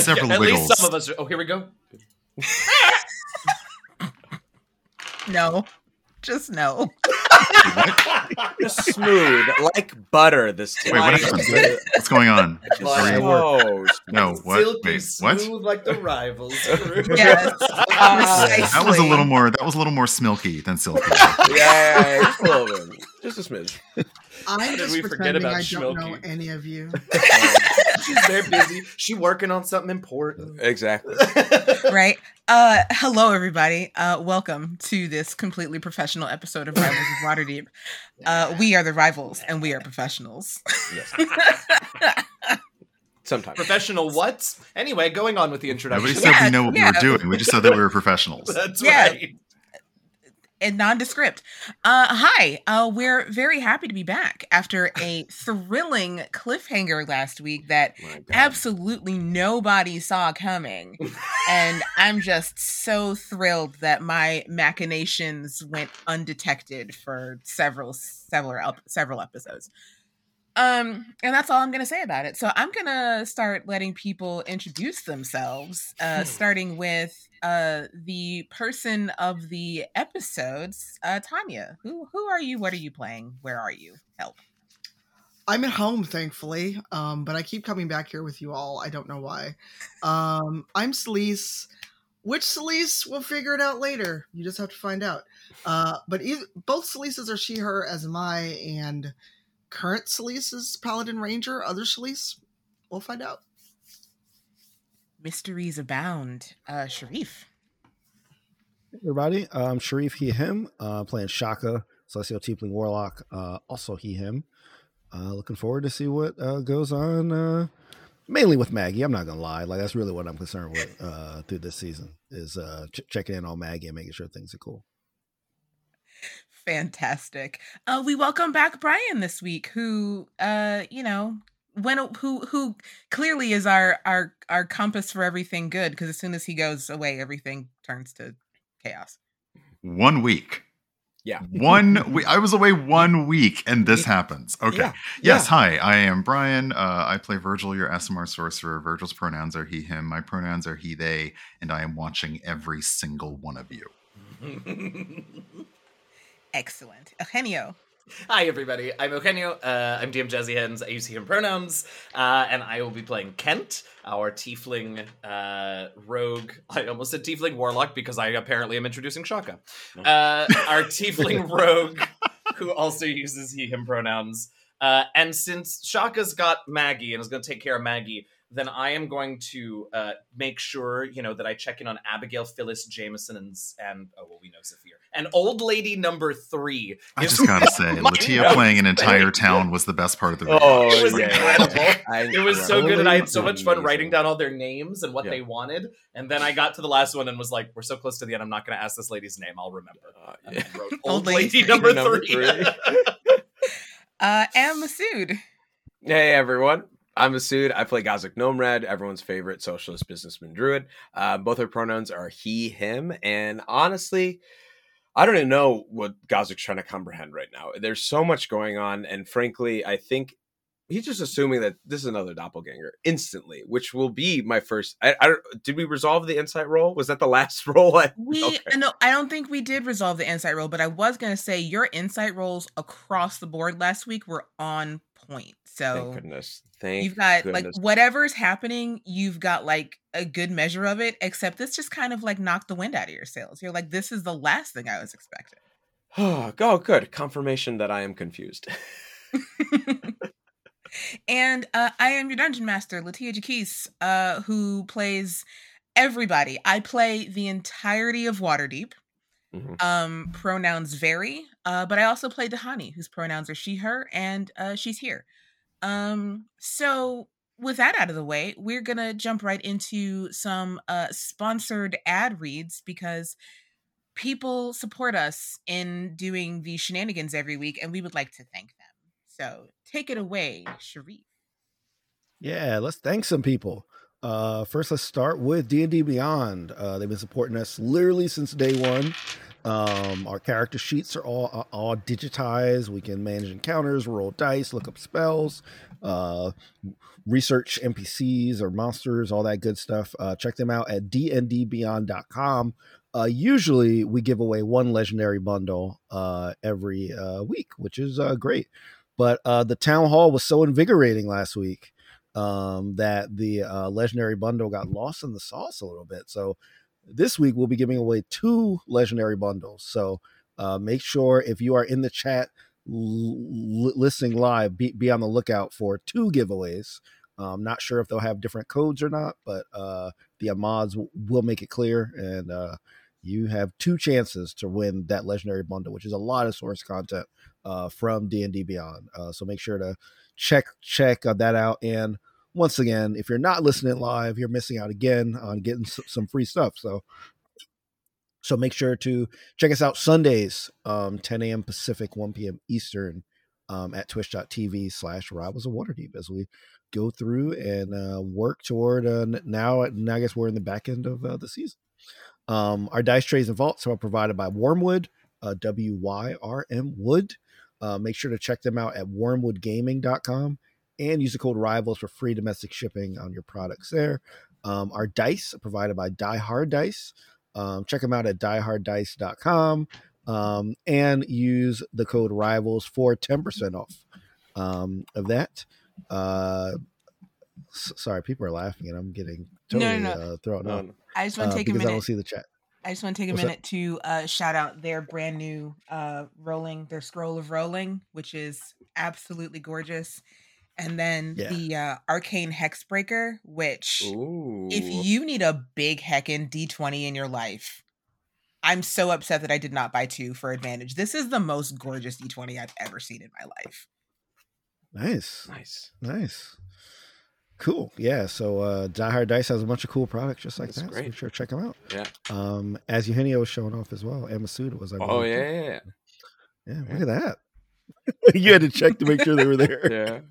several At wiggles. least some of us are. Oh, here we go. No, just no. Just smooth, like butter. This Wait, what time. happened? What's going on? Like- Are we- Oh, no, what? Silky Wait, what? smooth like the rivals. Yes. Uh, that was a little more. That was a little more smilky than silky. yeah, yeah, yeah, just a little just a smidge. I'm did just we forget pretending about I don't know any of you. She's very busy. She working on something important. Exactly. right. Uh, hello, everybody. Uh, welcome to this completely professional episode of Rivals of Waterdeep. Uh, we are the rivals, and we are professionals. Yes. Sometimes. Professional what? Anyway, going on with the introduction. Nobody said Yeah, we know what yeah. we were doing. We just said that we were professionals. That's Yeah. right. And nondescript. Uh, hi, uh, we're very happy to be back after a thrilling cliffhanger last week that absolutely nobody saw coming. and I'm just so thrilled that my machinations went undetected for several several several episodes. Um, and that's all I'm gonna say about it. So I'm gonna start letting people introduce themselves, uh, starting with uh the person of the episodes, uh Tanya. Who who are you? What are you playing? Where are you? Help. I'm at home, thankfully, um, but I keep coming back here with you all. I don't know why. Um, I'm Celise. Which Celise? We'll figure it out later. You just have to find out. Uh, but either, both Celises are she, her, as am I, and current Celise is Paladin Ranger. Other Celise? We'll find out. Mysteries abound. Uh Sharif. everybody. I'm Sharif He Him, uh, playing Shaka, Celestial Tiefling Warlock, uh, also He Him. Uh, looking forward to see what uh, goes on, uh, mainly with Maggie. I'm not gonna lie, like that's really what I'm concerned with uh, through this season is uh, ch- checking in on Maggie and making sure things are cool. Fantastic. Uh, we welcome back Brian this week, who, uh, you know, when who who clearly is our our our compass for everything good. Because as soon as he goes away, everything turns to chaos. One week. Yeah. One week. I was away one week, and this happens. Okay. Yeah, Yes. yeah. Hi. I am Brian. Uh, I play Virgil, your SMR sorcerer. Virgil's pronouns are he, him. My pronouns are he, they, and I am watching every single one of you. Excellent, Eugenio. Hi, everybody. I'm Eugenio. Uh, I'm DM Jazzy Hands. I use he, him pronouns. Uh, and I will be playing Kent, our tiefling uh, rogue. I almost said tiefling warlock because I apparently am introducing Shaka. Uh, our tiefling rogue who also uses he, him pronouns. Uh, and since Shaka's got Maggie and is going to take care of Maggie, then I am going to uh, make sure, you know, that I check in on Abigail, Phyllis, Jameson, and, and oh, well, we know Zafir. And old lady number three. I just gotta say, Latia playing an entire town was the best part of the video. Oh, It was yeah. incredible. I- It was so good, and I had so much fun writing down all their names and what Yeah. they wanted. And then I got to the last one and was like, "We're so close to the end. I'm not going to ask this lady's name. I'll remember." Uh, yeah. wrote Old old lady lady three. number, Number three. three. Uh, and Masood. Hey everyone, I'm Masood. I play Gnome Red, everyone's favorite socialist businessman druid. Uh, both our pronouns are he, him, and honestly, I don't even know what Gothic's trying to comprehend right now. There's so much going on, and frankly, I think he's just assuming that this is another doppelganger instantly, which will be my first. I, I did we resolve the insight roll? Was that the last roll? I, We okay. no, I don't think we did resolve the insight roll, but I was gonna say your insight rolls across the board last week were on point. Thank So goodness. Thank you've got goodness. like whatever's happening, you've got like a good measure of it, except this just kind of like knocked the wind out of your sails. You're like, this is the last thing I was expecting. Oh, oh, good confirmation that I am confused. and uh, I am your dungeon master, Latia Jaquise, uh, who plays everybody. I play the entirety of Waterdeep. Mhm. Um, pronouns vary, uh, but I also play Dahani, whose pronouns are she, her, and uh, she's here. Um, so with that out of the way, we're gonna jump right into some uh, sponsored ad reads because people support us in doing these shenanigans every week, and we would like to thank them. So take it away, Sharif. Yeah, let's thank some people. Uh, first, let's start with D and D Beyond. Uh, they've been supporting us literally since day one. Um, our character sheets are all all digitized. We can manage encounters, roll dice, look up spells, uh, research NPCs or monsters, all that good stuff. Uh, check them out at dndbeyond.com. Uh, usually, we give away one legendary bundle uh, every uh, week, which is uh, great. But uh, the town hall was so invigorating last week um, that the uh, legendary bundle got lost in the sauce a little bit. So this week we'll be giving away two legendary bundles. So uh, make sure if you are in the chat l- listening live, be, be on the lookout for two giveaways. I'm not sure if they'll have different codes or not, but uh, the mods w- will make it clear, and uh, you have two chances to win that legendary bundle, which is a lot of source content uh, from D and D Beyond. Uh, so make sure to check check uh, that out. And once again, if you're not listening live, you're missing out again on getting some free stuff. So so make sure to check us out Sundays, um, 10 a.m. Pacific, 1 p.m. Eastern, um, at twitch.tv slash Rivals of Waterdeep as we go through and uh, work toward uh, now, now I guess we're in the back end of uh, the season. Um, our dice trays and vaults are provided by Wyrmwood, uh, W Y R M Wood. Uh, make sure to check them out at wyrmwoodgaming.com and use the code RIVALS for free domestic shipping on your products there. Um, our dice are provided by Die Hard Dice. Um, check them out at dieharddice.com um, and use the code RIVALS for 10% off um, of that. Uh, s- sorry, people are laughing and I'm getting No, no, totally no. Uh, thrown No, off no. I just want uh, to take a because I don't minute. see the chat. I just want to take a What's up? minute to uh, shout out their brand new uh, rolling, their scroll of rolling, which is absolutely gorgeous. And then Yeah. the uh, arcane hexbreaker, which Ooh. if you need a big heckin' D20 in your life, I'm so upset that I did not buy two for advantage. This is the most gorgeous D20 I've ever seen in my life. Nice. nice. Nice. Cool. Yeah. So uh Die Hard Dice has a bunch of cool products just like That's that. So great. make sure to check them out. Yeah. Um as Eugenio was showing off as well. And Masood was I Oh believe, too. yeah, yeah, Yeah, look at that. you had to check to make sure they were there.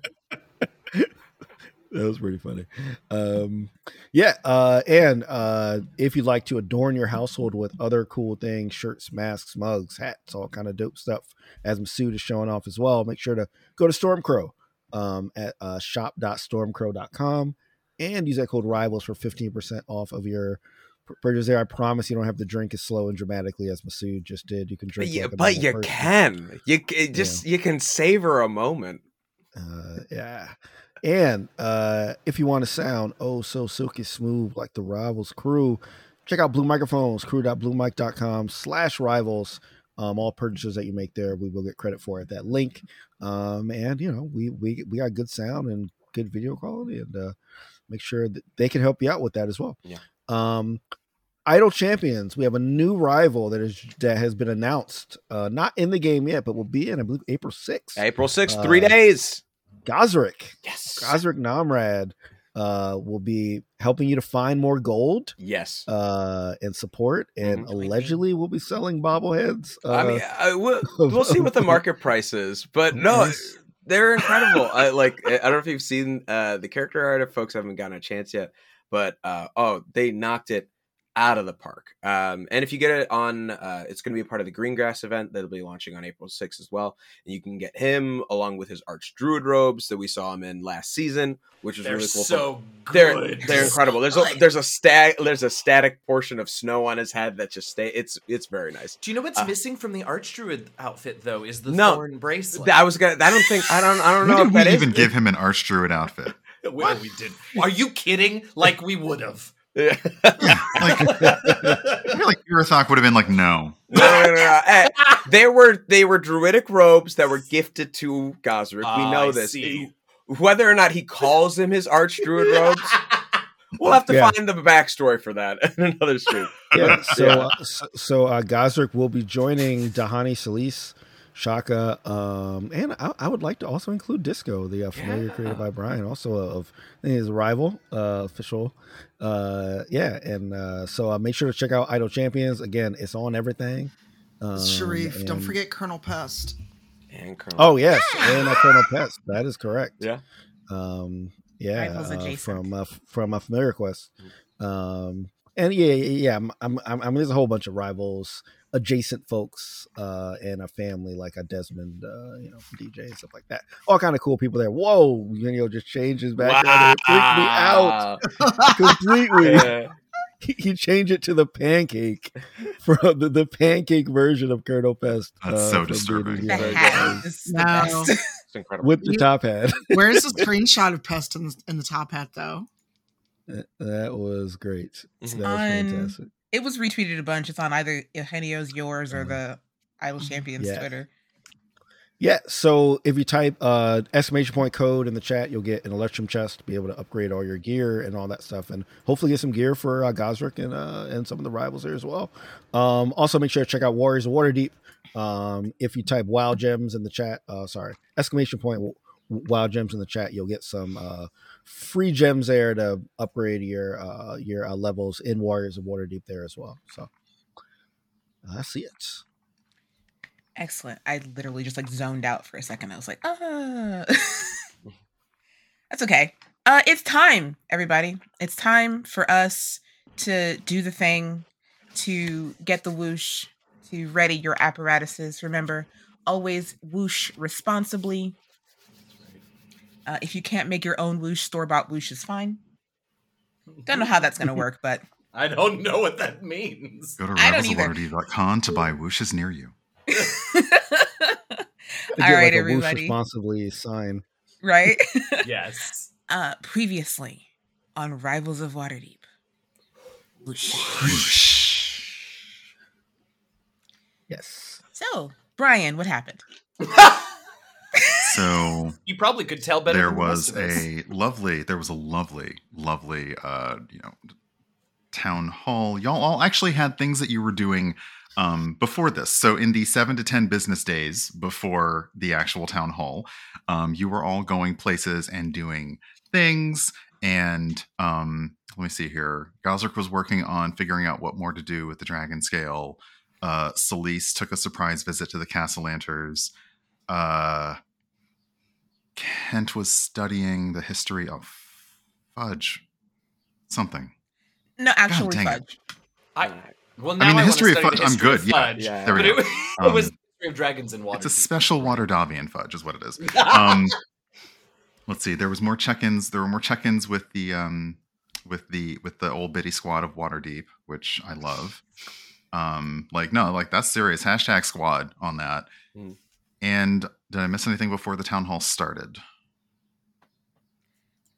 Yeah. yeah. that was pretty funny. Um, yeah, uh, and uh, if you'd like to adorn your household with other cool things, shirts, masks, mugs, hats, all kind of dope stuff, as Masood is showing off as well, make sure to go to Stormcrow um, at uh, shop.stormcrow.com and use that code RIVALS for 15% off of your pur- purchase there. I promise you don't have to drink as slow and dramatically as Masood just did. You can drink you, like but you person. can. You just you can savor a moment. Uh, yeah. And uh, if you want to sound oh so silky smooth like the Rivals crew, check out Blue Microphones, crew.bluemic.com slash rivals. Um, all purchases that you make there, we will get credit for at that link. Um, and you know, we we we got good sound and good video quality, and uh, make sure that they can help you out with that as well. Yeah. Um, Idle Champions, we have a new rival that is that has been announced, uh, not in the game yet, but will be in I believe April sixth. April 6th, three Uh, days. Gosrick. Yes. Gosrick Namrad uh, will be helping you to find more gold Yes. uh, and support, and Mhm. allegedly will be selling bobbleheads. Uh, I mean, I, we'll, we'll see what the market price is, but no, Nice. they're incredible. I like. I don't know if you've seen uh, the character art. If folks haven't gotten a chance yet, but uh, oh, they knocked it out of the park. Um, and if you get it on, uh, it's going to be a part of the Greengrass event that'll be launching on April 6th as well. And you can get him along with his Arch Druid robes that we saw him in last season, which is They're really cool. so good. they're they're incredible. There's a there's a stag there's a static portion of snow on his head that just stay. It's it's very nice. Do you know what's Uh, missing from the Arch Druid outfit though? Is the No. thorn bracelet? I was gonna. I don't think. I don't. I don't When know did if we that is. even give him an Archdruid outfit? well, we did. Are you kidding? Like we would have. Yeah. Like, I feel like Urathok would have been like, no. no, no, no, no. Eh, they were they were druidic robes that were gifted to Gosrick. we Ah, know I this. see. Whether or not he calls them his arch druid robes, we'll have to Yeah. find the backstory for that in another stream. yeah. So, Yeah. uh, so, so uh, Gosrick will be joining Dahani Solis, Shaka, um, and I, I would like to also include Disco, the uh, familiar Yeah. created by Brian, also of his rival, uh, official. Uh, yeah, and uh, so uh, make sure to check out Idle Champions. Again, it's on everything. Um, Sharif, don't forget Colonel Pest. And Colonel. Oh yes, and uh, Colonel Pest. That is correct. Yeah. Um, Yeah, uh, from uh, from a familiar quest. Um, and yeah, yeah, yeah. I'm, I'm, I'm, I mean, there's a whole bunch of rivals, adjacent folks, uh, and a family like a Desmond, uh, you know, DJ and stuff like that. All kind of cool people there. Whoa, you know, just changed his background. It freaked me out completely. Yeah. he, he changed it to the pancake from the, the pancake version of Colonel Pest. That's so disturbing. D&D. The hat good. is the No. best. It's incredible. with the You- top hat. Where's the screenshot of Pest in the, in the top hat, though? that was great. That was fantastic. It was retweeted a bunch. It's on either Eugenio's, yours, or Mhm. the Idle Champions Yeah. Twitter. Yeah, so if you type uh, exclamation point code in the chat, you'll get an Electrum chest, to be able to upgrade all your gear and all that stuff, and hopefully get some gear for uh, Gosrick and uh, and some of the rivals there as well. Um, also, make sure to check out Warriors of Waterdeep. Um, if you type Wild gems in the chat, uh, sorry, exclamation point Wild gems in the chat, you'll get some uh, free gems there to upgrade your uh, your uh, levels in Warriors of Waterdeep there as well. So I see it. Excellent. I literally just like zoned out for a second. I was like, ah. That's okay. Uh, it's time, everybody. It's time for us to do the thing, to get the whoosh, to ready your apparatuses. Remember, always whoosh responsibly. Uh, if you can't make your own whoosh, store bought whoosh is fine. Don't know how that's going to work, but I don't know what that means. Go to I don't to buy whooshes near you. To All get, right, like, a whoosh everybody. responsibly sign. right? yes. uh, previously on Rivals of Waterdeep. Whoosh. Whoosh. Yes. So, Brian, what happened? So You probably could tell better. there was rest of us. a lovely there was a lovely lovely uh you know town hall. Y'all all actually had things that you were doing um before this. So in the seven to ten business days before the actual town hall um you were all going places and doing things. And um let me see here. Gosrick was working on figuring out what more to do with the dragon scale. Uh Celise took a surprise visit to the castle lanters. Uh Kent was studying the history of fudge. Something. No, actually, dang it. fudge. I well now I mean, the wanna history of study fudge. I'm good. of Yeah, fudge, Yeah. there we but go. it, it was Um, the history of dragons and water. It's a special Waterdhavian fudge, is what it is. Um, let's see. There was more check-ins. There were more check-ins with the um, with the with the old bitty squad of Waterdeep, which I love. Um, like no, like that's serious. Hashtag squad on that. Mm. And did I miss anything before the town hall started?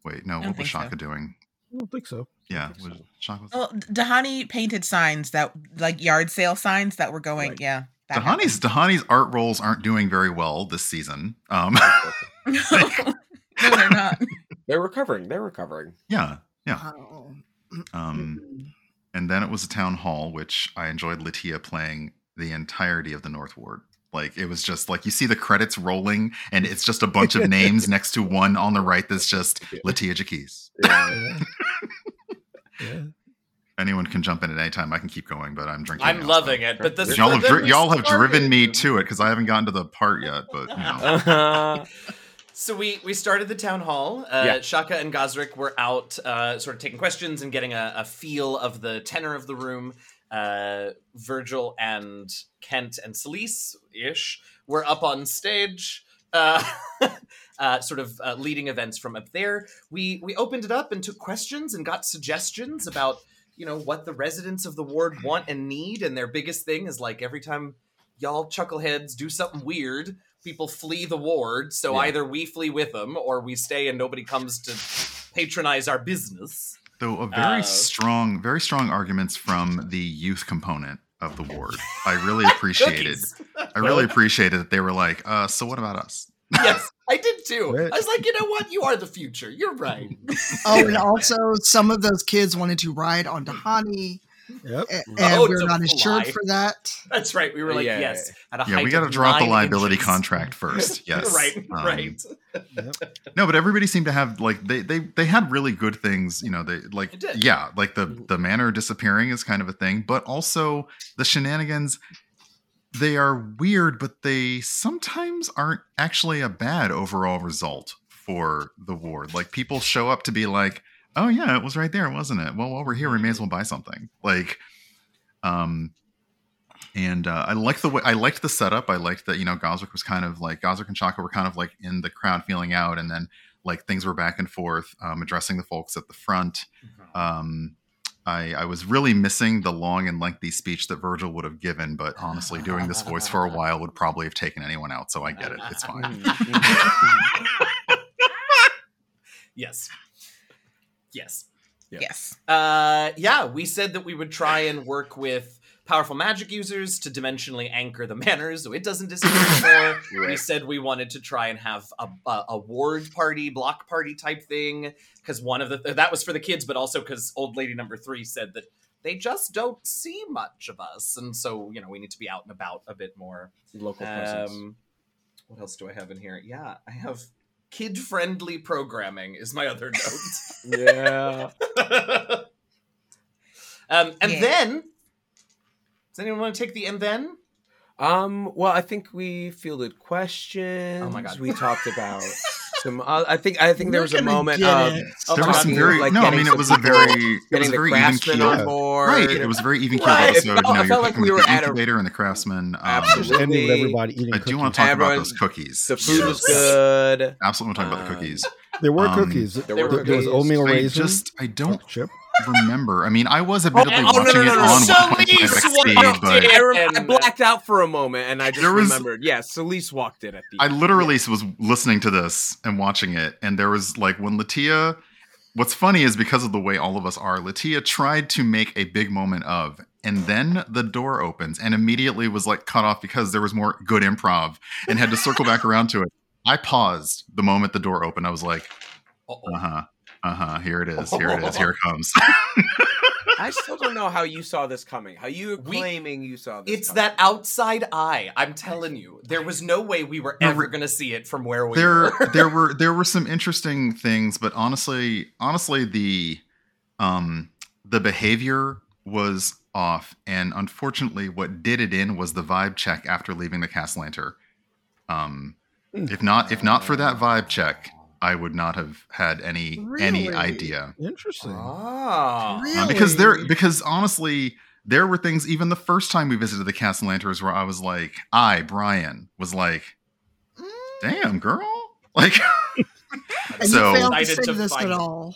Wait, no. What was think so. Shaka doing? I don't think so. Yeah, think was so. Shaka was Well, Dahani painted signs that, like yard sale signs that were going, Right. yeah. Dahani's Dahani's art rolls aren't doing very well this season. Um, happened. no, they're not. They're recovering. They're recovering. yeah, yeah. Oh. Um, and then it was a town hall, which I enjoyed Latia playing the entirety of the North Ward. Like it was just like you see the credits rolling, and it's just a bunch of names next to one on the right that's just Latia Jaquise. Yeah. Yeah. Anyone can jump in at any time. I can keep going, but I'm drinking. I'm now, loving so. it, but this Y'all have, dri- y'all have driven me to it because I haven't gotten to the part yet. But you know, Uh-huh. So we we started the town hall. Uh, Yeah. Shaka and Gosrick were out, uh, sort of taking questions and getting a, a feel of the tenor of the room. Uh, Virgil and Kent and Celise ish were up on stage, uh, uh, sort of uh, leading events from up there. We we opened it up and took questions and got suggestions about you know what the residents of the ward want and need. And their biggest thing is like every time y'all chuckleheads do something weird, people flee the ward. So Yeah. either we flee with them or we stay and nobody comes to patronize our business. Though a very Uh, strong, very strong arguments from the youth component of the ward. I really appreciated. Cookies. I really appreciated that they were like, uh, so what about us? yes, I did too. I was like, you know what? You are the future. You're right. Oh, and also some of those kids wanted to ride on Dahani, Yep. a- and Oh, we're to not insured for that. That's right. We were like, Yeah. yes. At a Yeah, we got to drop the liability inches. contract first. Yes, right. Um, right. No, but everybody seemed to have like they they they had really good things. You know, they like yeah, like the the manor disappearing is kind of a thing, but also the shenanigans. They are weird, but they sometimes aren't actually a bad overall result for the ward. Like people show up to be like, "Oh yeah, it was right there, wasn't it?" Well, while we're here, we may as well buy something. Like, um, and uh, I like the way I liked the setup. I liked that you know Gosrick was kind of like Gosrick and Shaka were kind of like in the crowd feeling out, and then like things were back and forth, um, addressing the folks at the front. Um, I, I was really missing the long and lengthy speech that Virgil would have given, but honestly, doing this voice for a while would probably have taken anyone out. So I get it; it's fine. yes. Yes. Yeah. Yes. Uh, yeah, we said that we would try and work with powerful magic users to dimensionally anchor the manners so it doesn't disappear more. We said we wanted to try and have a, a, a ward party, block party type thing because one of the that was for the kids, but also because old lady number three said that they just don't see much of us, and so you know we need to be out and about a bit more. Local presence. Um, what else do I have in here? Yeah, I have kid friendly programming is my other note. yeah. um, and Yeah. then, does anyone want to take the and then? Um. Well, I think we fielded questions. Oh my God. We talked about some. Uh, I think. I think there We're was a moment get of. There was some very like no. I mean, it was a very it was Getting a the very even craftsmen keel. on board. Right, it was a very even keel Right. episode. It You know, I you're felt like we were the at a- incubator and the craftsman. Um, Absolutely. Just ending with everybody eating. I do want to talk Everyone- about those cookies. The food was good. Absolutely want to talk about the Um, cookies. There were Um, cookies. there There, were there was cookies. oatmeal I just I don't chip. Remember. I mean, I was admittedly oh, no, watching no, no, it no, on no. 1.5 Solis XP, walked but in. I, rem- I And- blacked out for a moment, and I just There was- remembered. Yeah, Celise walked in at the. I end. literally was listening to this and watching it, and there was like when Latia. What's funny is because of the way all of us are, Latia tried to make a big moment of, and then the door opens and immediately was like cut off because there was more good improv and had to circle back around to it. I paused the moment the door opened. I was like, Uh-oh. uh huh, uh huh, here it is, here it is, here it comes. I still don't know how you saw this coming. How you We- claiming you saw this? It's coming. that outside eye. I'm telling you, there was no way we were ever going to see it from where we there were. there were there were some interesting things but honestly honestly the um the behavior was off and unfortunately what did it in was the vibe check after leaving the castlanter um if not if not for that vibe check i would not have had any any idea Interesting. Ah. Really? uh, because there because honestly there were things even the first time we visited the castlanters where i was like i brian was like Mm, damn girl like So- you failed to Excited say to this find- at all.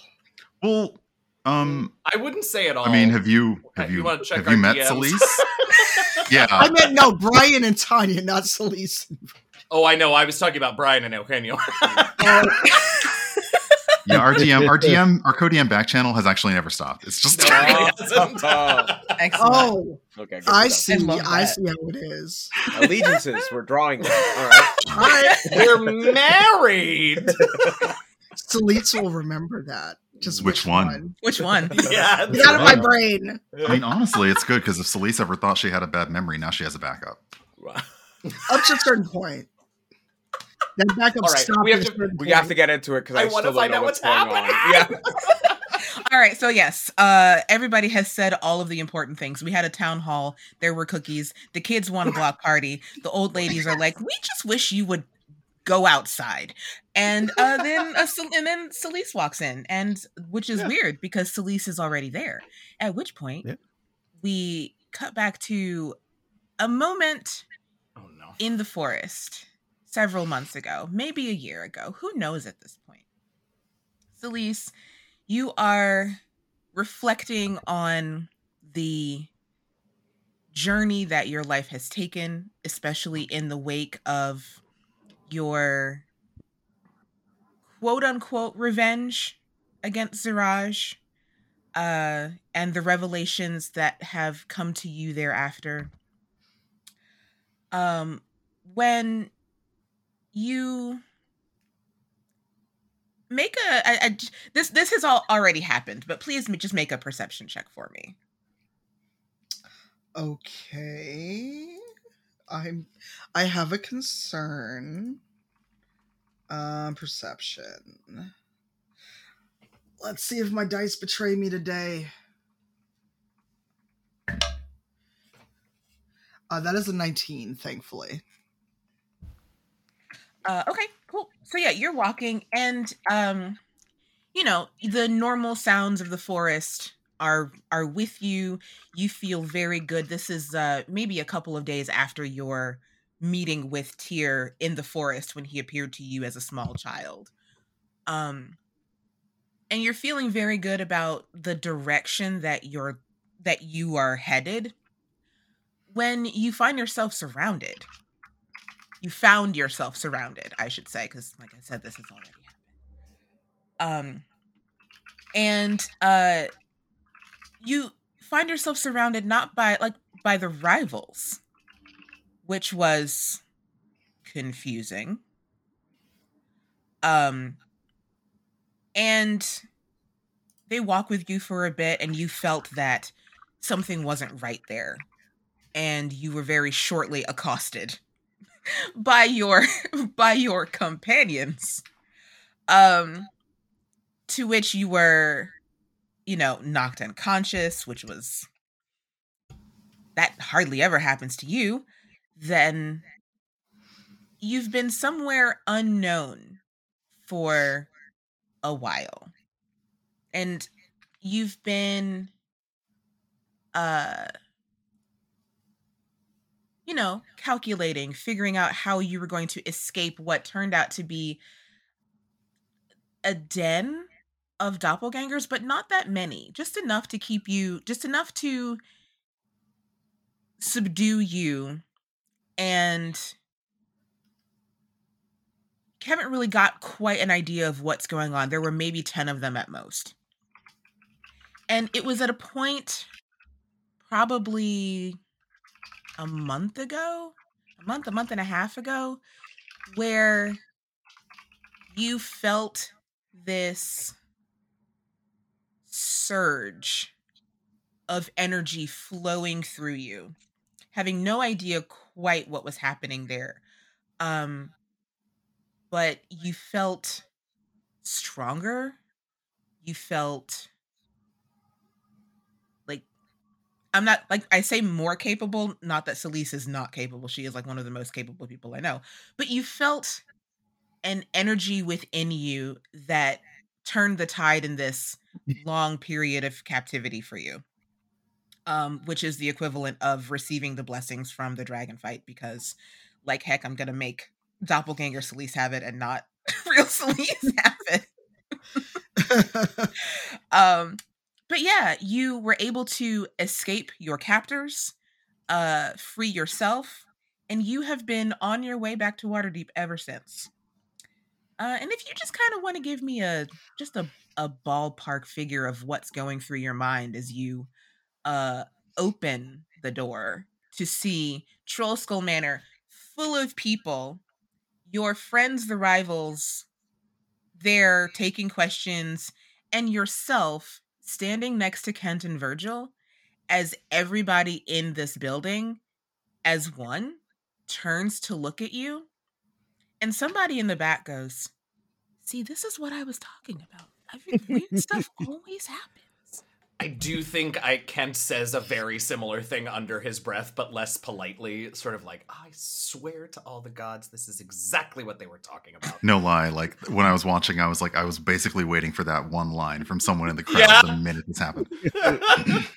well um I wouldn't say it all. i mean have you Uh, have you you, have our you met DMs? Celise? yeah I meant no, Brian and Tanya, not Celise. Oh, I know. I was talking about Brian and Eugenio. Yeah our dm our dm our co-dm back channel has actually never stopped it's just No, it hasn't. Oh, oh, okay. I see. love I see how it is. Allegiances. We're drawing them. All right. All right, We're married. Celise will remember that. Just Which which, one? Which one? yeah. Get out of my brain. i mean honestly it's good because if Celise ever thought she had a bad memory now she has a backup Wow. Up to a certain point. Then back up All right, stop we have to- We point. have to get into it because I I, wanna still don't find know out what's, what's going happening. on. Yeah. All right, so yes, uh, everybody has said all of the important things. We had a town hall. There were cookies. The kids want a block party. The old ladies are like, "We just wish you would go outside." And uh, then uh, and then Celise walks in, and which is Yeah. weird because Celise is already there. At which point, Yeah. we cut back to a moment Oh no. in the forest several months ago, maybe a year ago. Who knows at this point? Celise, you are reflecting on the journey that your life has taken, especially in the wake of your quote unquote revenge against Ziraj, uh, and the revelations that have come to you thereafter. Um, when you make a this this has all already happened, but please just make a perception check for me. Okay. I'm I have a concern. Um perception. Let's see if my dice betray me today. Uh, that is a 19, thankfully. Uh, okay, cool. So yeah, you're walking, and um, you know the normal sounds of the forest are are with you. You feel very good. This is uh maybe a couple of days after your meeting with Tyr in the forest when he appeared to you as a small child. Um, and you're feeling very good about the direction that you're that you are headed when you find yourself surrounded you found yourself surrounded i should say because like i said this has already happened. Um and uh you find yourself surrounded not by like by the rivals which was confusing. Um and they walk with you for a bit and you felt that something wasn't right there and you were very shortly accosted by your by your companions um to which you were you know knocked unconscious which was that hardly ever happens to you then you've been somewhere unknown for a while. And you've been uh you know calculating figuring out how you were going to escape what turned out to be a den of doppelgangers but not that many just enough to keep you just enough to subdue you and haven't really got quite an idea of what's going on. There were maybe 10 of them at most. And it was at a point probably a month ago, a month, a month and a half ago, where you felt this surge of energy flowing through you, having no idea quite what was happening there. Um, but you felt stronger. You felt like I'm not like I say more capable, not that Celise is not capable. She is like one of the most capable people I know. But you felt an energy within you that turned the tide in this long period of captivity for you. Um, which is the equivalent of receiving the blessings from the dragon fight because like heck I'm gonna make doppelganger Celise have it and not real Celise have it. um, but yeah, you were able to escape your captors, uh, free yourself, and you have been on your way back to Waterdeep ever since. Uh, and if you just kind of want to give me a just a, a ballpark figure of what's going through your mind as you uh, open the door to see Troll Skull Manor full of people your friends, the rivals, there taking questions, and yourself standing next to Kent and Virgil as everybody in this building, as one, turns to look at you. And somebody in the back goes, See, this is what I was talking about. I mean, weird stuff always happens. I do think I Kent says a very similar thing under his breath, but less politely, sort of like, I swear to all the gods, this is exactly what they were talking about. No lie. Like when I was watching, I was like, I was basically waiting for that one line from someone in the crowd Yeah. the minute this happened.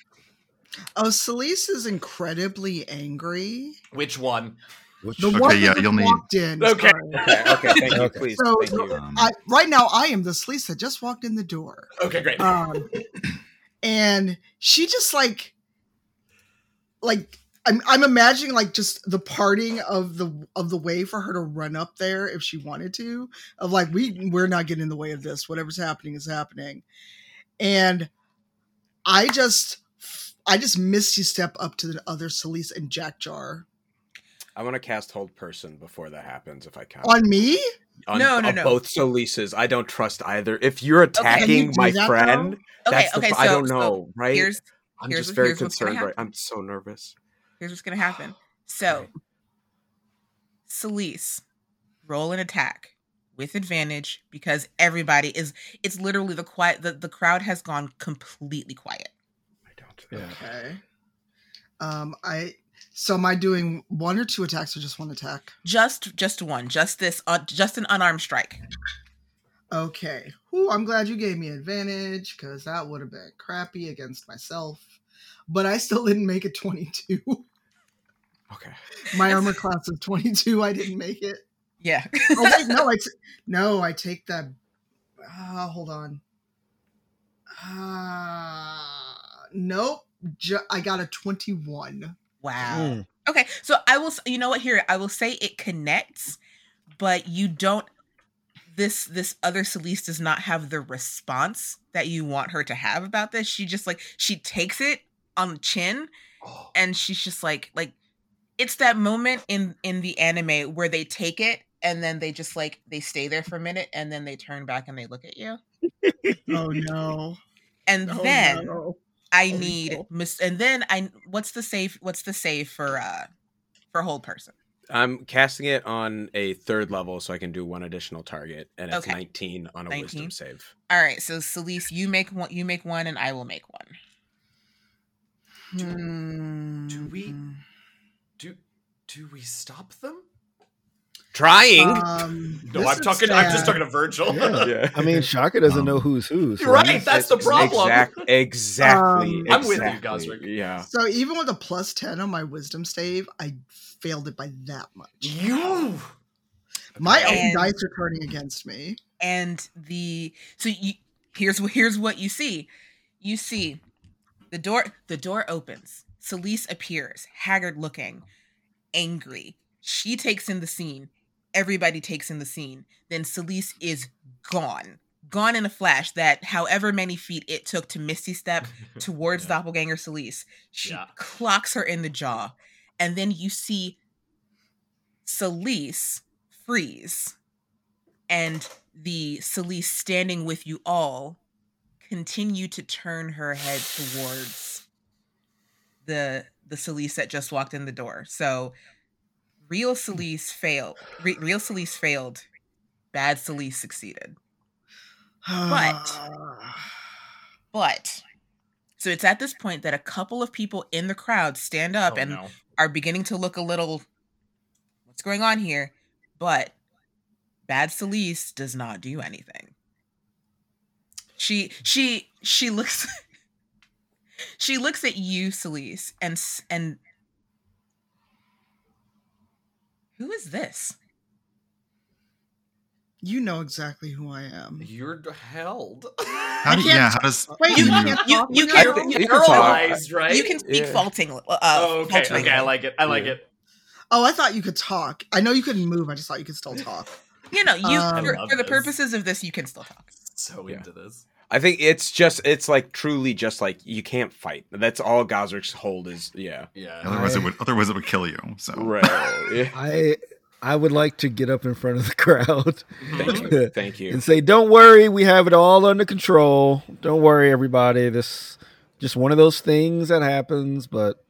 oh, Celise is incredibly angry. Which one? Which, The Okay, one yeah, that you'll need- walked in. Okay. Okay, okay, thank you, please. So, thank you. Um, I, right now, I am the Celise that just walked in the door. Okay, great. um, and she just like like I'm I'm imagining like just the parting of the of the way for her to run up there if she wanted to of like we we're not getting in the way of this whatever's happening is happening and I just I just misty step up to the other Celise and Jack Jar I want to cast hold person before that happens if I can. on me. On- No, no, on no. Both Solises. I don't trust either. If you're attacking Can you my that, friend, though? Okay, that's the okay, pro- so I don't so know, right? here's I'm here's just what- very here's what's gonna concerned. Right? I'm so nervous. here's what's gonna happen. So Celise, roll an attack with advantage because everybody is it's literally the quiet the, the crowd has gone completely quiet. I don't. Yeah. Okay. Um, I So am I doing one or two attacks or just one attack? Just just one. Just this. Uh, just an unarmed strike. Okay. Whew, I'm glad you gave me advantage because that would have been crappy against myself. But I still didn't make it 22. Okay. My armor class is 22. I didn't make it. Yeah. Oh wait, no, I t- no, I take that. Ah, hold on. Ah, nope. Ju- I got a 21. Wow. Mm. Okay, so I will. You know what? Here, I will say it connects, but you don't. This this other Celeste does not have the response that you want her to have about this. She just like she takes it on the chin, and she's just like like it's that moment in in the anime where they take it and then they just like they stay there for a minute and then they turn back and they look at you Oh no. and Oh, then no. I Oh, need no. mis- and then i what's the save what's the save for uh for hold person I'm casting it on a third level so I can do one additional target, and it's Okay. 19 on a 19? wisdom save. all right so Celeste, you make one you make one and i will make one Hmm. do we- Do do we stop them? Trying. Um, No, I'm is talking. I'm just talking to Virgil. Yeah. yeah. I mean, Shaka doesn't Um, know who's who. so right, he's- that's the problem. Exact, exactly. Um, I'm with you, exactly. Gosrick. Yeah. So even with a plus 10 on my wisdom save, I failed it by that much. You. My own And- dice are turning against me. and the so you here's what here's what you see you see the door the door opens Celeste appears haggard looking angry she takes in the scene everybody takes in the scene then Celeste is gone gone in a flash that however many feet it took to misty step towards Yeah. doppelganger Celeste she Yeah. clocks her in the jaw and then you see Celeste freeze and the Celeste standing with you all continue to turn her head towards the the Celeste that just walked in the door. So real Celeste failed. Re- real Celeste failed. Bad Celeste succeeded. But- But so it's at this point that a couple of people in the crowd stand up Oh, and no. are beginning to look a little what's going on here but bad celeste does not do anything she she she looks she looks at you celeste and and who is this you know exactly who I am. You're held. How do, can't- yeah, how does Wait, You- you, you- can't you- talk you can't- you're- think- You're you can talk. paralyzed, right? you can speak Yeah. faulting uh, oh, okay. falteringly. Okay, I like it. I like Yeah. it. Oh, I thought you could talk. I know you couldn't move. I just thought you could still talk. you know you Um, for, for the purposes of this you can still talk So Yeah. into this. I think it's just it's like truly just like you can't fight. That's all Gosrick's hold is. Yeah. Yeah. otherwise it would otherwise it would kill you. So Right. yeah. I I would like to get up in front of the crowd Thank you. Thank you. and say, "Don't worry, we have it all under control. Don't worry, everybody. This just one of those things that happens, but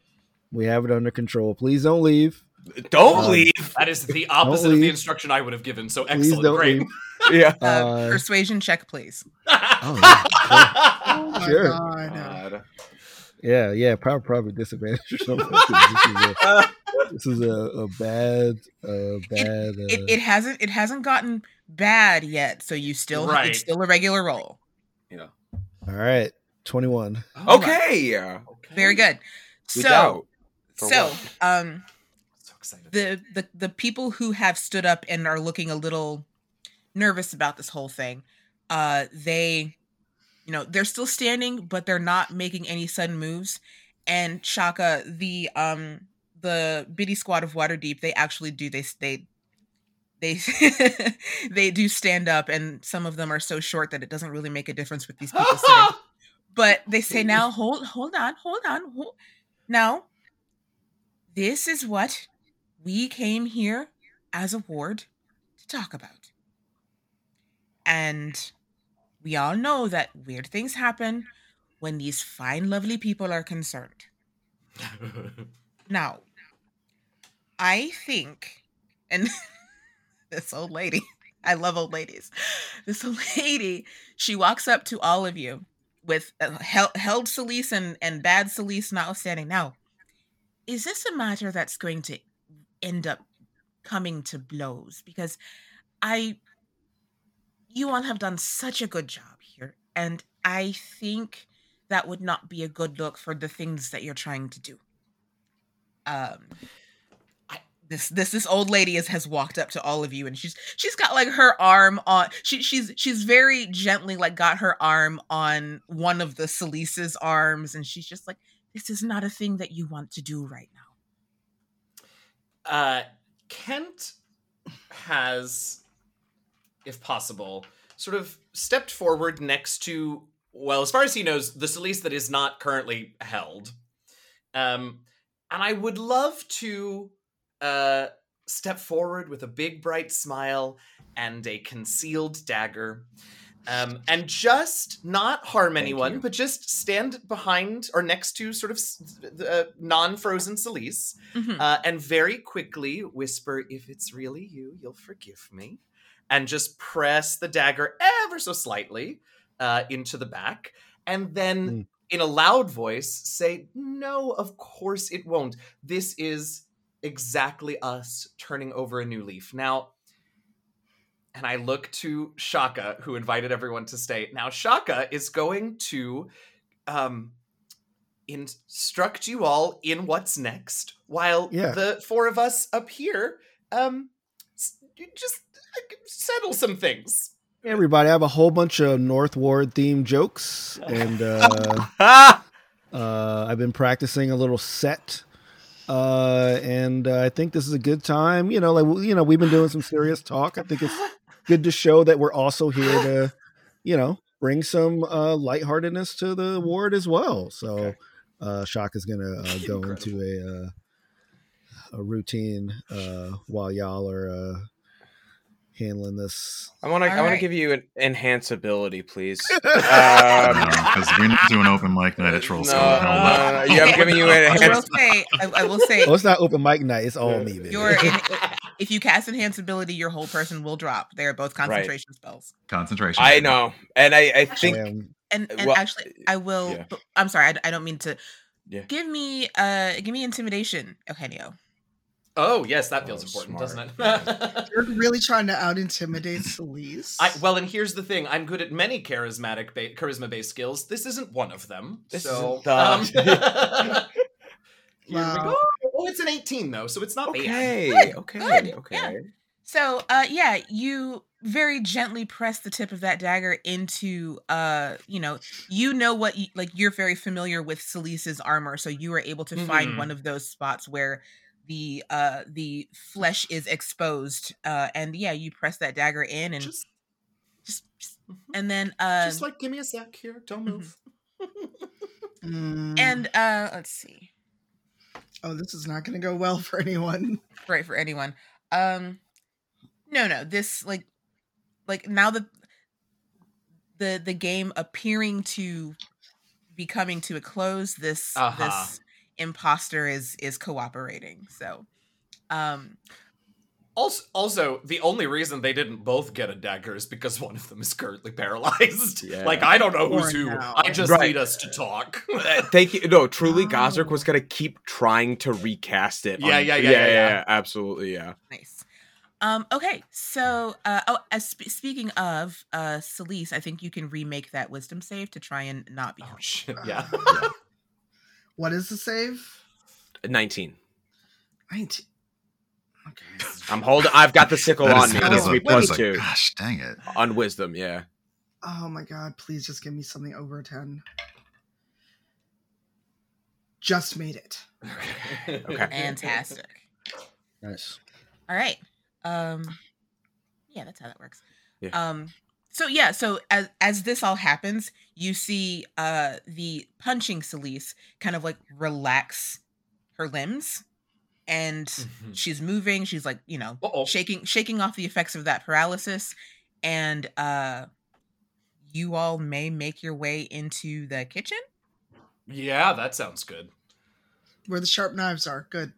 we have it under control. Please don't leave. Don't Um, leave. That is the opposite of the instruction I would have given. So Please excellent. don't Great. Leave." Yeah. uh, Uh, persuasion check please Oh, yeah, Oh my Sure. god. God. yeah, yeah, probably probably disadvantage or something. 'cause this is a, this is a, a bad, uh, bad. Uh, it, it hasn't it hasn't gotten bad yet so you still Right. it's still a regular roll Yeah. all right, twenty-one. Okay. Yeah. very good Good so so what? um So the, the the people who have stood up and are looking a little nervous about this whole thing. Uh they you know they're still standing but they're not making any sudden moves. And shaka the um the biddy squad of waterdeep they actually do they they they they do stand up and some of them are so short that it doesn't really make a difference with these people sitting. But they say now hold hold on hold on hold. now this is what we came here as a ward to talk about and we all know that weird things happen when these fine lovely people are concerned now i think and this old lady i love old ladies this old lady she walks up to all of you with uh, held, held and, and bad Celeste notwithstanding. Now, is this a matter that's going to end up coming to blows? Because I, you all have done such a good job here, and I think that would not be a good look for the things that you're trying to do. Um, this this this old lady is, has walked up to all of you, and she's she's got like her arm on. She she's she's very gently like got her arm on one of the Salice's arms, and she's just like, "This is not a thing that you want to do right now." Uh, Kent has, if possible, sort of stepped forward next to, well, as far as he knows, the Celise that is not currently held. Um, and I would love to uh, step forward with a big, bright smile and a concealed dagger. Um, and just not harm Thank anyone, you. but just stand behind or next to sort of s- uh, non-frozen Celise, Mhm. uh, and very quickly whisper, "If it's really you, you'll forgive me," and just press the dagger ever so slightly uh, into the back, and then Mm. in a loud voice say, "No, of course it won't. This is exactly us turning over a new leaf." Now, and I look to Shaka, who invited everyone to stay. Now, Shaka is going to um, instruct you all in what's next, while Yeah. the four of us up here um, you just settle some things. Hey, everybody, I have a whole bunch of North Ward themed jokes, and uh, uh, I've been practicing a little set. Uh, and uh, I think this is a good time. You know, like you know, we've been doing some serious talk. I think it's good to show that we're also here to, you know, bring some uh, lightheartedness to the ward as well. So, Okay. uh, Shaka is gonna uh, go Incredible. into a uh, a routine uh, while y'all are uh, handling this. I want to. I want to give you an enhance ability, please. Uh, Um, because we're not doing open mic night at Troll no, Skull. no, no, no, no. Yeah, I'm giving you an I will enhance. say, I, I will say, Oh, it's not open mic night. It's all me. baby. your in, if you cast enhance ability, your whole person will drop. They are both concentration spells. Concentration. I know, and I, I think Um, And and Well, actually, I will. yeah. I'm sorry, I, I don't mean to. Yeah. Give me, uh, give me intimidation, Eugenio. Oh yes, that Oh, feels important, smart. doesn't it? You're really trying to out intimidate Celise. I, well, and here's the thing: I'm good at many charismatic, ba- charisma-based skills. This isn't one of them. This so, isn't um, here we go. Oh, it's an 18 though, so it's not bad. okay, Good, okay, good, okay. So, uh, yeah, you very gently press the tip of that dagger into, uh, you know, you know what, you, like you're very familiar with Celise's armor, so you are able to find Mhm. one of those spots where the uh the flesh is exposed, uh, and yeah, you press that dagger in and just, Just, just and then uh, just like, give me a sec here. Don't move. Mm. and uh, let's see. oh, this is not going to go well for anyone. right for anyone um no no this like like now that the the game appearing to be coming to a close this Uh-huh. this imposter is is cooperating so um Also, also, the only reason they didn't both get a dagger is because one of them is currently paralyzed. Yeah. Like I don't know who's who. I just Right. need us to talk. Uh, Thank you. No, truly, Gosrick Oh. was gonna keep trying to recast it. Yeah, yeah, yeah, yeah, yeah. absolutely, yeah. nice um okay so uh oh as sp- speaking of uh Celise, i think you can remake that wisdom save to try and not be oh helped. shit! Yeah. What is the save? Nineteen. 19. Okay. I'm holding. I've got the sickle That on is, me. that It is needs to a, be that is plus a- two gosh, dang it. on wisdom. Yeah. Oh my god, please just give me something over a 10. Just made it. Okay. fantastic nice. All right. Um yeah, that's how that works. Yeah. Um so yeah, so as as this all happens, you see uh the punching Celise kind of like relax her limbs and Mhm. she's moving, she's like, you know, Uh-oh. shaking shaking off the effects of that paralysis and uh you all may make your way into the kitchen. Yeah, that sounds good. Where the sharp knives are. Good.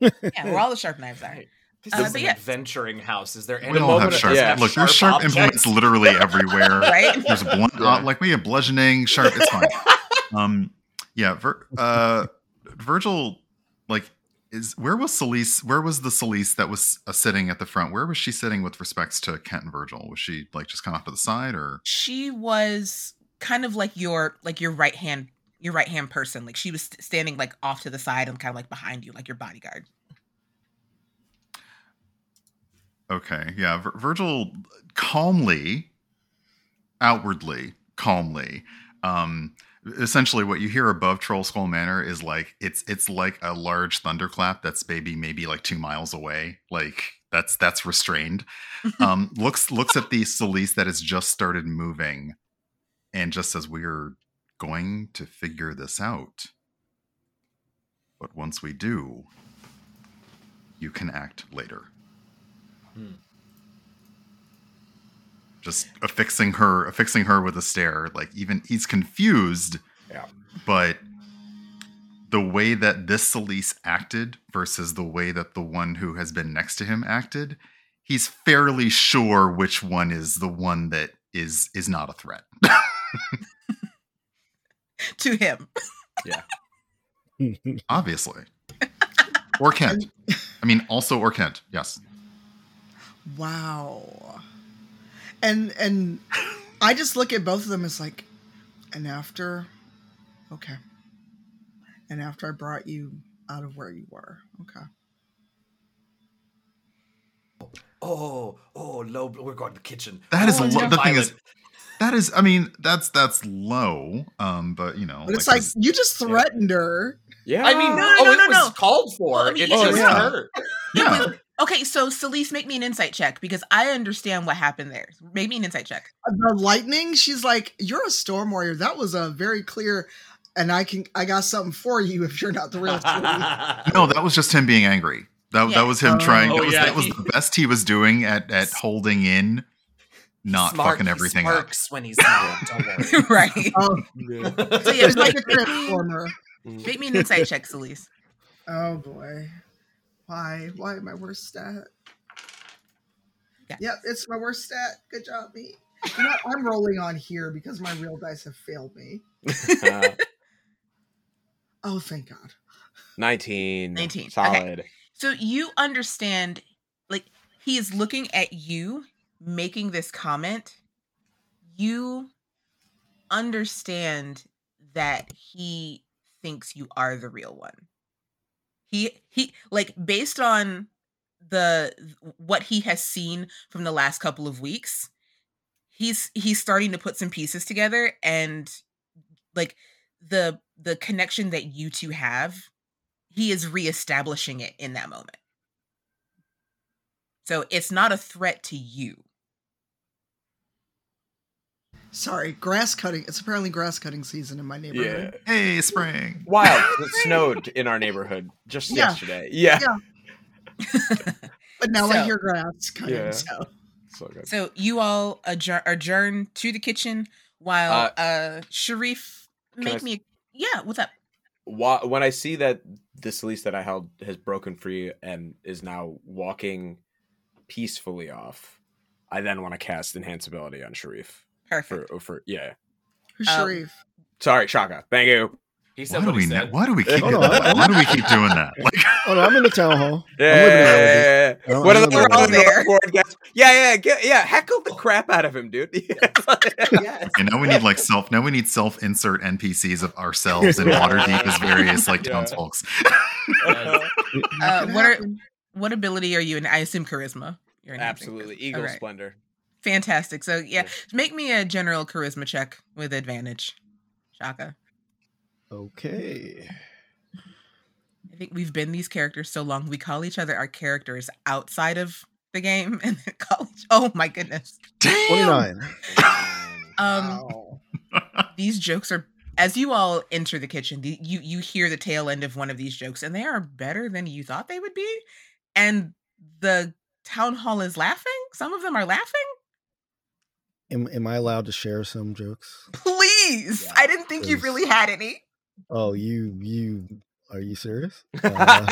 Yeah, where all the sharp knives are. Right. This Uh, is an yeah. adventuring house. Is there any We all moment have of- sharp. yeah. Look, there's sharp objects? implements literally everywhere. Right? There's blunt, Yeah. uh, like we have bludgeoning, sharp. It's fine. um, yeah. Vir- uh, Virgil like is where was Celise? Where was the Celise that was uh, sitting at the front? Where was she sitting with respects to Kent and Virgil? Was she like just kind of off to the side, or She was kind of like your like your right hand your right hand person. Like she was st- standing like off to the side and kind of like behind you, like your bodyguard. Okay? Yeah, Vir- Virgil calmly, outwardly calmly. Um, essentially, what you hear above Troll Skull Manor is like it's it's like a large thunderclap that's maybe maybe like two miles away. Like that's that's restrained. um, looks looks at the Celise that has just started moving, and just says, "We're going to figure this out. But once we do, you can act later." Hmm. Just affixing her, affixing her with a stare. Like even he's confused. Yeah. But the way that this Celise acted versus the way that the one who has been next to him acted, he's fairly sure which one is the one that is is not a threat. to him. Yeah. Obviously. Or Kent. I mean, also or Kent. Yes. Wow. And and I just look at both of them as like, and after, okay. And after I brought you out of where you were, okay. Oh, oh, low. We're going to the kitchen. That is oh, a lo- the thing is- That is, I mean, that's that's low. Um, but you know, But it's like this- you just threatened her. Yeah. I mean, No, oh, no, it no, was no. called for. Well, I mean, it it's just just- hurt. yeah. Okay, so Celise, make me an insight check because I understand what happened there. Make me an insight check. Uh, the lightning, she's like, You're a storm warrior. That was a very clear and I can I got something for you if you're not the real No, that was just him being angry. That, Yeah. that was him trying. Oh, that was, yeah, that was the best he was doing at at holding in, not Smart, fucking he everything up. when he's mad. Don't worry. right. Oh, So yeah, it's like a make transformer. make me an insight check, Celise. Oh boy. Why? Why my worst stat? Yeah. Yep, it's my worst stat. Good job, me. You know, what? I'm rolling on here because my real dice have failed me. Oh, thank God. 19. 19, okay. Solid. So you understand, like he is looking at you making this comment. You understand that he thinks you are the real one. He he like based on the what he has seen from the last couple of weeks, he's he's starting to put some pieces together and like the the connection that you two have he is reestablishing it in that moment. So it's not a threat to you. Sorry, grass cutting. It's apparently grass cutting season in my Yeah. neighborhood. Hey, spring. Wild. It snowed in our neighborhood just Yeah. yesterday. Yeah. Yeah. But now I hear grass cutting. Yeah. So So good. So you all adjourn, adjourn to the kitchen while uh, Sharif make I s- me. Yeah, what's up? Wha- when I see that this lease that I held has broken free and is now walking peacefully off, I then want to cast enhance ability on Sharif. Perfect. For, for yeah. who's Um, Sharif? Sorry, Shaka. Thank you. He Why said do what we he ne- why do we keep doing that? I- why do we keep doing that? Like Oh no, I'm in the town hall. Yeah, I'm yeah, out with it. yeah, yeah. What are the living out with it. other board guests? Yeah, yeah, get, yeah. Heckle the crap out of him, dude. yes. and now we need like self. Now we need self insert NPCs of ourselves in Waterdeep as various like Yeah. townsfolk. Uh, what are what ability are you in? I assume charisma. You're enhancing Absolutely. Eagle All right. splendor. Fantastic. So yeah, make me a general charisma check with advantage. Shaka. Okay. I think we've been these characters so long. We call each other our characters outside of the game, and then call each. Oh my goodness! Damn. 29. Um, these jokes are as you all enter the kitchen. The, you you hear the tail end of one of these jokes, and they are better than you thought they would be. And the town hall is laughing. Some of them are laughing. Am, am I allowed to share some jokes? Please, Yeah, I didn't think you really had any. Oh, you you are you serious? Uh,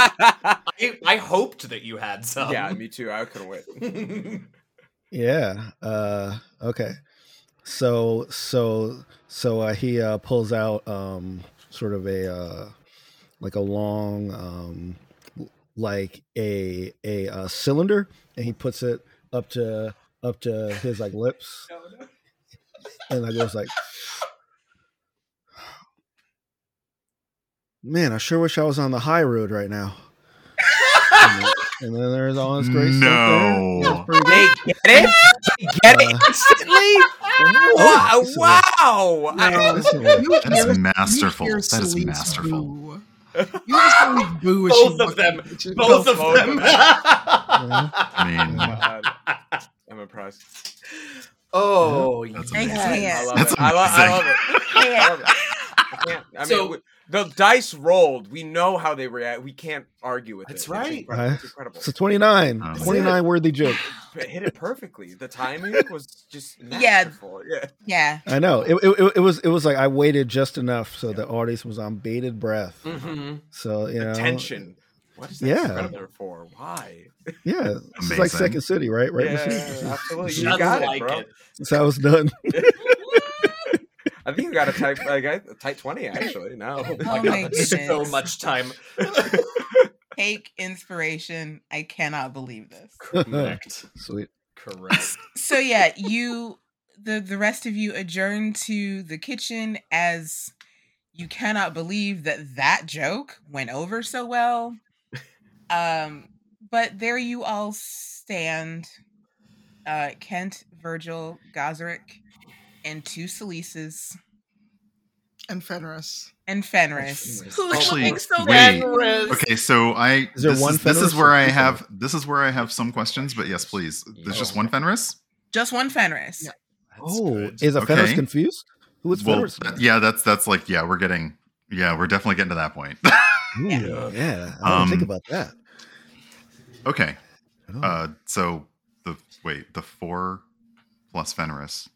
I, I hoped that you had some. yeah, me too. I couldn't wait. yeah. Uh okay. So so so uh, he uh, pulls out um sort of a uh like a long, um, like a a uh, cylinder, and he puts it up to up to his like lips, and like it was like, man, I sure wish I was on the high road right now. and, then, there's all this great no. stuff. No, they get it. They get uh, it oh, instantly. Wow! wow. No, that's masterful. That is masterful. You just going boo both, both, both of them. Both of them. I mean, I'm impressed. oh, That's Thanks, amazing. Ian. I love That's it. I, lo- I love it. I love it. I can't. I mean, So- w- the dice rolled. We know how they react. We can't argue with it. That's it. right. It's incredible. It's incredible. It's a 29, Um, 29 worthy joke. It hit it perfectly. The timing was just Yeah. masterful. Yeah. Yeah. I know it, it, it- it was it was like I waited just enough so the audience was on bated breath. hmm So you know, Attention. What is that Yeah. Predator for? Why? Yeah, it's like Second City, right? Right. Yeah, absolutely. You Just got like it, bro. it. That's how it's done. I think you got a type like a type twenty actually. No, Oh Oh my my god, so much time. Take inspiration. I cannot believe this. Correct. Sweet. Correct. So yeah, you the the rest of you adjourn to the kitchen as you cannot believe that that joke went over so well. Um but there you all stand uh Kent, Virgil, Gosrick and two Celises And Fenris. and Fenris. Fenris. Who's Actually, looking so wait. good. Okay, so I Is there this one is, this is where I two have this is where I have some questions, but yes, please. There's just one Fenris. Just one Fenris. Yeah. Oh, good. is a Fenris Okay. confused? Who is Well, Fenris? that- yeah, that's that's like yeah, we're getting yeah, we're definitely getting to that point. Ooh, Yeah. yeah, I didn't think Um, about that. Okay, Oh. uh, so the wait the four plus Fenris,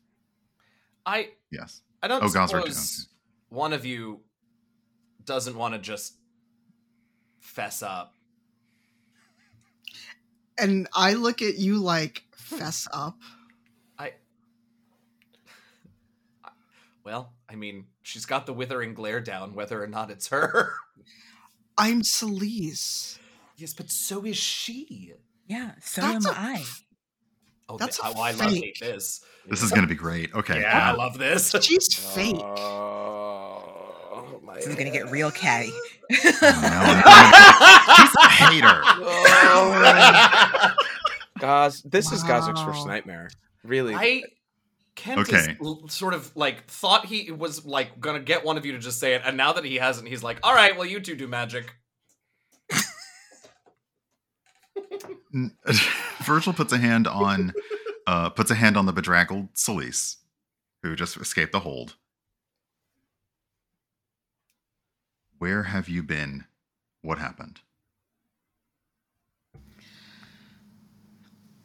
I yes. I don't Oh, Gosrick, suppose one of you doesn't want to just fess up. And I look at you like, fess up. I Well, I mean, she's got the withering glare down, whether or not it's her. I'm Celise. Yes, but so is she. Yeah, so That's am a- I. Oh, That's th- a oh, I love fake. this. This is gonna be great. Okay, yeah, I uh, love this. She's fake. Oh, my This is gonna get real catty. now I'm- he's a hater. Oh. Gaz, this is Gosrick's Wow. worst nightmare. Really. I Kent Okay. is sort of like thought he was like gonna get one of you to just say it, and now that he hasn't, he's like, "All right, well, you two do magic." Virgil puts a hand on uh puts a hand on the bedraggled Celise, who just escaped the hold. Where have you been? What happened?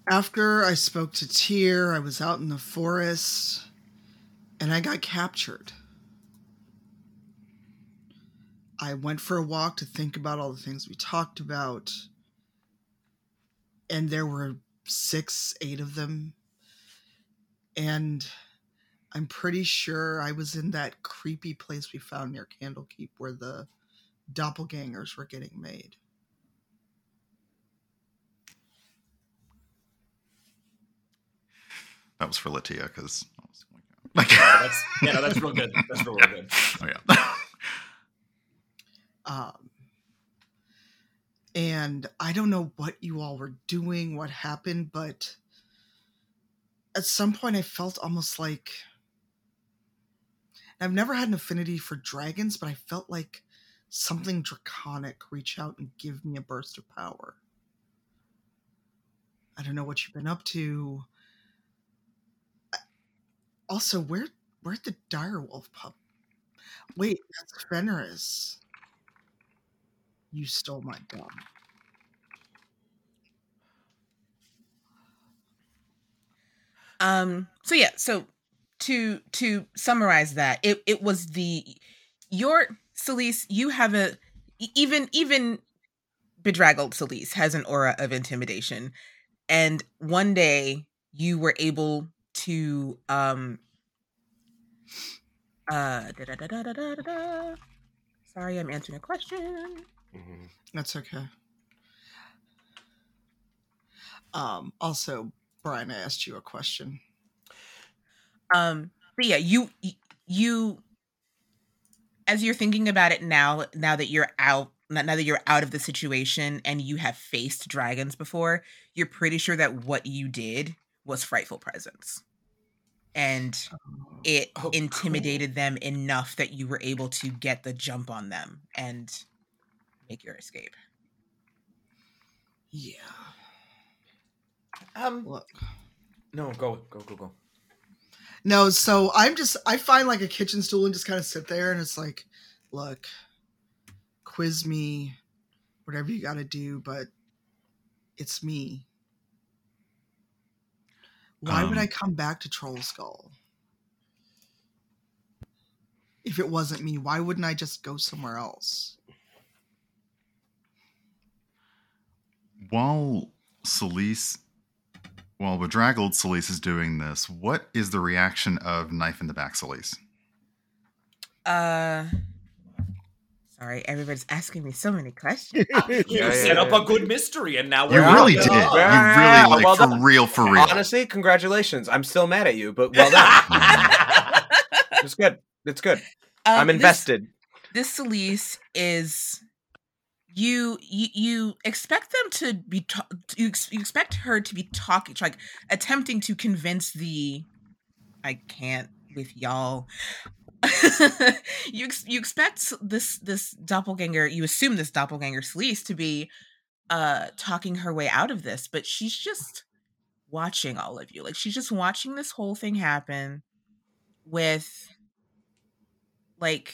After I spoke to Tyr, I was out in the forest and I got captured. I went for a walk to think about all the things we talked about. And there were six, eight of them. And I'm pretty sure I was in that creepy place we found near Candlekeep where the doppelgangers were getting made. That was for Latia because like, Yeah, that's yeah, no, that's real good. That's real, real good. oh yeah. Um, and I don't know what you all were doing, what happened, but at some point I felt almost like I've never had an affinity for dragons, but I felt like something draconic reach out and give me a burst of power. I don't know what you've been up to. Also, where where'd the direwolf pup? Wait, that's Fenris. You stole my gun. Um, so yeah, so to to summarize that, it it was the your Celise, you have a even even bedraggled Celise has an aura of intimidation. And one day you were able to um uh da, da, da, sorry, I'm answering a question. Mhm. That's okay. Um. Also, Brian, I asked you a question. Um, but yeah, you you as you're thinking about it now, now that you're out, now that you're out of the situation and you have faced dragons before, you're pretty sure that what you did was frightful presence, and it Oh, cool. intimidated them enough that you were able to get the jump on them and make your escape. Yeah. Um, Look. no, go, go, go, go. No, so I'm just I find like a kitchen stool and just kind of sit there and it's like, look, quiz me, whatever you got to do, but it's me. Why would Um, I come back to Troll Skull? If it wasn't me, why wouldn't I just go somewhere else? While Celise, while bedraggled Celise is doing this, what is the reaction of Knife in the Back Celise? Uh, sorry, everybody's asking me so many questions. You Yeah, set yeah, up yeah. a good mystery, and now You we're really out. did. Yeah. Yeah, You really like well for done. real, for real. Honestly, congratulations. I'm still mad at you, but well done. it's good. It's good. Um, I'm this- invested. This, Celise is you, you. You expect them to be. Ta- you, ex- you expect her to be talking, like attempting to convince the. I can't with y'all. you ex- you expect this this doppelganger. You assume this doppelganger Celise to be, uh, talking her way out of this, but she's just watching all of you. Like she's just watching this whole thing happen with like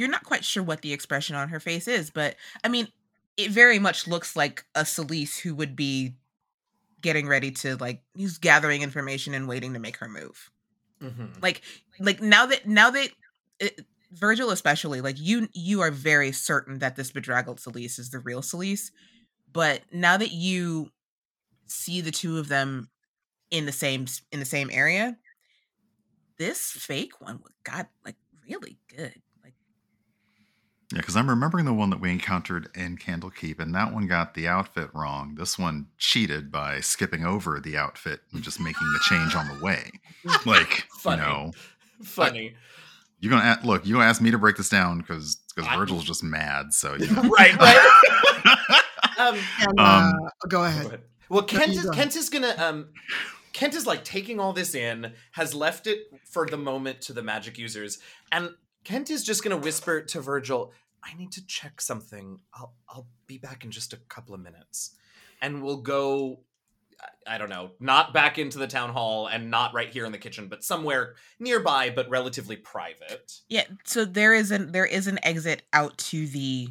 you're not quite sure what the expression on her face is, but I mean, it very much looks like a Celise who would be getting ready to like he's gathering information and waiting to make her move. Mhm. Like like now that now that it, Virgil especially like you you are very certain that this bedraggled Celise is the real Celise, but now that you see the two of them in the same in the same area, this fake one got like really good. Like Yeah, because I'm remembering the one that we encountered in Candlekeep, and that one got the outfit wrong. This one cheated by skipping over the outfit and just making the change on the way. Like, Funny. you know, Funny, you're gonna a- look. You gonna ask me to break this down because because Virgil's just mad. So you know. right? Right. um, And, Um, uh, go ahead. Go ahead. Well, Kent is. Kent is gonna um Kent is like taking all this in, has left it for the moment to the magic users, and Kent is just gonna whisper to Virgil, "I need to check something. I'll I'll be back in just a couple of minutes," and we'll go. I- don't know, not back into the town hall and not right here in the kitchen, but somewhere nearby, but relatively private. yeah, so there is an there is an exit out to the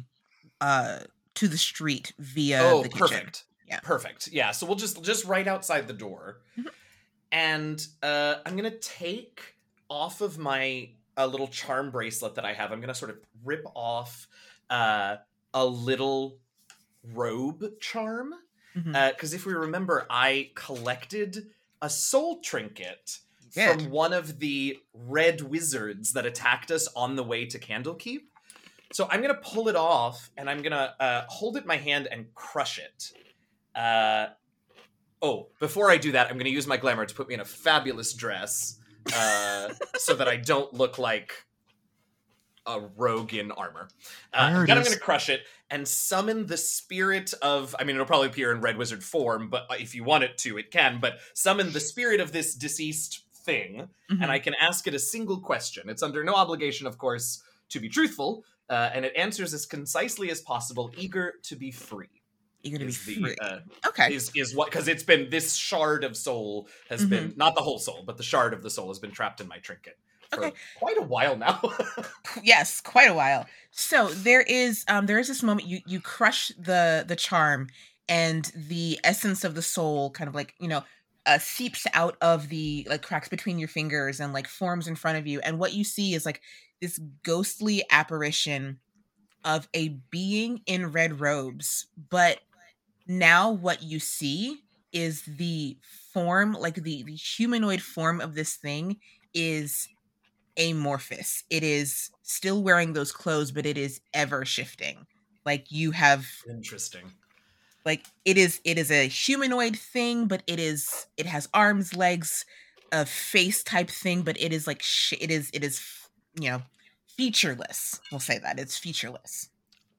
uh to the street via oh, the kitchen. perfect. Yeah. Perfect. Yeah. So we'll just just right outside the door. Mhm. And uh I'm gonna take off of my a little charm bracelet that I have. I'm gonna sort of rip off uh a little robe charm. Because if we remember, I collected a soul trinket did. from one of the red wizards that attacked us on the way to Candlekeep. So I'm gonna pull it off and I'm gonna uh, hold it in my hand and crush it. Uh, oh, before I do that, I'm gonna use my glamour to put me in a fabulous dress uh, so that I don't look like a rogue in armor. Uh, then I'm gonna crush it and summon the spirit of. I mean, it'll probably appear in red wizard form, but if you want it to, it can. But summon the spirit of this deceased thing Mhm. and I can ask it a single question. It's under no obligation, of course, to be truthful, uh, and it answers as concisely as possible, eager to be free. Eager to be Is the free. uh, okay. is is what because it's been this shard of soul has been not the whole soul, but the shard of the soul has been trapped in my trinket for Okay. quite a while now. yes quite a while so there is um there is this moment you you crush the the charm and the essence of the soul kind of like you know uh, seeps out of the like cracks between your fingers and like forms in front of you and what you see is like this ghostly apparition of a being in red robes but now what you see is the form like the the humanoid form of this thing is amorphous. It is still wearing those clothes, but it is ever shifting. Like you have Interesting. like it is it is a humanoid thing, but it is it has arms, legs, a face type thing, but it is like sh- it is it is you know featureless. We'll say that it's featureless.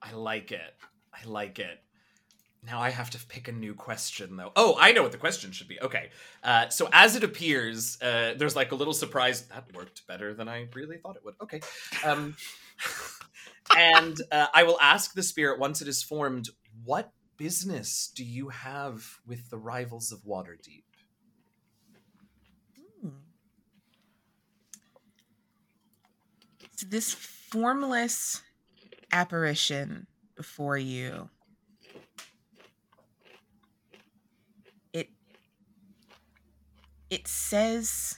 I like it. I like it. Now I have to pick a new question, though. Oh, I know what the question should be. Okay. Uh, so as it appears, uh, there's like a little surprise. That worked better than I really thought it would. Okay. Um, and uh, I will ask the spirit once it is formed, what business do you have with the rivals of Waterdeep? Hmm. So this formless apparition before you. It says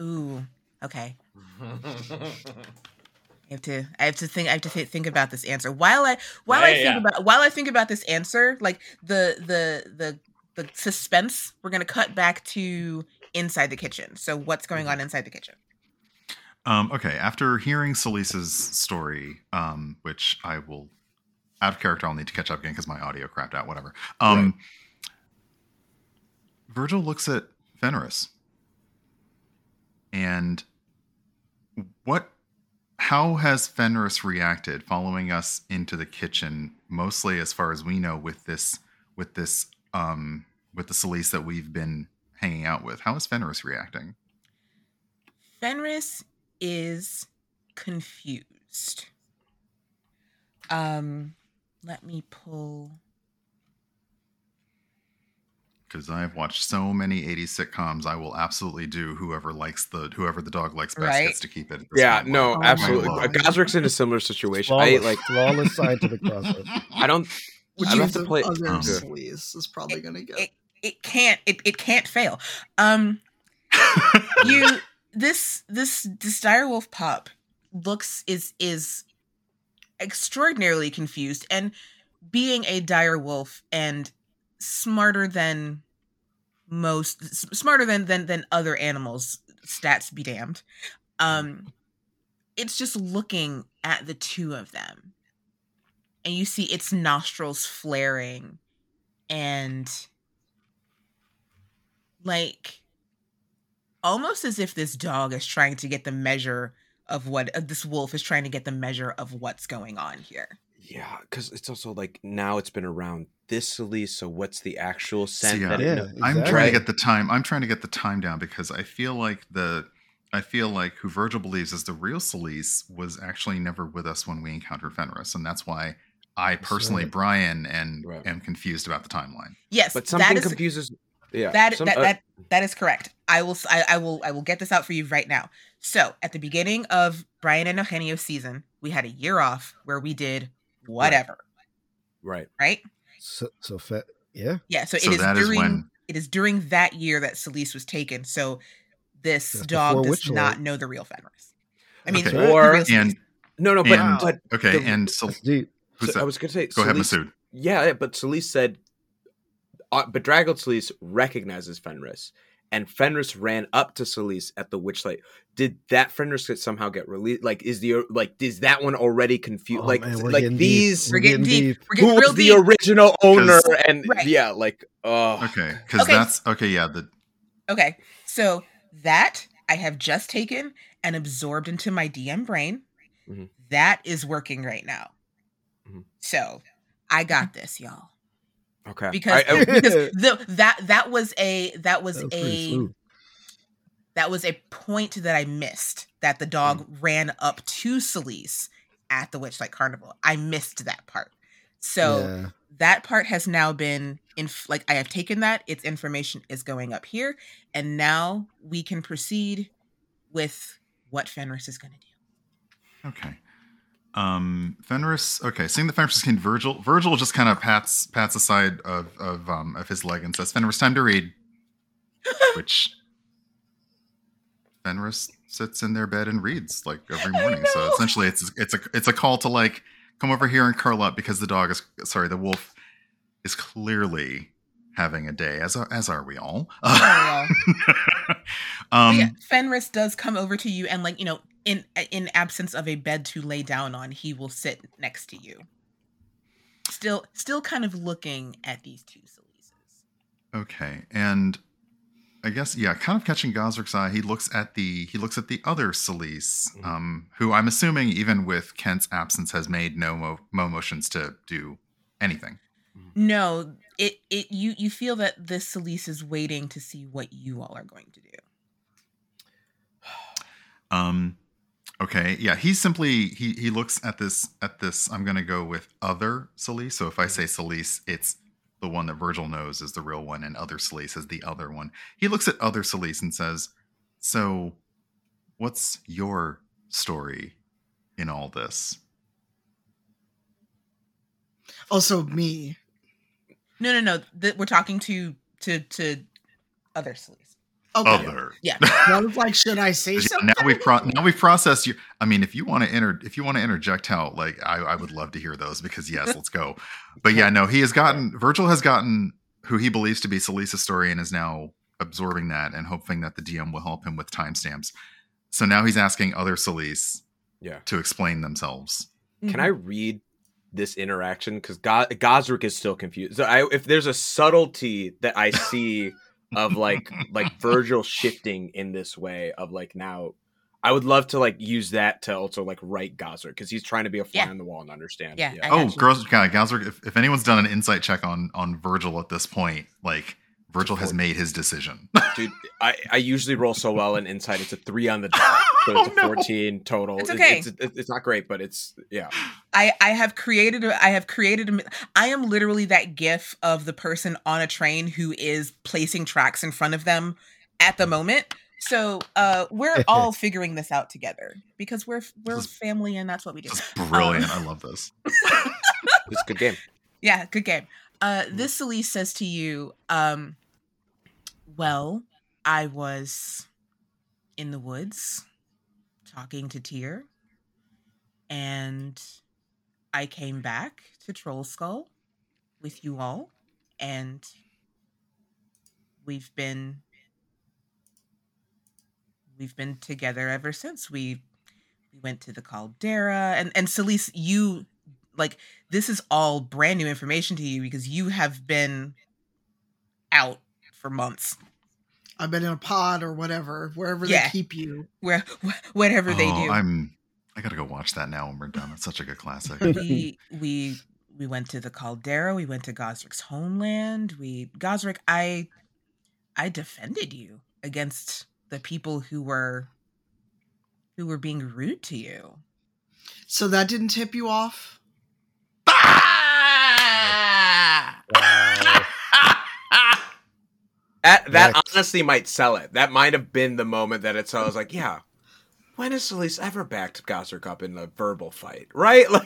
Ooh, okay. I have to I have to think I have to th- think about this answer. While I while I think yeah. about while I think about this answer, like the the the the suspense, we're gonna cut back to inside the kitchen. So what's going on inside the kitchen? Um, okay, after hearing Celise's story, um, which I will out of character, I'll need to catch up again because my audio crapped out. Whatever. Um, Virgil looks at Fenris, and what? How has Fenris reacted following us into the kitchen? Mostly, as far as we know, with this, with this, um, with the Celise that we've been hanging out with. How is Fenris reacting? Fenris is confused. Um, let me pull. Because I've watched so many 80s sitcoms, I will absolutely do whoever likes the whoever the dog likes best Right. gets to keep it. Yeah, point. no, Oh, absolutely. my. Gosrick's in a similar situation. I Flawless, like. flawless scientific process. I don't. Which I'd have to play- other um, sleaze is probably gonna get. It, it can't it, it can't fail. Um, you this this this direwolf pup looks is is extraordinarily confused and being a direwolf and smarter than most smarter than than than other animals stats be damned um it's just looking at the two of them and you see its nostrils flaring and like almost as if this dog is trying to get the measure of what uh, this wolf is trying to get the measure of what's going on here. Yeah, because it's also like now it's been around this Celise. So what's the actual scent See, that it Yeah, knows? I'm exactly. trying to get the time. I'm trying to get the time down because I feel like the I feel like who Virgil believes is the real Celise was actually never with us when we encountered Fenris, and that's why I personally, right. Brian, and Right. am confused about the timeline. Yes, But that something is confuses. Yeah, that some- that, uh, that that is correct. I will s- I, I will I will get this out for you right now. So at the beginning of Brian and Eugenio season, we had a year off where we did whatever, right. right? So, so fe- yeah, Yeah. So, So it is that is during when- it is during that year that Celise was taken. So this That's dog before does not Witchlight. know the real Fenris. I mean, Okay. the Or- And No, no, but and but okay, the- and so who's so that? I was gonna say. Go ahead, Celise- Masood. Yeah, yeah, but Celise said, uh, but Draggle Celise recognizes Fenris, and Fenris ran up to Celise at the Witchlight. Did that Fenris somehow get released? Like, is the like is that one already confused? Oh, like, man, we're like getting deep. these. We're getting deep. We're getting Who real was the original owner? And Right. yeah, like, oh, Okay, because Okay. that's okay. Yeah, the Okay, so that I have just taken and absorbed into my DM brain. Mhm. That is working right now. Mhm. So I got this, y'all. Okay. Because, I- I- because the, that that was a that was That was a that was a point that I missed. That the dog Mm. ran up to Celise at the Witchlight Carnival. I missed that part. So yeah. that part has now been in like i have taken that its information is going up here and now we can proceed with what fenris is going to do Okay. Um, Fenris. Okay, seeing the Fenris king, Virgil. Virgil just kind of pats pats aside of of um of his leg and says, "Fenris, time to read." Which Fenris sits in their bed and reads like every morning. So essentially, it's it's a it's a call to like come over here and curl up because the dog is sorry the wolf is clearly having a day, as are, as are we all. Oh, um, yeah, Fenris does come over to you, and like you know, in in absence of a bed to lay down on, he will sit next to you. Still, still kind of looking at these two Celises. Okay, and I guess yeah, kind of catching Gosrick's eye. He looks at the he looks at the other Celise, Mhm. um, who I'm assuming even with Kent's absence has made no mo, mo motions to do anything. No, it it you you feel that this Celise is waiting to see what you all are going to do. Um, okay, yeah, he's simply he he looks at this at this. I'm gonna go with other Celise. So if I say Celise, it's the one that Virgil knows is the real one, and other Celise is the other one. He looks at other Celise and says, "So, what's your story in all this?" Also, me. No, no, no. Th- we're talking to to to other Celise. Okay. Other. Yeah. I was like, should I say something? now we've pro- now we've processed you. I mean, if you want to enter, if you want to interject, how like I, I would love to hear those because yes, let's go. But yeah, no, he has gotten Virgil has gotten who he believes to be Celise's story and is now absorbing that and hoping that the DM will help him with timestamps. So now he's asking other Celise Yeah. to explain themselves. Can mm-hmm. I read this interaction? Because Go- Gosrick is still confused. So I, if there's a subtlety that I see of like like Virgil shifting in this way of like now, I would love to like use that to also like write Gosrick because he's trying to be a fly Yeah. on the wall and understand. Yeah, I oh, got girls, guy, Gowser, if, if anyone's done an insight check on on Virgil at this point, like Virgil has made his decision. Dude. I, I usually roll so well in insight. It's a three on the die, so it's Oh, a no. fourteen total. It's okay. It's, it's, it's not great, but it's yeah. I I have created a, I have created a, I am literally that gif of the person on a train who is placing tracks in front of them at the moment. So uh we're all figuring this out together because we're we're is- family and that's what we do. This is brilliant. Um, I love this. It's a good game. Yeah, good game. Uh this Celise says to you, um well, I was in the woods talking to Tyr and I came back to Troll Skull with you all and we've been we've been together ever since. We we went to the caldera and and Celise you like this is all brand new information to you because you have been out for months I've been in a pod or whatever, wherever Yeah. they keep you. where wh- whatever they Oh, do I'm. I gotta go watch that now when we're done. It's such a good classic. we we we went to the caldera we went to gosrick's homeland we gosrick i i defended you against the people who were who were being rude to you So that didn't tip you off? That that Next. honestly might sell it. That might have been the moment that it. So I was like, yeah. When has Celise ever backed Gosser Cup in a verbal fight? Right?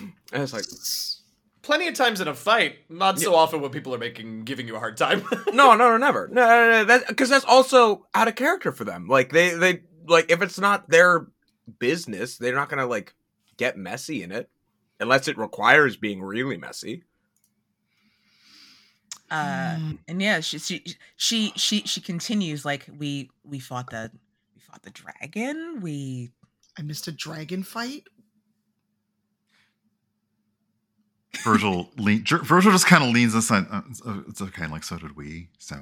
Like, and it's like, Plenty of times in a fight, not so often when people are making giving you a hard time. no, no, no, never. No, no, no. That because that's also out of character for them. Like they, they like if it's not their business, they're not gonna like get messy in it unless it requires being really messy. Uh Mm. and yeah she she she she, she continues like we we fought the we fought the dragon we I missed a dragon fight? Virgil, lean, Jer- Virgil just kind of leans aside. Uh, it's, okay. Like so did we. So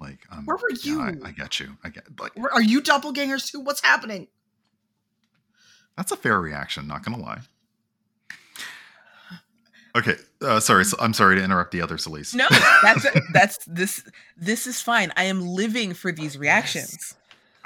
like, um, Where were yeah, I, you? I get you. I get like Where- Are you doppelgangers too? What's happening? that's a fair reaction. Not gonna lie. Okay, uh, sorry. So, I'm sorry to interrupt the other Celise. no that's that's this this is fine i am living for these reactions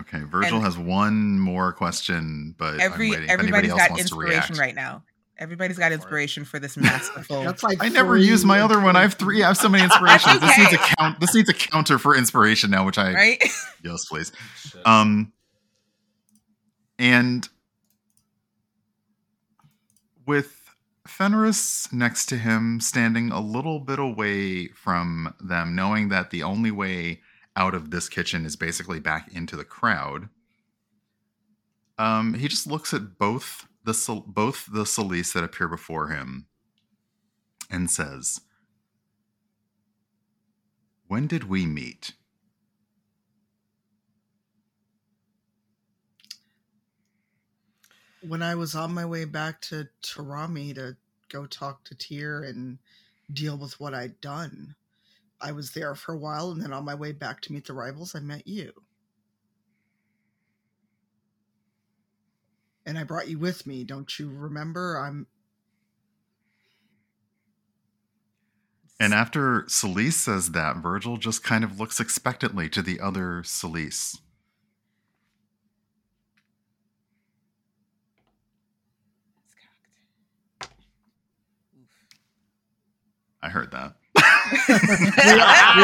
Okay, Virgil And- has one more question, but every I'm waiting if anybody else got wants to inspiration react. right now everybody's got inspiration for this masterful That's like I never use my other one. I have three. I have so many inspirations. This needs a count. This needs a counter for inspiration now, which I right yes, please. Um, and with Fenris next to him, standing a little bit away from them, knowing that the only way out of this kitchen is basically back into the crowd. Um, he just looks at both the both the Celise that appear before him, and says, When did we meet? When I was on my way back to Tarami to go talk to Tyr and deal with what I'd done, I was there for a while, and then on my way back to meet the rivals, I met you. And I brought you with me. Don't you remember? I'm And after Celise says that, Virgil just kind of looks expectantly to the other Celise. I heard that. we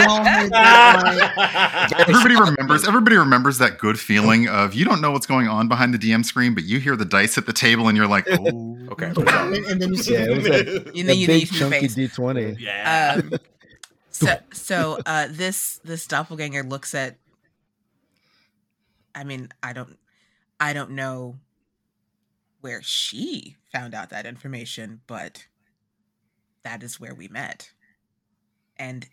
all heard that line. Everybody remembers. Everybody remembers that good feeling of you don't know what's going on behind the DM screen, but you hear the dice at the table, and you're like, "Oh, Okay. and, and then you see Yeah, it was that, You know, you big your chunky face. D twenty. yeah. Um, so, so uh, this this doppelganger looks at. I mean, I don't, I don't know where she found out that information, but that is where we met, and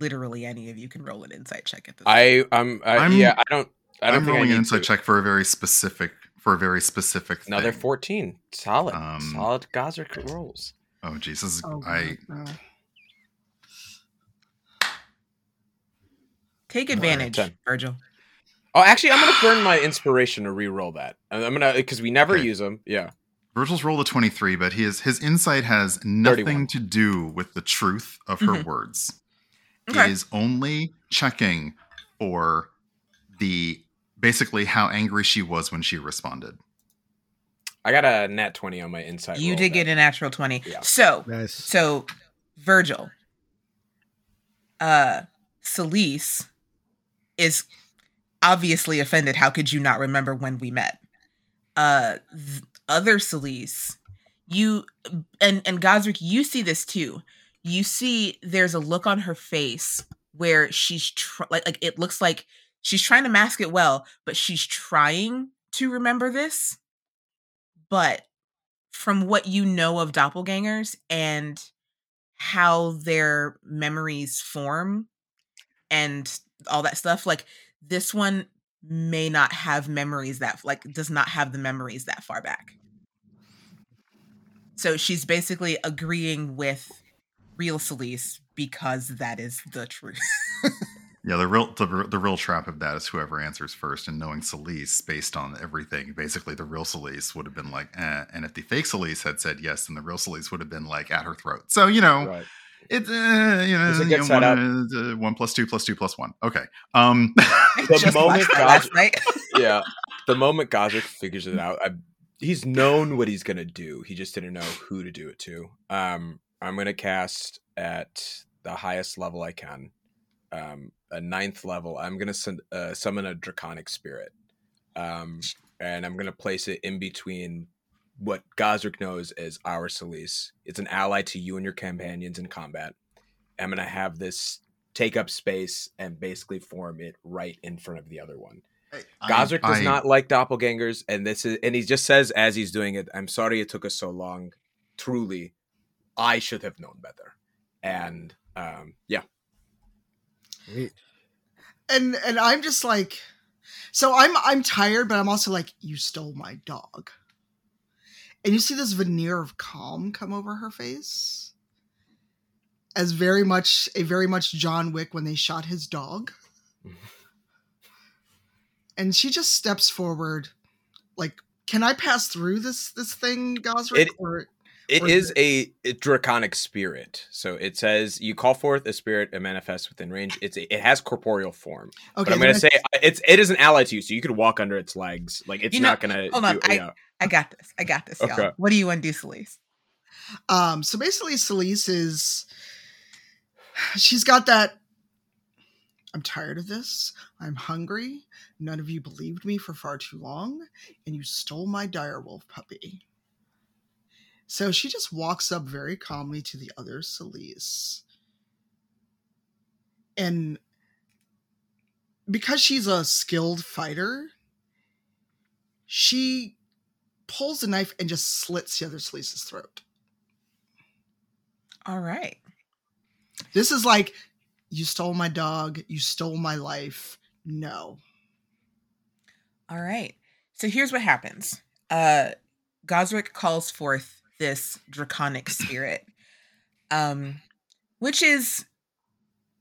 literally any of you can roll an insight check at this. point. I um I, I'm- yeah I don't I don't I'm think I rolling an need insight to. check for a very specific for a very specific Another thing. 14. Solid. Um, Solid Gozer rolls. Oh Jesus! Oh, I God. Take advantage, ten. Virgil. Oh, actually, I'm gonna burn my inspiration to re-roll that. I'm I'm gonna because we never Okay. use them. Yeah. Virgil's rolled a 23, but his his insight has nothing 31. to do with the truth of her Mhm. words. Okay. He is only checking for the basically how angry she was when she responded. I got a nat 20 on my insight. You roll did that- get a natural twenty. Yeah. So Nice. So, Virgil, uh, Celise is obviously offended. How could you not remember when we met? Uh, th- other Celise, you and and Gosrick, you see this too. You see, there's a look on her face where she's tr- like like it looks like she's trying to mask it well, but she's trying to remember this. But from what you know of doppelgangers and how their memories form and all that stuff like this one may not have memories that like does not have the memories that far back so she's basically agreeing with real Celise because that is the truth Yeah, the real the, the real trap of that is whoever answers first, and knowing Celise based on everything, basically the real Celise would have been like, eh. and if the fake Celise had said yes, then the real Celise would have been like at her throat. So you know, Right. It's uh, you know, It's a you know, setup. one, uh, one plus two plus two plus one. Okay. Um, The moment watched that God- last night. yeah. The moment Gosrick figures it out, I, he's known what he's gonna do. He just didn't know who to do it to. Um, I'm gonna cast at the highest level I can, um, a ninth level. I'm gonna send, uh, summon a draconic spirit, um, and I'm gonna place it in between what Gosrick knows as our Celise. It's an ally to you and your companions in combat. I'm gonna have this take up space and basically form it right in front of the other one. Gosrick does I- not like doppelgangers, and this is and he just says as he's doing it, I'm sorry it took us so long. Truly, I should have known better. And um yeah. And and I'm just like, so I'm I'm tired, but I'm also like, you stole my dog, and you see this veneer of calm come over her face, as very much a very much John Wick when they shot his dog, and she just steps forward, like, can I pass through this this thing, Gosrick? It- or It Or is a, draconic spirit. So it says you call forth a spirit and manifests within range. It's a, it has corporeal form. okay, but I'm gonna say uh, it's it is an ally to you, so you could walk under its legs. Like it's You know- not gonna hold on, do, I-. I got this. I got this, y'all. Okay. What do you want to do, Celise? Um, so basically, Celise is she's got that. I'm tired of this. I'm hungry. None of you believed me for far too long, and you stole my direwolf puppy. So she just walks up very calmly to the other Celise. And because she's a skilled fighter, she pulls a knife and just slits the other Celise's throat. All right. This is like You stole my dog. You stole my life. No. All right. So here's what happens. Uh Gosrick calls forth this draconic spirit. Um which is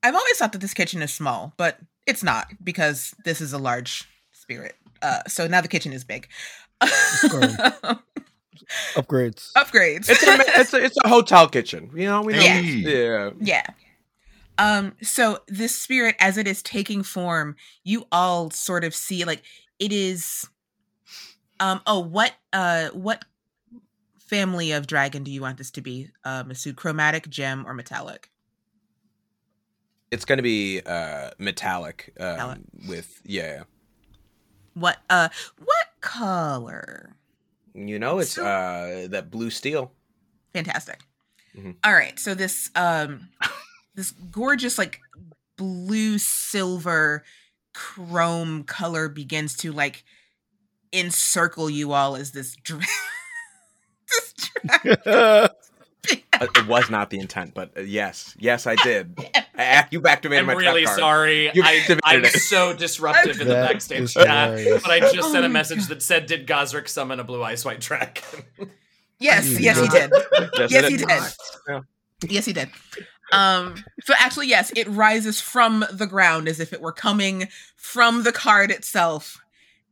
I've always thought that this kitchen is small, but it's not because this is a large spirit. Uh so now the kitchen is big. Growing. Upgrades. Upgrades. It's a, it's a it's a hotel kitchen. You know, we know. Yeah. yeah. Yeah. Um, so this spirit, as it is taking form, you all sort of see like it is um oh what uh what family of dragon do you want this to be? Uh Masood chromatic, gem, or metallic? It's gonna be uh metallic, um, Metallic. with yeah. What uh what color? You know, it's So- uh that blue steel. Fantastic. Mhm. All right, so this um this gorgeous like blue silver chrome color begins to like encircle you all as this dra- this it was not the intent, but uh, yes, yes, I did. I, you activated I'm my really trap card. sorry. You I, activated I'm it. so disruptive in the backstage chat. hilarious. But I just sent a message that said, "Did Gosrick summon a blue ice white dragon?" yes, yes, he did. did. Yes, Yes, he is. did. Yeah. Yes, he did. Um, so actually, yes, it rises from the ground as if it were coming from the card itself.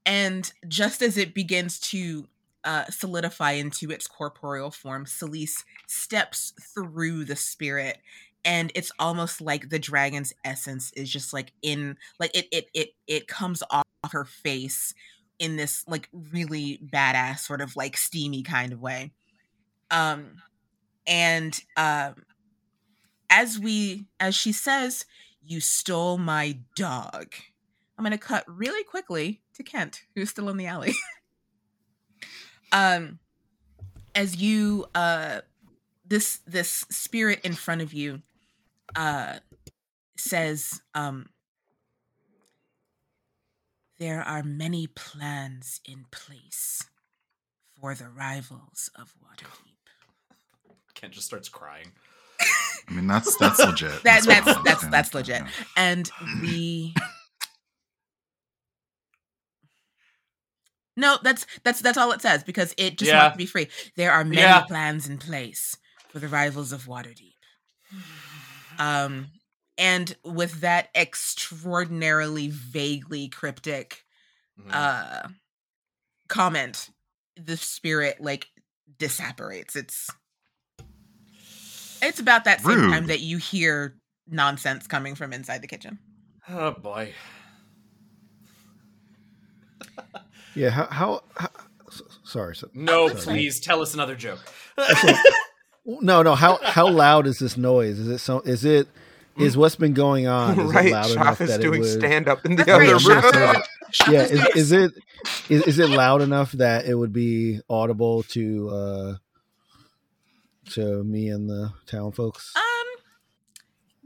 And just as it begins to uh, solidify into its corporeal form, Celise steps through the spirit. And it's almost like the dragon's essence is just like in, like it, it, it, it comes off her face in this like really badass sort of like steamy kind of way. Um, and um as we as she says you stole my dog i'm going to cut really quickly to kent who's still in the alley um as you uh this this spirit in front of you uh says um there are many plans in place for the rivals of waterdeep Kent just starts crying. I mean, that's that's legit. That- what I that's- that's- that's legit. Yeah. and we no that's that's that's all it says because it just Yeah. wants to be free there are many Yeah. plans in place for the rivals of waterdeep um and with that extraordinarily vaguely cryptic Mhm. uh comment the spirit like disapparates it's it's about that same time that you hear nonsense coming from inside the kitchen oh boy. Yeah. How? how, how sorry. so- No, Sorry. please tell us another joke. No, no. How how loud is this noise? Is it so? Is it? Is what's been going on? Is right, it loud enough is that doing would? stand up in the That's other room. Yeah. Is, is it? Is, is it loud enough that it would be audible to uh to me and the town folks um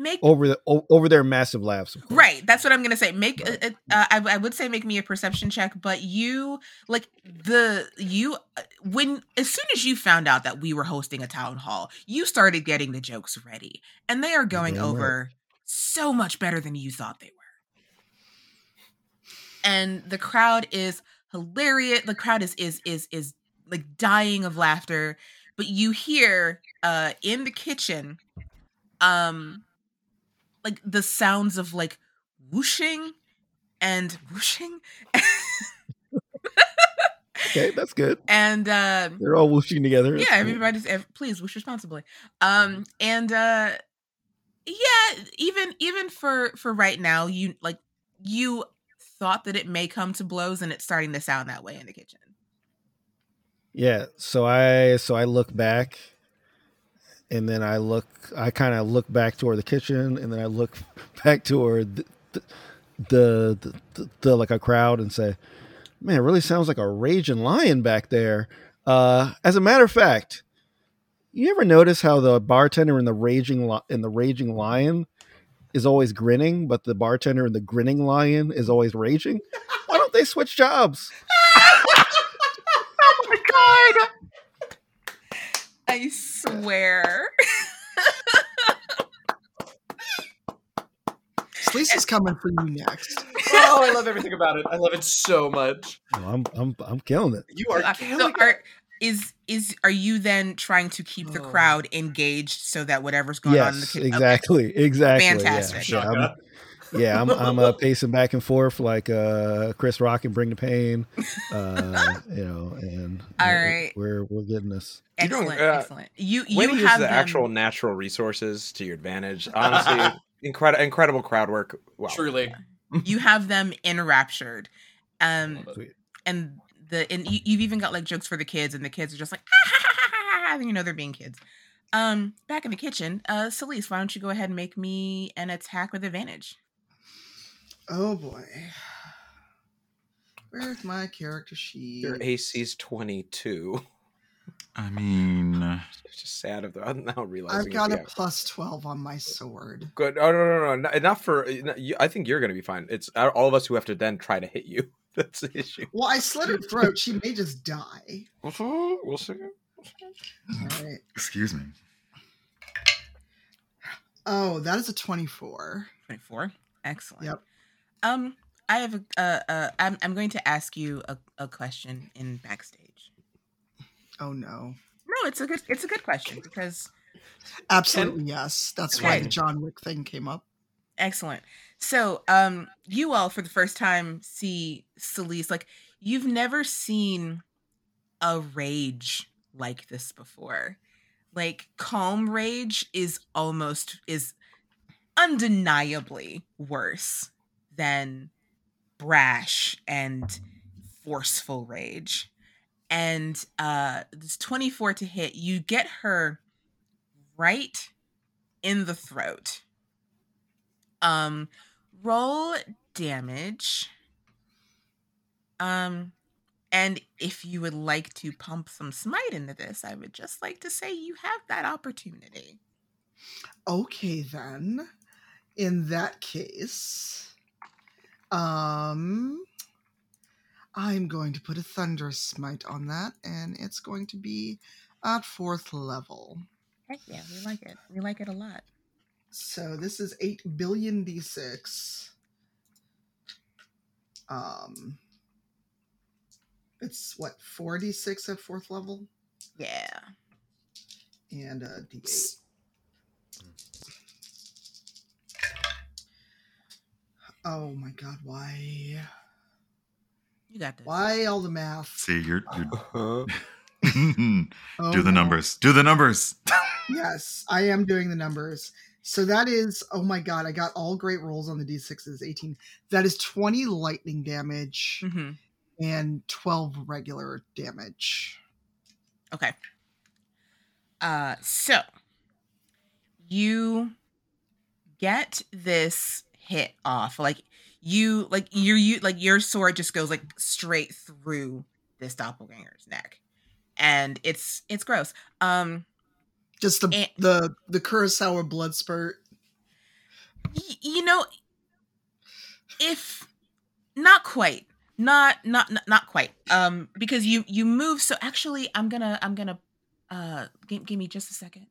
make over the over their massive laughs? right that's what i'm gonna say make uh, uh, I, I would say make me a perception check but you like the you uh, when as soon as you found out that we were hosting a town hall you started getting the jokes ready and they are going damn right. over so much better than you thought they were and the crowd is hilarious the crowd is is is is like dying of laughter but you hear uh in the kitchen um like the sounds of like whooshing and whooshing Okay, that's good. and uh They're all whooshing together. Yeah everybody's ev- please whoosh responsibly um and uh yeah even even for for right now you like you thought that it may come to blows and it's starting to sound that way in the kitchen Yeah, so I so I look back and then I look I kind of look back toward the kitchen and then I look back toward the the, the, the, the like a crowd and say, "Man, it really sounds like a raging lion back there." Uh as a matter of fact, you ever notice how the bartender in the raging in the raging lion is always grinning, but the bartender in the grinning lion is always raging? Why don't they switch jobs? i swear Celise is coming for you next. oh, I love everything about it. I love it so much. Well, I'm I'm I'm killing it. You are killing so are, is is are you then trying to keep the Oh. crowd engaged so that whatever's going on in the Yes, kitchen exactly, exactly. Fantastic. Yeah, I'm, Shaka. Yeah, I'm I'm uh, pacing back and forth like uh, Chris Rock and Bring the Pain, uh, you know, and all right, we're we're getting this. You don't, excellent, uh, excellent. You you to use have the them, actual natural resources to your advantage. Honestly, incredible, incredible crowd work. Wow. Truly. you have them enraptured, um, Sweet. and the and you, you've even got like jokes for the kids, and the kids are just like, you know, they're being kids. Um, back in the kitchen, uh, Celise, why don't you go ahead and make me an attack with advantage? Oh boy. Where's my character sheet? Your AC's 22. I mean, It's just sad of the, I'm now realizing. I've got a yeah. plus 12 on my sword. Good. Oh no, no, no, no! Enough for. I think you're going to be fine. It's uh, all of us who have to then try to hit you. That's the issue. Well, I slit her throat. She may just die. We'll see. All right. excuse me. Oh, that is a 24. 24. Excellent. Yep. Um, I have a, uh, uh, I'm, I'm going to ask you a, a question in backstage. Oh no. No, it's a good, it's a good question because Absolutely yes. That's why the John Wick thing came up. excellent. So, um, you all for the first time see Celise, like you've never seen a rage like this before. Like calm rage is almost is undeniably worse than brash and forceful rage. And uh this 24 to hit, you get her right in the throat. Um roll damage. Um and if you would like to pump some smite into this, I would just like to say you have that opportunity. Okay then. In that case, um I'm going to put a thunder smite on that and it's going to be at fourth level. Heck yeah, we like it. We like it a lot. So this is 8 billion d6. Um it's what 4d6 at fourth level Yeah. and uh d8. Oh my god, why? You got this. Why all the math? See, you're, Uh-huh. you're Oh, do the no. numbers. Do the numbers. Yes, I am doing the numbers. So that is, oh my god, I got all great rolls on the d6s. 18. That is 20 lightning damage hmm and 12 regular damage. Okay. Uh so you get this hit off. Like you like your you like your sword just goes like straight through this doppelganger's neck. And it's it's gross. Um Just the And- the the Kurosawa blood spurt. y- you know if not quite not not not, quite um because you you move so actually i'm gonna i'm gonna uh give, give me just a second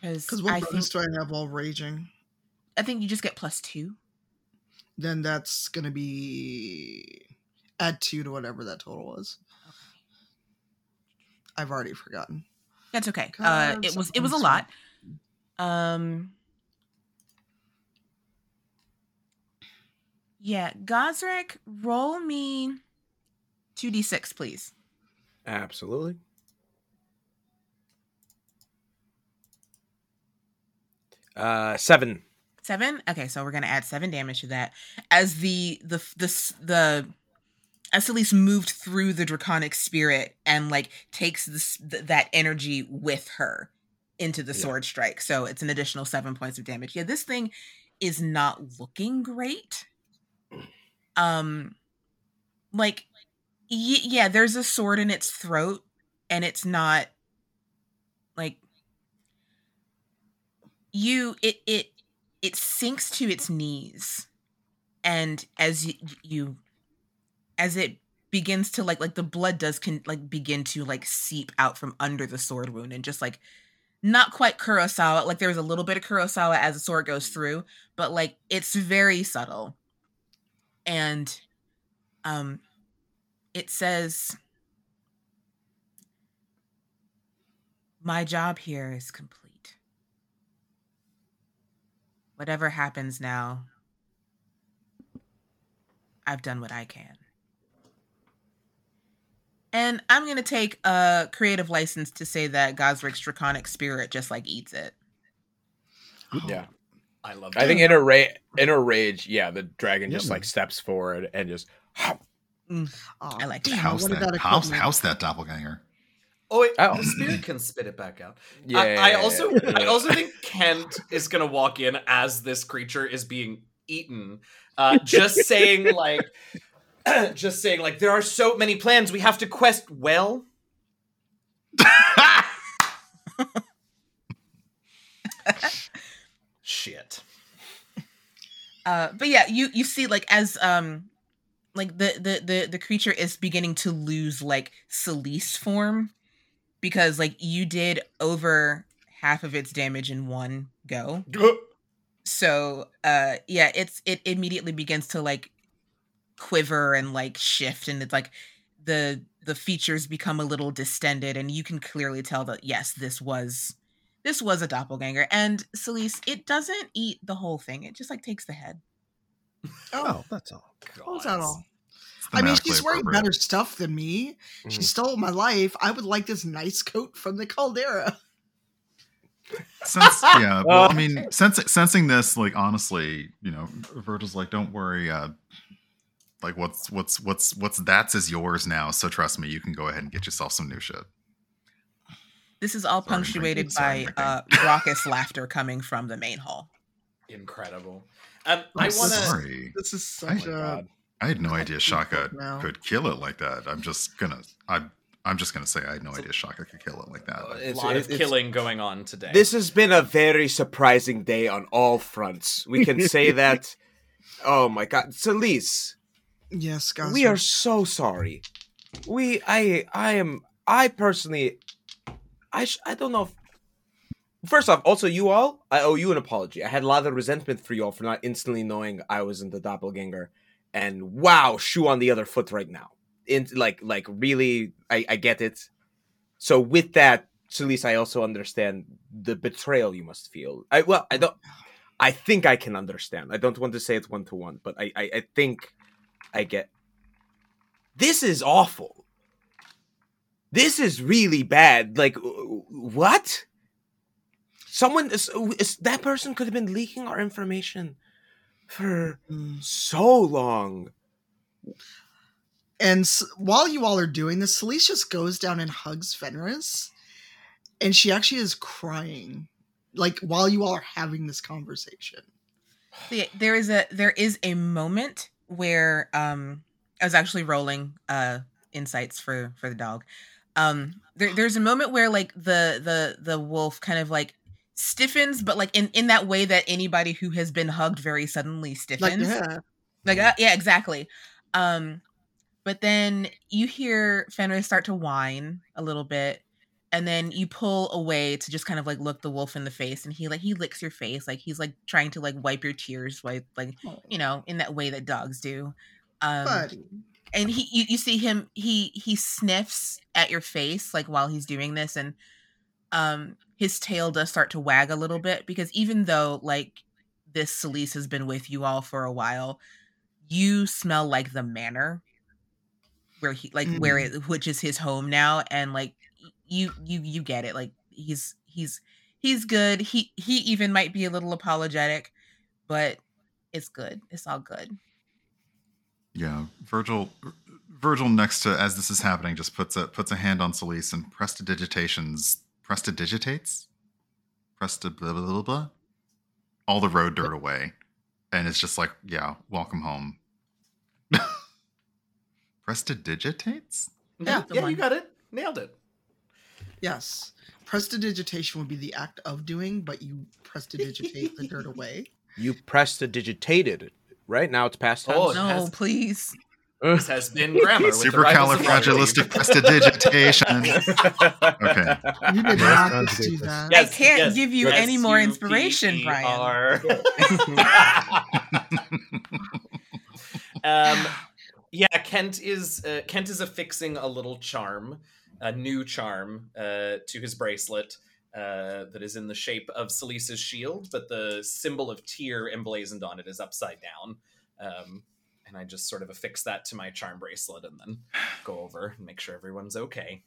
because Because what i think do I have while raging? I think you just get plus two Then that's gonna be add two to whatever that total was. I've already forgotten. that's okay uh it was it was a lot um yeah gosrick roll me 2d6 please Absolutely. Uh, seven. Seven. Okay, so we're gonna add seven damage to that as the the the the as Celise moved through the draconic spirit and like takes this th- that energy with her into the Yeah. sword strike. So it's an additional seven points of damage. Yeah, this thing is not looking great. Um, like, y- yeah, there's a sword in its throat, and it's not like you it it it sinks to its knees and as you, you as it begins to like like the blood does can like begin to like seep out from under the sword wound and just like not quite Kurosawa. Like there's a little bit of Kurosawa as the sword goes through, but like it's very subtle. And um it says My job here is complete. Whatever happens now, I've done what I can. And I'm going to take a creative license to say that Gosrick's draconic spirit just like eats it. Oh, yeah. I love I think in a ra- in a rage, yeah, the dragon Yeah, just man. like steps forward and just mm. Aw, I like damn, house that, that house, house that doppelganger. Oh, wait, Oh. the spirit can spit it back out. yeah. I, I also, yeah. I also think Kent is gonna walk in as this creature is being eaten, uh, just saying like, just saying like, there are so many plans. We have to quest well. Shit. Uh, but yeah, you you see like as um like the the the the creature is beginning to lose like Celise form because like you did over half of its damage in one go. So uh yeah, it's it immediately begins to like quiver and like shift and it's like the the features become a little distended and you can clearly tell that yes, this was this was a doppelganger. And Celise, it doesn't eat the whole thing. It just like takes the head. Oh, that's all. What's that all? It's I mean, she's wearing better stuff than me. She Mhm. stole my life. I would like this nice coat from the Caldera. Sense, yeah. Well, I Uh, mean, sense, sensing this, like honestly, you know, Virgil's like, "Don't worry, uh, like what's what's what's what's that's is yours now. So trust me, you can go ahead and get yourself some new shit." This is all Sorry, punctuated. Sorry, by uh, raucous laughter coming from the main hall. Incredible. Um, I I'm want to. sorry. This is Oh such my a. God. I had no idea Shaka now. could kill it like that. I'm just gonna, I'm, I'm just gonna say I had no idea Shaka could kill it like that. A It's- lot of it's- killing going on today. This has been a very surprising day on all fronts. We can say that. Oh my god, Celise, Yes, guys. we are so sorry. We, I, I am, I personally, I, sh- I don't know. If, first off, also you all, I owe you an apology. I had a lot of resentment for you all for not instantly knowing I was in the doppelganger, and wow, shoe on the other foot right now. In like, like really, I, I get it. So with that, Celise, I also understand the betrayal you must feel. I well, I don't. I think I can understand. I don't want to say it's one to one, but I, I, I think I get. This is awful. This is really bad. Like, what? Someone that person could have been leaking our information for Mm. so long. And s- while you all are doing this, Celise just goes down and hugs Fenris, and she actually is crying, like while you all are having this conversation. There is a there is a moment where um I was actually rolling uh insights for for the dog. Um there, there's a moment where like the the the wolf kind of like stiffens but like in in that way that anybody who has been hugged very suddenly Like, stiffens. yeah, Like uh, yeah, exactly. Um but then you hear Fenris start to whine a little bit and then you pull away to just kind of like look the wolf in the face and he like he licks your face like he's like trying to like wipe your tears like like you know in that way that dogs do. Um buddy. and he you, you see him he he sniffs at your face like while he's doing this and um his tail does start to wag a little bit because even though like this Celise has been with you all for a while you smell like the manor where he like where mm. it which is his home now and like you you you get it like he's he's he's good. He he even might be a little apologetic but it's good. It's all good. Yeah, Virgil. Virgil next to as this is happening just puts a puts a hand on Celise and prestidigitations prestidigitates presti blah blah blah blah all the road dirt away, and it's just like yeah, welcome home. prestidigitates. yeah, the yeah, one. you got it. Nailed it. Yes, prestidigitation would be the act of doing, but you prestidigitate the dirt away. You pressed the digitated, right? Now it's past tense. Oh, no has- please This has been grammar. with the Rivals okay. You did not conjugate do this. that. I can't give you any more S U P inspiration, Brian. Um, yeah, Kent is uh, Kent is affixing a little charm, a new charm, uh, to his bracelet uh, that is in the shape of Celise's shield, but the symbol of Tyr emblazoned on it is upside down. Um, and I just sort of affix that to my charm bracelet and then go over and make sure everyone's okay.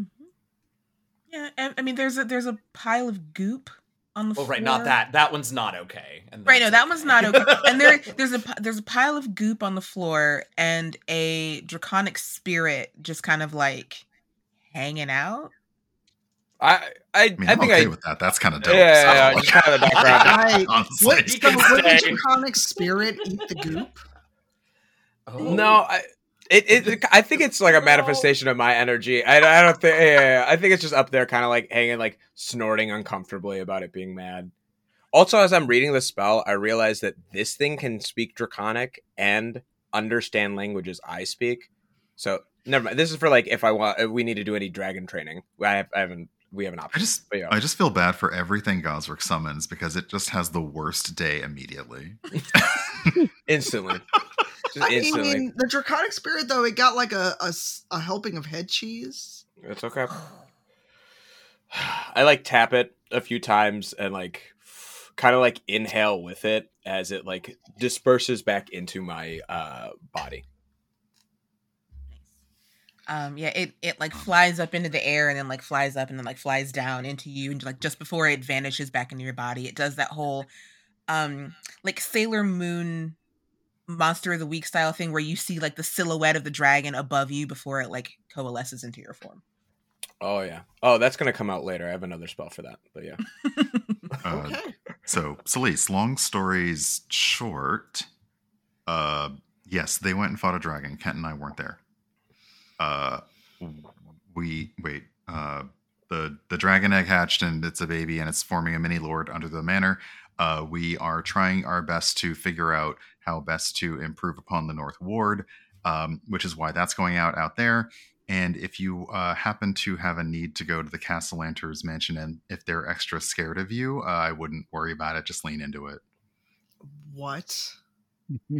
Mm-hmm. Yeah, and, I mean, there's a there's a pile of goop on the Well, floor. right, not that. That one's not okay. And Right, no, that one's not okay. And there, there's a there's a pile of goop on the floor and a draconic spirit just kind of like hanging out. I I, I I, mean, I'm think okay I with that. That's kind of yeah, dope. yeah, So, yeah, like, just kind of the background. I, honestly. what, You so can would the stay. draconic spirit eat the goop? Oh. No, I it, it I think it's like a manifestation of my energy. I, I don't think. Yeah, yeah, yeah. I think it's just up there, kind of like hanging, like snorting uncomfortably about it being mad. Also, as I'm reading the spell, I realize that this thing can speak Draconic and understand languages I speak. So never mind. This is for like if I want, if we need to do any dragon training. I, have, I haven't. We have an option. I just But yeah. I just feel bad for everything Gosrick summons because it just has the worst day immediately. instantly. Just I instantly. mean, the draconic spirit though, it got like a helping of head cheese. It's okay. I like tap it a few times and like kind of like inhale with it as it like disperses back into my uh body. Um, yeah, it it like flies up into the air and then like flies up and then like flies down into you and like just before it vanishes back into your body, it does that whole um like Sailor Moon monster of the week style thing where you see like the silhouette of the dragon above you before it like coalesces into your form. Oh yeah. Oh, that's gonna come out later. I have another spell for that. But yeah. Uh, Okay. So, Celise, long stories short, uh, yes, they went and fought a dragon. Kent and I weren't there. Uh, we wait. Uh, the the dragon egg hatched and it's a baby and it's forming a mini lord under the manor. Uh, we are trying our best to figure out how best to improve upon the North Ward, um, which is why that's going out out there. And if you uh, happen to have a need to go to the Castle Cassalanter's mansion, and if they're extra scared of you, uh, I wouldn't worry about it. Just lean into it. What?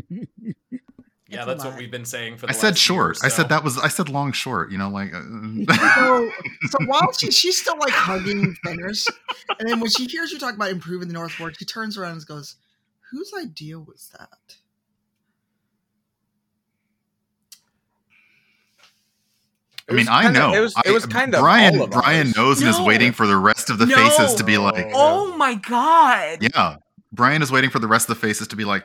Yeah, It's that's what we've been saying for the I said last year or short. I said that was. I said long short. You know, like. Uh, So, so while she, she's still like hugging Fenris, and then when she hears you talk about improving the North Ward, she turns around and goes, "Whose idea was that?" I mean, I kinda- know. It was, it I- was kind of Brian. all of Brian ours. knows and is waiting for the rest of the faces to be like. Oh my god. Yeah, Brian is waiting for the rest of the faces to be like.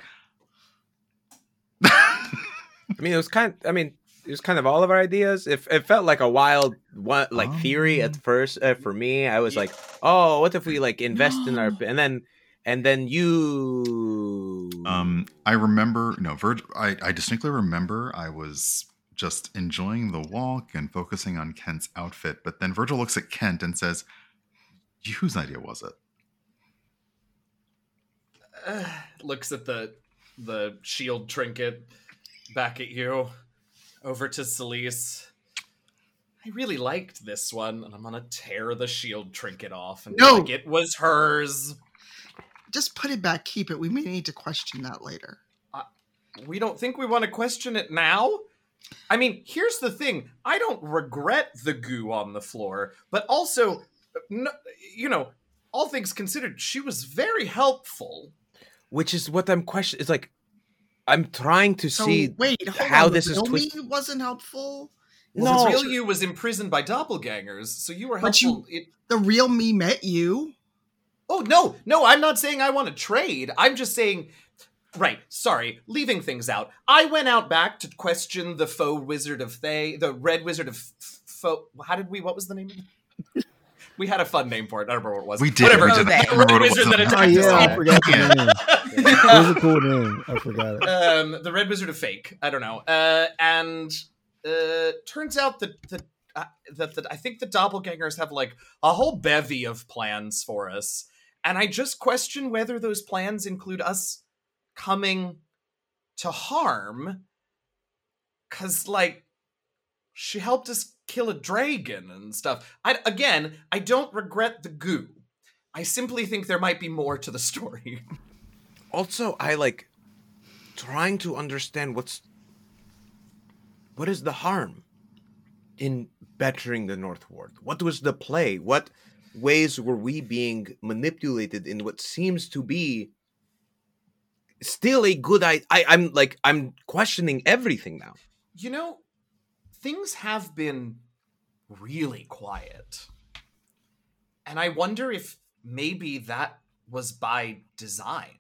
I mean, it was kind. I mean, it was kind of all of our ideas. If it, felt like a wild one, like theory at Um. first uh, for me, I was Yeah. like, oh, what if we like invest in our and then and then you. Um, I remember. No, Virg. I, I distinctly remember. I was just enjoying the walk and focusing on Kent's outfit, but then Virgil looks at Kent and says, "Whose idea was it?" Uh, looks at the the shield trinket back at you over to Celise. I really liked this one, and I'm gonna tear the shield trinket off and be No. like it was hers. Just put it back. Keep it. We may need to question that later. We don't think we want to question it now. I mean, here's the thing: I don't regret the goo on the floor, but also, no, you know, all things considered, she was very helpful. which is what I'm questioning. It's like I'm trying to So see. wait, hold how on. this is Real twist- me wasn't helpful. No. the real you was imprisoned by doppelgangers, so you were helpful. But helpful. It, The real me met you. oh no, no, I'm not saying I want to trade. I'm just saying, right? Sorry, leaving things out. I went out back to question the faux wizard of Thay, the red wizard of F- faux. How did we? What was the name? Of it? We had a fun name for it. I don't remember what it was. We did. Whatever. We Oh, did. I can't remember what it Wizard was. that Oh attacked us yeah, I forgot the name. It was a cool name. I forgot it. um, the Red Wizard of Fake. I don't know. Uh, and uh, turns out that that, uh, that that I think the doppelgangers have like a whole bevy of plans for us, and I just question whether those plans include us coming to harm cuz like she helped us kill a dragon and stuff. I again, I don't regret the goo. I simply think there might be more to the story. Also, I like trying to understand what's what is the harm in bettering the North Ward? What was the play? What ways were we being manipulated in what seems to be still a good I, I I'm like I'm questioning everything now. You know, things have been really quiet. And I wonder if maybe that was by design.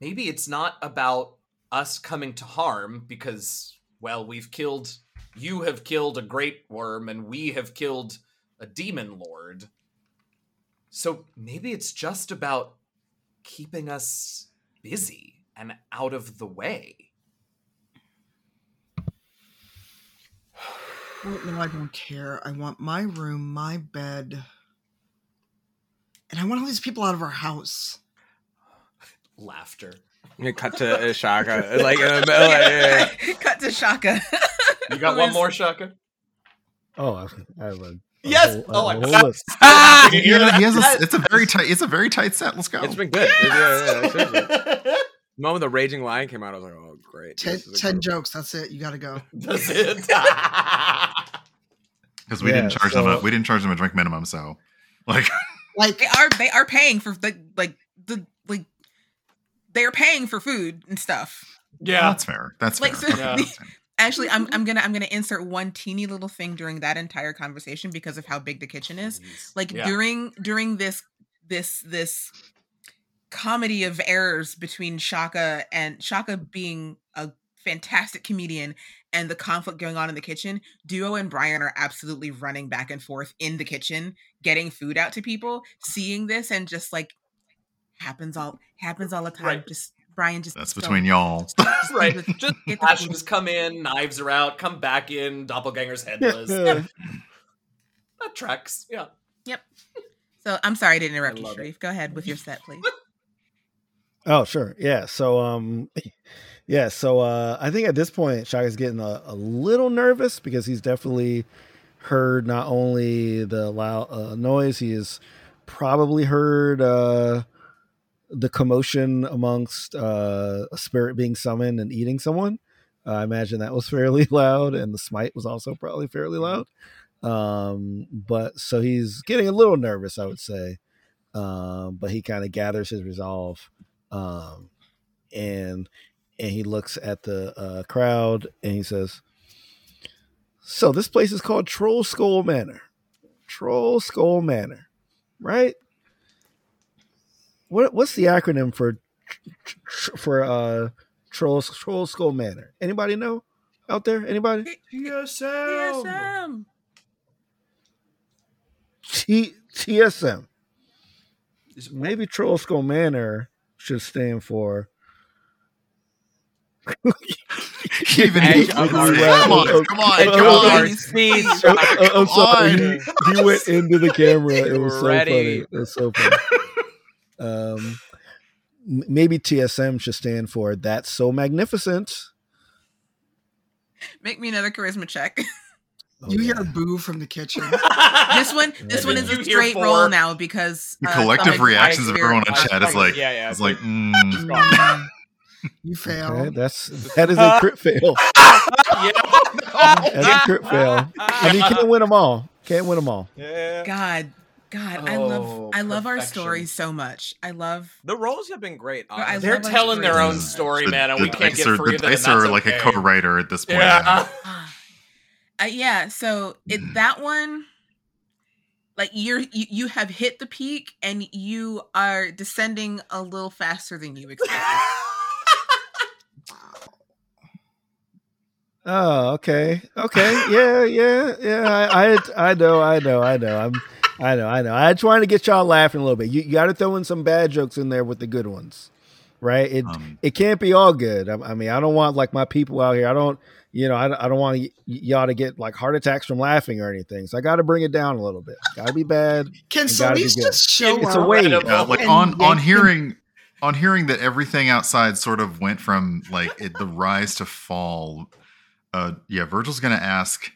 Maybe it's not about us coming to harm because, well, we've killed, you have killed a great worm and we have killed a demon lord. So maybe it's just about keeping us busy and out of the way. Well, no, I don't care. I want my room, my bed, and I want all these people out of our house. Laughter. You cut to uh, Shaka like in the middle. like, yeah, yeah. Cut to Shaka. You got one more, Shaka? Oh, I I have a, a Yes! whole- Oh, a I whole forgot. Ah! Did you hear Yeah, that? he has a, it's a very tight. It's a very tight set. Let's go. It's been good. Yeah, yeah, yeah. The moment the Raging Lion came out, I was like, "Oh, great!" Ten, this is a ten good- jokes. That's it. You got to go. Does it? Because we Yeah, didn't charge them. A, we didn't charge them a drink minimum. So, like, Like, they are they are paying for the like the like they are paying for food and stuff. yeah. that's fair. That's Like, fair. so- Okay. Yeah. Actually, I'm mm-hmm. I'm gonna I'm gonna insert one teeny little thing during that entire conversation because of how big the kitchen is. Like Yeah. during during this this this comedy of errors between Shaka and Shaka being a fantastic comedian and the conflict going on in the kitchen, Duo and Brian are absolutely running back and forth in the kitchen, getting food out to people, seeing this and just like happens all happens all the time. Right. Just Brian just That's don't- between y'all. just Right. get the- Just get the food. Come in, knives are out, come back in, doppelganger's headless. Yeah. That tracks. Yeah. Yep. So I'm sorry to interrupt I you, love it. Go ahead with your set, please. Oh, sure. Yeah. So, um, yeah. So, uh, I think at this point, Shaka's getting a, a little nervous because he's definitely heard not only the loud uh, noise, he has probably heard uh, the commotion amongst uh, a spirit being summoned and eating someone. I imagine that was fairly loud, and the smite was also probably fairly loud. Um, but so he's getting a little nervous, I would say. Um, but he kind of gathers his resolve um, and and he looks at the uh, crowd and he says, "So this place is called Troll Skull Manor. Troll Skull Manor, right? What what's the acronym for tr- tr- for uh Troll Troll Skull Manor? Anybody know out there? Anybody? TSM. T TSM. Maybe Troll Skull Manor should stand for." Even Edge he- of come on, come on, come on. our seat. Oh, oh, I'm sorry. on. He, he went into the camera. It was so Ready. funny. It was so funny. Um, maybe TSM should stand for "That's So Magnificent." Make me another charisma check. Oh, you hear a boo from the kitchen. this one, this one is a hear straight roll now because The uh, collective reactions of everyone in chat is like, yeah, yeah. it's like, Mm, you fail. Okay, that's that is a crit fail. That's a crit fail. And you can't win them all. Can't win them all. yeah. God, God, I Oh, love, I love our perfection. story so much. I love. The roles have been great. I honestly. They're telling their own story, the, man, and the we can't dice get are, free the of it. and dice are like okay. a co-writer at this point. Yeah. Ah. Uh, yeah, so it that one, like you're you, you have hit the peak and you are descending a little faster than you expected. Oh, okay, okay, yeah, yeah, yeah. I, I, I know, I know, I know. I'm, I know, I know. I'm trying to get y'all laughing a little bit. You, you got to throw in some bad jokes in there with the good ones, right? It, Um, it can't be all good. I, I mean, I don't want like my people out here. I don't, you know, I, don't- I don't want y- y'all to get like heart attacks from laughing or anything. So I got to bring it down a little bit. Got to be bad. Can You gotta be Celise just show It's a up? weight. Incredible. yeah, like on on hearing on hearing that everything outside sort of went from like it, the rise to fall, uh, yeah, Virgil's gonna ask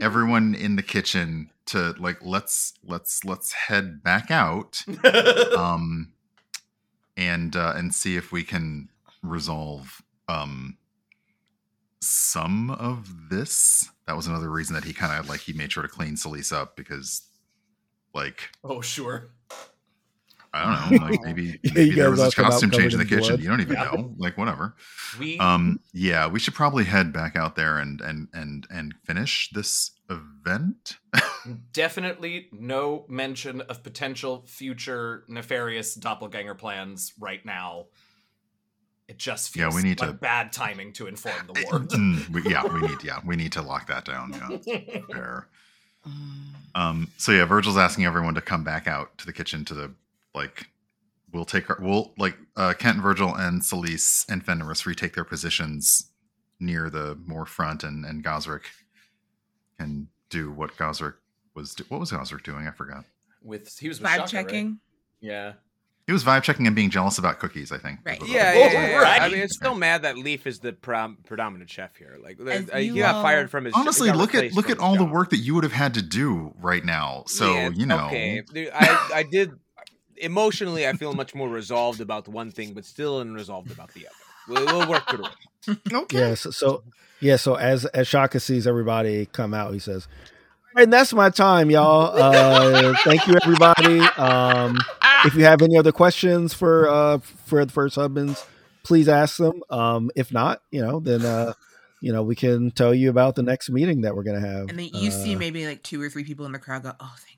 everyone in the kitchen to like let's let's let's head back out, um, and uh, and see if we can resolve um some of this. That was another reason that he kind of like he made sure to clean Celise up because like oh, sure. I don't know, like maybe, Yeah, maybe there was a costume change in the covered kitchen. blood. You don't even Yeah. know, like whatever. We Um, yeah, we should probably head back out there and and and and finish this event. definitely no mention of potential future nefarious doppelganger plans right now. It just Yeah, feels we need like to- bad timing to inform the ward. Mm, we- yeah, we need yeah we need to lock that down. Yeah, fair. Mm. Um, so yeah, Virgil's asking everyone to come back out to the kitchen to the like. We'll take our we'll like uh, Kent, and Virgil, and Celise and Fenris retake their positions near the more front, and and Gosrick can do what Gosrick was. Do- what was Gosrick doing? I forgot. with he was with Vibe Shaka, right? checking. Yeah. He was vibe checking and being jealous about cookies. I think. Right. was what Yeah, yeah, yeah, yeah. I mean, it's still mad that Leaf is the prom- predominant chef here. Like, As uh, he you got all- fired from his. Honestly, look at look at his all the work that you would have had to do right now. So Yeah, you know, Okay, Dude, I I did emotionally. I feel much more resolved about one thing, but still unresolved about the other. We'll, we'll work through it. Okay. Yeah, so, so yeah, so as as Shaka sees everybody come out, he says, and that's my time, y'all. Uh, thank you, everybody. Um, if you have any other questions for uh for the first husbands, please ask them. Um, if not, you know, then uh, you know, we can tell you about the next meeting that we're gonna have. And then you see Uh, maybe like two or three people in the crowd go, "Oh, thank goodness."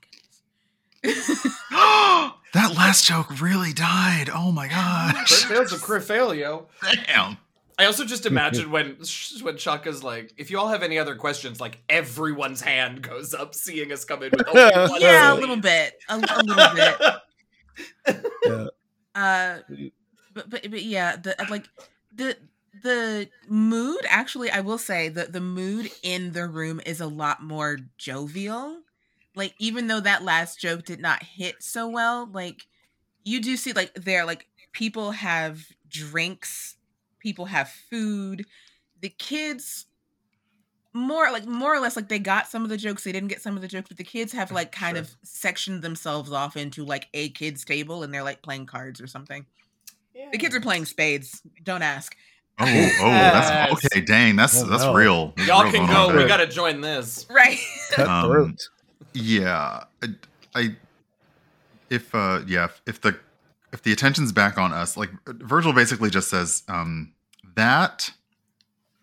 that last joke really died. Oh my gosh! There's a Crifailio. Damn. I also just imagine when when Shaka's like, if you all have any other questions, like everyone's hand goes up, seeing us come in with only one yeah, a little bit, a, a little bit. Yeah. Uh, but but but yeah, the like the the mood actually, I will say that the mood in the room is a lot more jovial. Like even though that last joke did not hit so well, like you do see like there like people have drinks, people have food. The kids more like more or less like they got some of the jokes they didn't get some of the jokes but the kids have like kind Sure. of sectioned themselves off into like a kids table and they're like playing cards or something the kids are playing spades don't ask Oh, oh, that's okay. Dang, that's Oh, that's no. real. There's Y'all real can go. We gotta join this. right Cutthroat. Um, Yeah, I, I if uh yeah if, if the if the attention's back on us, like Virgil basically just says um that.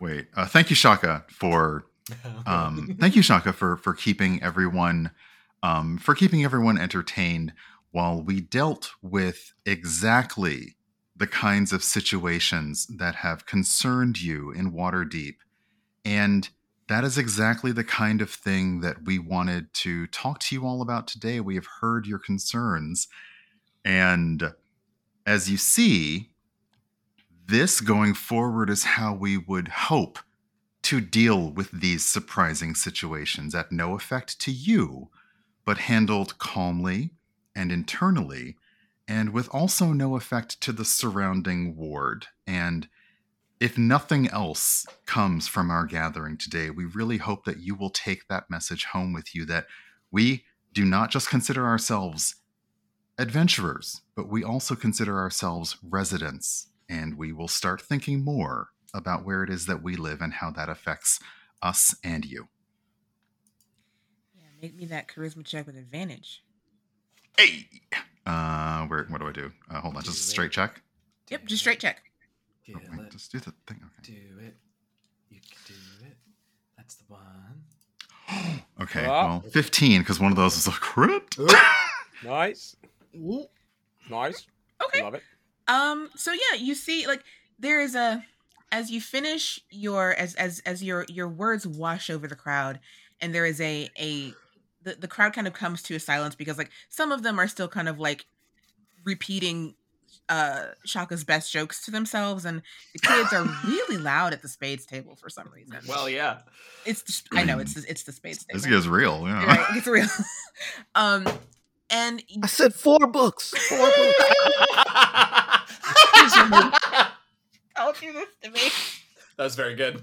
Wait, uh, thank you, Shaka, for um thank you, Shaka, for for keeping everyone um for keeping everyone entertained while we dealt with exactly the kinds of situations that have concerned you in Waterdeep, and that is exactly the kind of thing that we wanted to talk to you all about today. We have heard your concerns. And as you see, this going forward is how we would hope to deal with these surprising situations at no effect to you, but handled calmly and internally, and with also no effect to the surrounding ward. And if nothing else comes from our gathering today, we really hope that you will take that message home with you that we do not just consider ourselves adventurers, but we also consider ourselves residents, and we will start thinking more about where it is that we live and how that affects us and you. yeah make me that charisma check with advantage Hey! Uh, where, what do I do? Uh, hold on, just a straight check. yep just straight check Yeah, Oh, wait, let- just do the thing. Okay. do it. You can do it. That's the one. Okay, Oh. well, 15, because one of those is a crit. Nice, Ooh. nice. okay Love it. Um. So yeah, you see, like there is a as you finish your as as as your your words wash over the crowd, and there is a a the the crowd kind of comes to a silence because like some of them are still kind of like repeating uh Shaka's best jokes to themselves, and the kids are really loud at the spades table for some reason. Well, yeah. it's just, I know it's the, it's the spades table. This guy's real. Yeah. right, it's real. um, and I said four books. Four books. this from you. Don't do this to me. That was very good.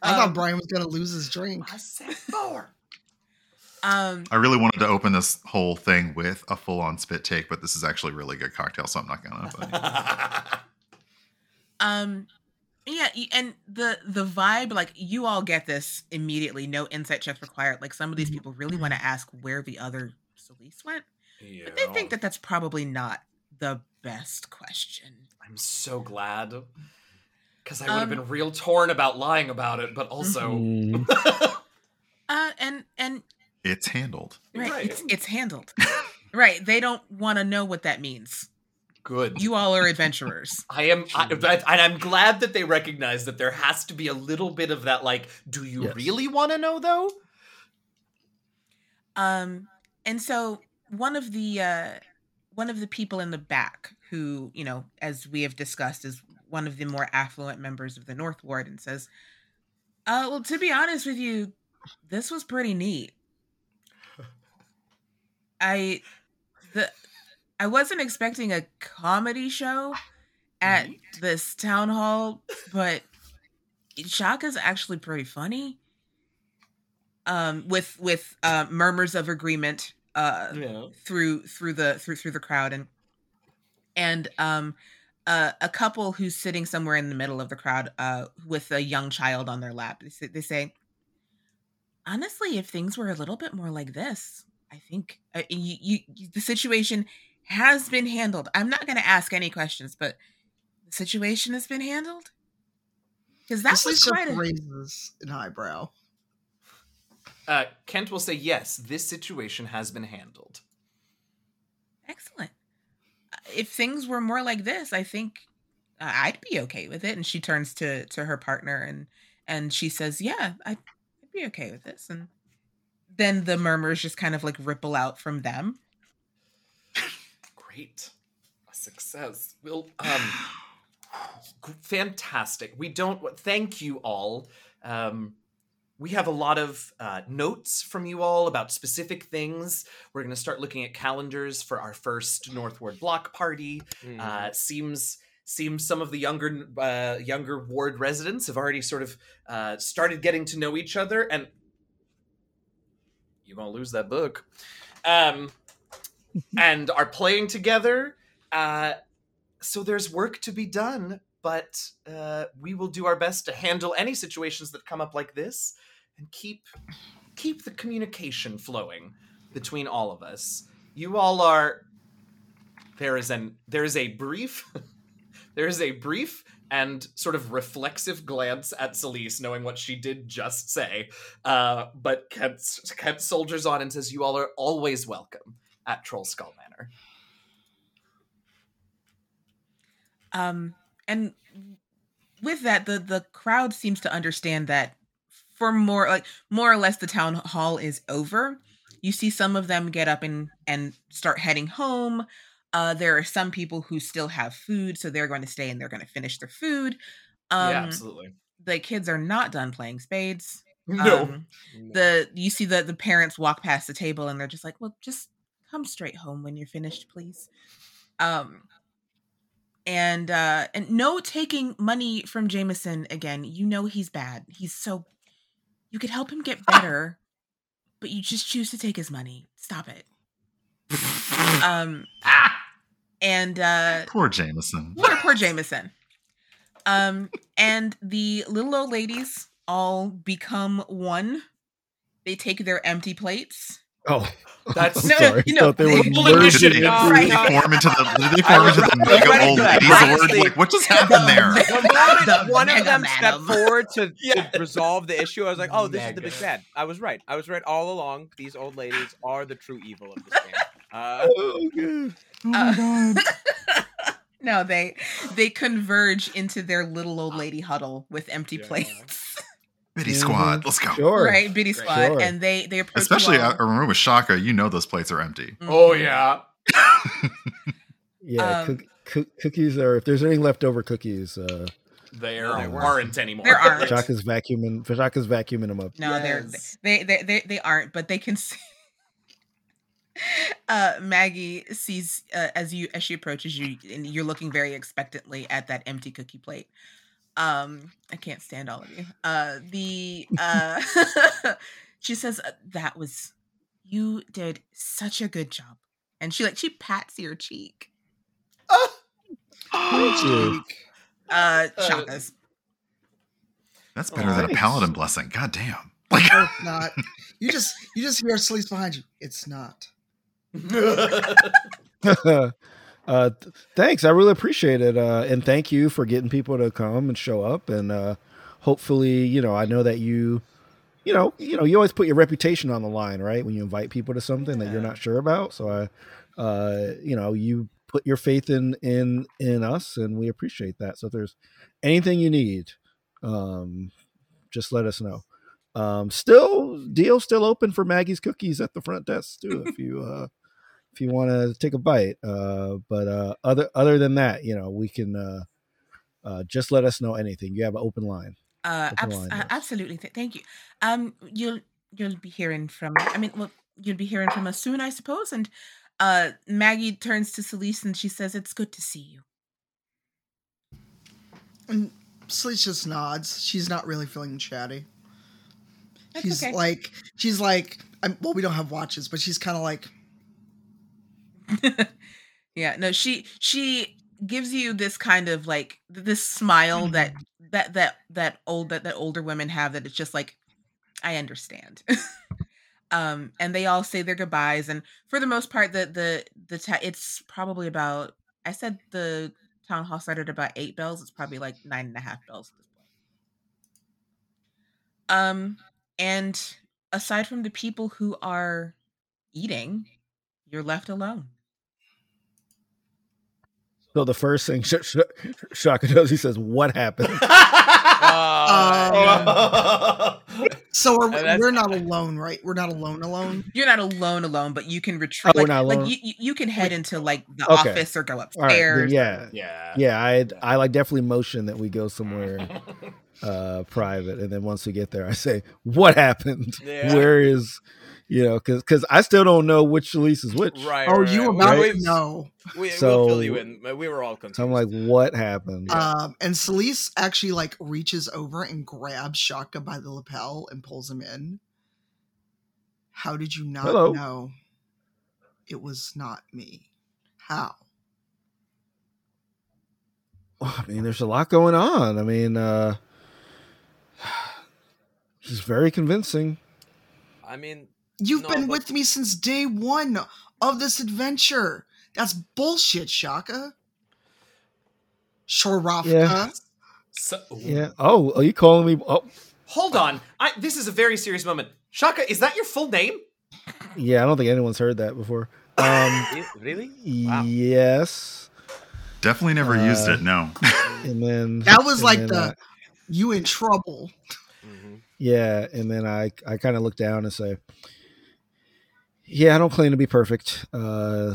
I thought Um, Brian was gonna lose his drink. I said four. Um, I really wanted to open this whole thing with a full on spit take, but this is actually a really good cocktail, so I'm not gonna. But um, yeah, and the the vibe, like you all get this immediately. No insight check required. Like some of these people really want to ask where the other Celeste went, but they think that that's probably not the best question. I'm so glad. Because I would have Um, been real torn about lying about it, but also. Mm, Uh, and and it's handled. right, Right. it's it's handled. right, they don't want to know what that means. Good. You all are adventurers. I am, I, but- and I'm glad that they recognize that there has to be a little bit of that. Like, do you Yes. really want to know though? Um, and so one of the uh, one of the people in the back, who you know, as we have discussed, is one of the more affluent members of the North Ward, and says, "Uh, well, to be honest with you, this was pretty neat. I the I wasn't expecting a comedy show at Neat. this town hall, but Shaka's actually pretty funny. Um, with with uh, murmurs of agreement uh, Yeah. through through the through through the crowd and and um uh, a couple who's sitting somewhere in the middle of the crowd uh with a young child on their lap they say, they say honestly if things were a little bit more like this i think uh, you, you, you- the situation has been handled i'm not going to ask any questions but the situation has been handled because that This was just quite a, raises an eyebrow. Uh, Kent will say yes. This situation has been handled. Excellent. Uh, If things were more like this, I think uh, I'd be okay with it. And she turns to to her partner and and she says, "Yeah, I'd, I'd be okay with this." And then the murmurs just kind of like ripple out from them. Great. A success. We'll um fantastic. We don't thank you all. Um we have a lot of uh, notes from you all about specific things. We're going to start looking at calendars for our first Northward block party. Mm. Uh, seems seems some of the younger uh, younger ward residents have already sort of uh, started getting to know each other, and you won't lose that book. Um, and are playing together. Uh, so there's work to be done, but uh, we will do our best to handle any situations that come up like this and keep keep the communication flowing between all of us. You all are there is an there is a brief there is a brief and sort of reflexive glance at Celise, knowing what she did just say. Uh, but Kent, Kent soldiers on and says, "You all are always welcome at Troll Skull Manor." Um, and with that, the the crowd seems to understand that for more like more or less the town hall is over. You see some of them get up and and start heading home. Uh, there are some people who still have food, so they're going to stay and they're going to finish their food. Um, yeah, absolutely. the kids are not done playing spades. No, Um, the you see the the parents walk past the table and they're just like, "Well, just come straight home when you're finished, please." Um and uh and no taking money from Jameson again. You know he's bad. He's so you could help him get better, but you just choose to take his money. Stop it. Um and uh Poor Jameson. Poor, poor Jameson. Um, and the little old ladies all become one. They take their empty plates. Oh, That's- No, sorry. you know, Thought they were merged initiative. into- Oh, did they right. form into the? Did they form into the right- I was mega ready old for that. ladies award? Like, what just happened there? the moment The one of them stepped forward to, Yeah. to resolve the issue, I was like, "Oh, this is the big bad." I was right. I was right all along. These old ladies are the true evil of this game. Uh, Oh, God. Oh my god. No, they they converge into their little old lady huddle with empty Yeah. plates. Biddy squad, let's go. Sure. right, biddy squad, Sure. and they they approach. you Especially, all. I I remember with Shaka, you know those plates are empty. oh Mhm. yeah. Yeah, Um, cook, cook, cookies are. If there's any leftover cookies, uh, There No, they aren't anymore. There aren't. Shaka's vacuuming. Shaka's vacuuming them up. No, they're they, they they they aren't, but they can see uh, Maggie sees uh, as you as she approaches you, and you're looking very expectantly at that empty cookie plate. Um, I can't stand all of you. Uh, the uh, she says uh, that was you did such a good job, and she like she pats your cheek. Thank you. Uh, Uh, Shaka's. That's better than a paladin blessing. God damn. Like No, it's not. You just you just hear Celise behind you. It's not. uh, th- thanks. I really appreciate it. Uh, and thank you for getting people to come and show up. And uh, hopefully, you know, I know that you, you know, you know, you always put your reputation on the line, right? When you invite people to something that you're not sure about. So I, uh, you know, you put your faith in in in us, and we appreciate that. So if there's anything you need, um, just let us know. Um, still, deal still open for Maggie's cookies at the front desk too. If you uh, if you want to take a bite. Uh, but uh, other other than that, you know, we can uh, uh, just let us know anything. You have an open line. Uh, Open abs- line, uh, absolutely. Th- thank you. Um, you'll you'll be hearing from. I mean, well, you'll be hearing from us soon, I suppose. And uh, Maggie turns to Celeste and she says, "It's good to see you." And Celise just nods. She's not really feeling chatty. That's she's okay. like she's like I'm, well we don't have watches, but she's kind of like yeah. No, she she gives you this kind of like this smile that that that that old that that older women have. That it's just like, I understand. um, and they all say their goodbyes, and for the most part, the the the ta- it's probably about. I said the town hall started about eight bells. It's probably like nine and a half bells at this point. Um, and aside from the people who are eating, you're left alone. So the first thing Sh- Sh- Shaka does, he says, "What happened?" Uh, so we're, we're not alone, right? We're not alone alone. You're not alone, alone, but you can retreat. Oh, we're like, not alone? you, you- you can head into like the Okay. office or go upstairs. then yeah, yeah. yeah. I I like definitely motion that we go somewhere uh private, and then once we get there, I say, "What happened? Yeah. Where is?" You know, because because I still don't know which Elise is which. right. Oh, right, you about We- to we- know. We, So- we'll fill you in. We were all confused. I'm like, "What happened?" Um, and Celeste actually like reaches over and grabs Shaka by the lapel and pulls him in. How did you not Hello. know it was not me? How? I mean, there's a lot going on. I mean, uh he's very convincing. I mean, You've No, been but- with me since day one of this adventure. That's bullshit, Shaka. Shorafka. Yeah. So, Yeah. Oh, are you calling me? Oh, Hold on. I, this is a very serious moment. Shaka, is that your full name? yeah. I don't think anyone's heard that before. Um, really? Wow. yes. definitely never used Uh, it. No. And then That was like then, the uh, you in trouble. Yeah. And then I I kind of look down and say, "Yeah, I don't claim to be perfect. Uh,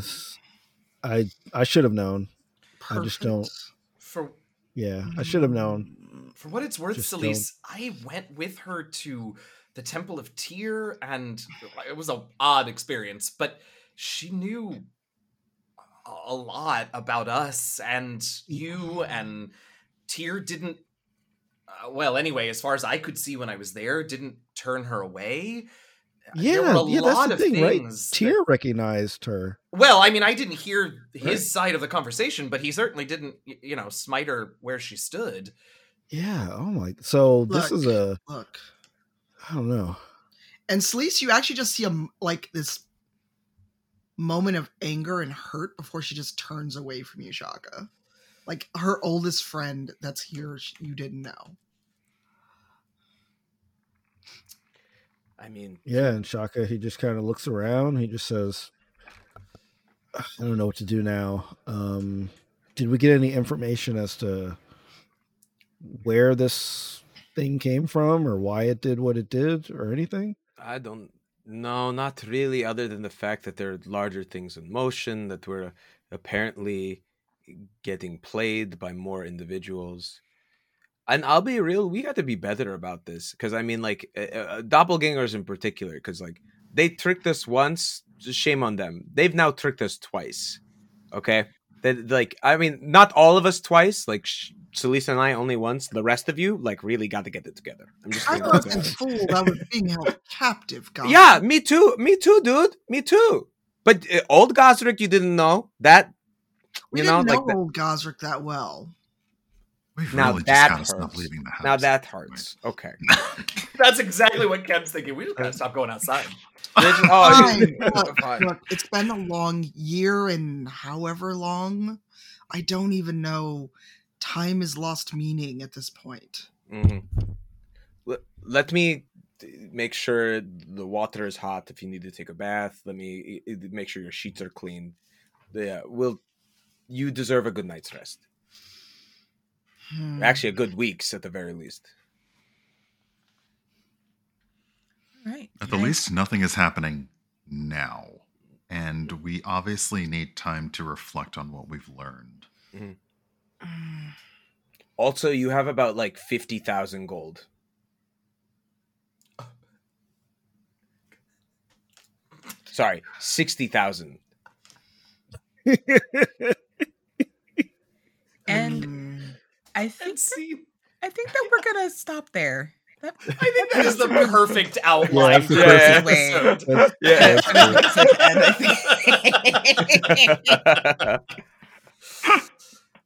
I I should have known. I just don't- For Yeah, I should have known. For what it's worth, Celise, I went with her to the Temple of Tyr, and it was an odd experience, but she knew a- a lot about us and you, and Tyr didn't. Well, anyway, as far as I could see when I was there, didn't turn her away. There were Yeah, a yeah. That's lot the of thing, right? things that- recognized her. well, I mean, I didn't hear his Right. side of the conversation, but he certainly didn't, you know, smite her where she stood. Yeah. Oh my. So this is a. Look. I don't know. And Celeste, you actually just see a m- like this moment of anger and hurt before she just turns away from you, Shaka. Like her oldest friend that's here, you didn't know. I mean, Yeah, and Shaka, he just kind of looks around. He just says, "I don't know what to do now." Um, did we get any information as to where this thing came from, or why it did what it did, or anything? I don't. No, not really. Other than the fact that there are larger things in motion, that we're apparently getting played by more individuals. And I'll be real, we got to be better about this because I mean, like uh, uh, doppelgangers in particular, because like they tricked us once, shame on them. They've now tricked us twice. Okay, they, like I mean, not all of us twice. Like Sh- Celeste and I only once. The rest of you, like, really got to get it together. I'm just. I wasn't fooled. I was being held captive, guys. Yeah, me too. Me too, dude. Me too. But uh, old Gosrick, you didn't know that. we you know, didn't know like old Gosrick that well. We've Now really that just got to hurts. leaving the house. now that hurts. Okay. That's exactly what Ken's thinking. We just gotta stop going outside. oh, Fine, look, look, it's been a long year and however long, I don't even know. Time is lost meaning at this point. Mhm. Let, let me make sure the water is hot if you need to take a bath. Let me i- i- make sure your sheets are clean. Yeah, we'll. you deserve a good night's rest? Hmm. Actually, a good weeks at the very least. Right. At the right. least, nothing is happening now. And we obviously need time to reflect on what we've learned. Mm-hmm. Also, you have about like 50,000 gold. Sorry, 60,000. I think And see, I think that we're gonna stop there. That, I think that is the perfect outline that's for the this perfect way. episode. Yeah.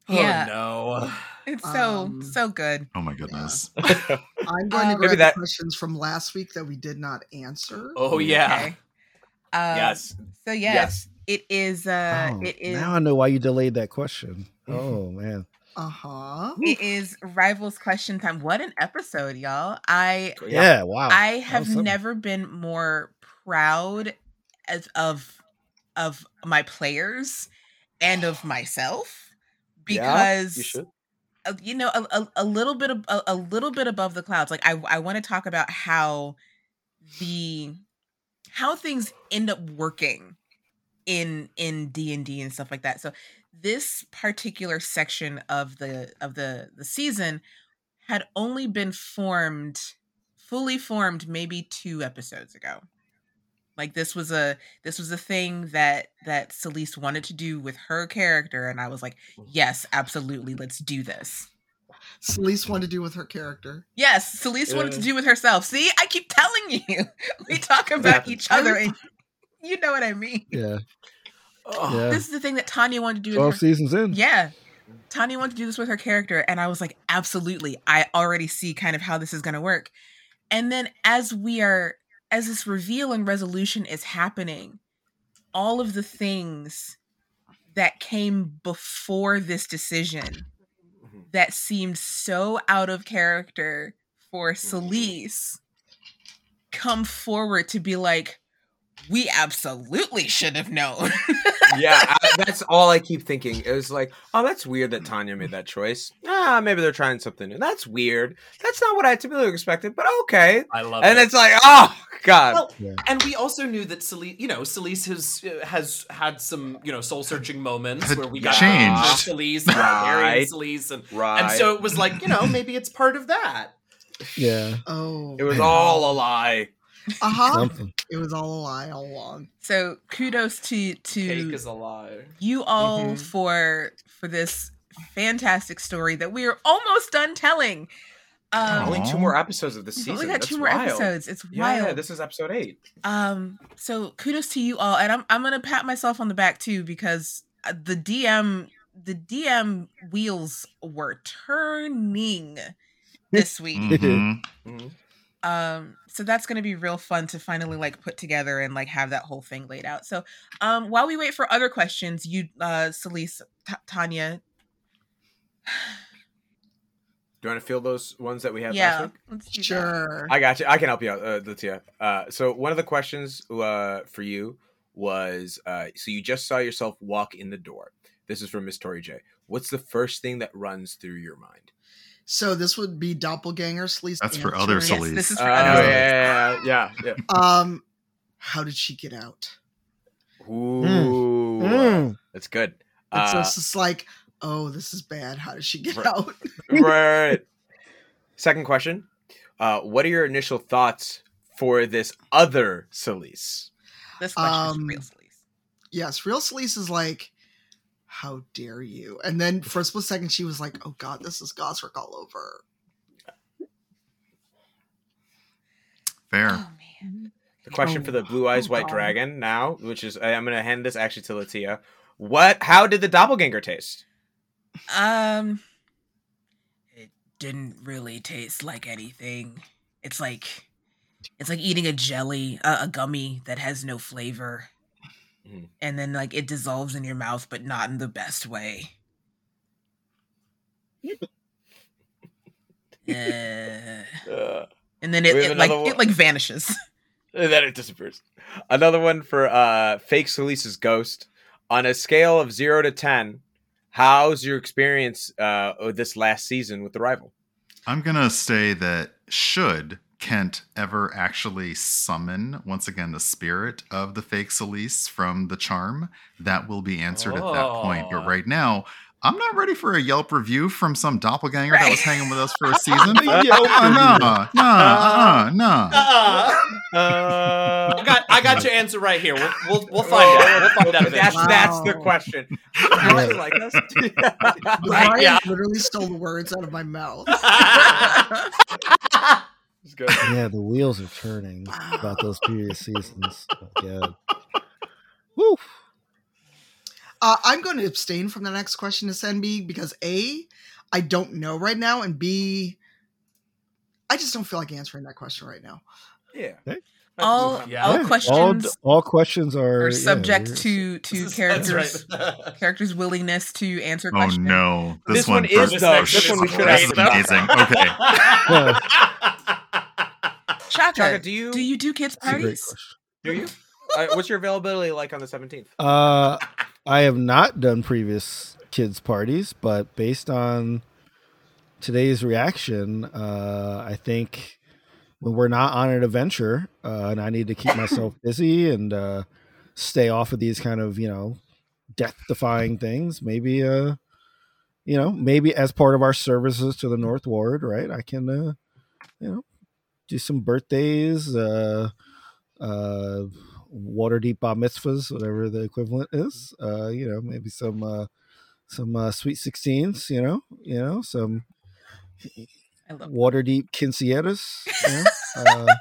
Yeah. Oh no. it's so Um, so good. Oh my goodness. I'm going to Maybe grab that- the questions from last week that we did not answer. Oh yeah. Okay. Um, yes. So yes, it is. Uh, Oh, it is. Now I know why you delayed that question. Oh man. Uh huh. It is rivals question time. What an episode, y'all! I Yeah. wow. I have never been more proud as of of my players and of myself Yeah, because you should. uh, you know a, a, a little bit of a, a little bit above the clouds like i i want to talk about how the how things end up working in in d&d and stuff like that so this particular section of the of the the season had only been formed fully formed maybe two episodes ago like this was a this was a thing that that Celeste wanted to do with her character and I was like yes absolutely let's do this Celeste wanted to do with her character. Yes, Celeste wanted to do with herself. See, I keep telling you. We talk about each other and you know what I mean. yeah. Oh, Yeah. This is the thing that Tanya wanted to do Twelve with her. seasons in. Yeah. Tanya wanted to do this with her character and I was like, absolutely. I already see kind of how this is going to work. And then as we are as this reveal and resolution is happening, all of the things that came before this decision Mhm. that seemed so out of character for Celeste come forward to be like, we absolutely should have known. yeah, I, that's all I keep thinking. It was like, oh, that's weird that Tanya made that choice. Ah, maybe they're trying something new. That's weird. That's not what I typically expected, but okay. I love And it. And it's like, oh god, Well, Yeah. and we also knew that Celeste, you know, Celeste has uh, has had some, you know, soul searching moments Had where we got changed. to Celeste, and Mary and Right. Celeste, and, right? and so it was like, you know, maybe it's part of that. Yeah. Oh, it was all a lie. Uh huh. Something. It was all a lie all along. so kudos to Cake to is a lie. you all Mhm. for for this fantastic story that we are almost done telling. Um, Only two more episodes of the season. only got That's two more wild. episodes. It's wild. Yeah, wild. this is episode eight. Um, so kudos to you all, and I'm I'm gonna pat myself on the back too because uh, the DM the DM wheels were turning this week. Mhm. Mhm. Um, so that's gonna be real fun to finally like put together and like have that whole thing laid out. So, um, while we wait for other questions, you, uh, Celeste, T- Tanya, Do you want to fill those ones that we had last yeah, week? let's that. Sure. I got you. I can help you out, uh, Latia. Uh, so one of the questions uh, for you was: uh, so you just saw yourself walk in the door. This is from Miss Tori J. What's the first thing that runs through your mind? So this would be doppelganger Celeste. That's for other answering. Celeste. This is Oh, for yeah, others. yeah, yeah, yeah. Um, how did she get out? Ooh, Mm. that's good. It's Uh, just like, oh, this is bad. How did she get Right. out? right. Second question: uh, What are your initial thoughts for this other Celeste? This question's Um, real sleaze. Yes, real Celise is like, how dare you? And then for a split second, she was like, oh god, this is Gosrick all over. Fair. Oh man. The question Oh, for the Blue Eyes oh White God. Dragon now, which is I'm going to hand this actually to Latia. What? How did the doppelganger taste? Um, it didn't really taste like anything. It's like, it's like eating a jelly, a, a gummy that has no flavor, Mhm. and then like it dissolves in your mouth, but not in the best way. Uh, Uh, and then it, it like one. it like vanishes. and then it disappears. Another one for uh, fake Celise's ghost. On a scale of zero to ten, how's your experience uh, this last season with the rival? I'm gonna say that should Kent ever actually summon once again the spirit of the fake Celise from the charm, that will be answered at that point. Oh. But right now, I'm not ready for a Yelp review from some doppelganger that was hanging with us for a season. Yelp no, review. no, no, uh, no. Uh-uh. Uh, I got I got your answer right here. We'll we'll, we'll find out. We'll find out. That's eventually. that's the question. How like us? Ryan yeah. literally stole the words out of my mouth. It's good. Yeah, the wheels are turning about those previous seasons. Oh, God. Woo. Uh, I'm going to abstain from the next question to send me because A, I don't know right now, and B, I just don't feel like answering that question right now. Yeah. Okay. all Yeah. all questions All, all questions are, are subject we're- to to That's characters right. characters' willingness to answer Oh no, this, This one, one is, first- though. oh, This one we should This have is though. amazing. Okay, Shaka, Shaka, do you do you do kids That's a great parties? do you? Uh, what's your availability like on the seventeenth? Uh, I have not done previous kids parties, but based on today's reaction, uh, I think when we're not on an adventure uh, and I need to keep myself busy and uh, stay off of these kind of you know death-defying things, maybe uh, you know, maybe as part of our services to the North Ward, right? I can uh, you know do some birthdays. Uh, uh, Waterdeep bar mitzvahs, whatever the equivalent is. Uh, you know, maybe some uh, some uh, sweet sixteens. You know, you know some Waterdeep quinceañeras. You know? uh,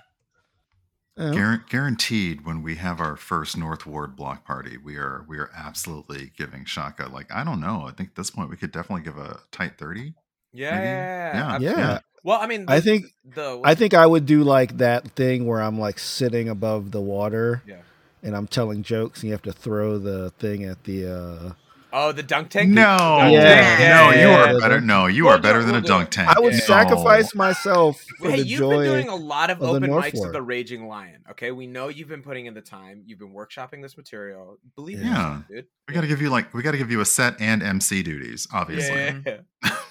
you. Guar- guaranteed. When we have our first North Ward block party, we are we are absolutely giving Shaka. Like I don't know. I think at this point we could definitely give a tight thirty. Yeah, yeah, Yeah. Yeah, Well, I mean, I think the I think I would do like that thing where I'm like sitting above the water. Yeah. And I'm telling jokes, and you have to throw the thing at the. uh oh the dunk tank. No, Yeah. no, you are better. No, you We'll are better than we'll a dunk tank. I would Yeah. sacrifice myself for Hey, the you've joy. been doing a lot of, of open North mics Ward. of the Raging Lion. Okay, we know you've been putting in the time. You've been workshopping this material. Believe in Yeah. yourself, dude. We got to give you like we got to give you a set and MC duties, obviously. Yeah.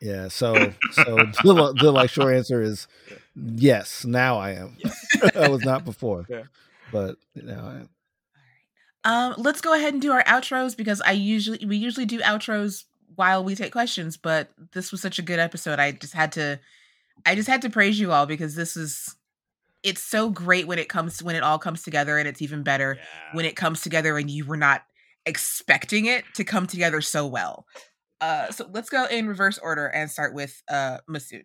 Yeah, so so the, the like short answer is yes. Now I am. I was not before. Yeah. But now I am. Um, let's go ahead and do our outros because I usually we usually do outros while we take questions, but this was such a good episode. I just had to I just had to praise you all because this is it's so great when it comes when it all comes together and it's even better when it comes together and you were not expecting it to come together so well. Uh so let's go in reverse order and start with uh Masood.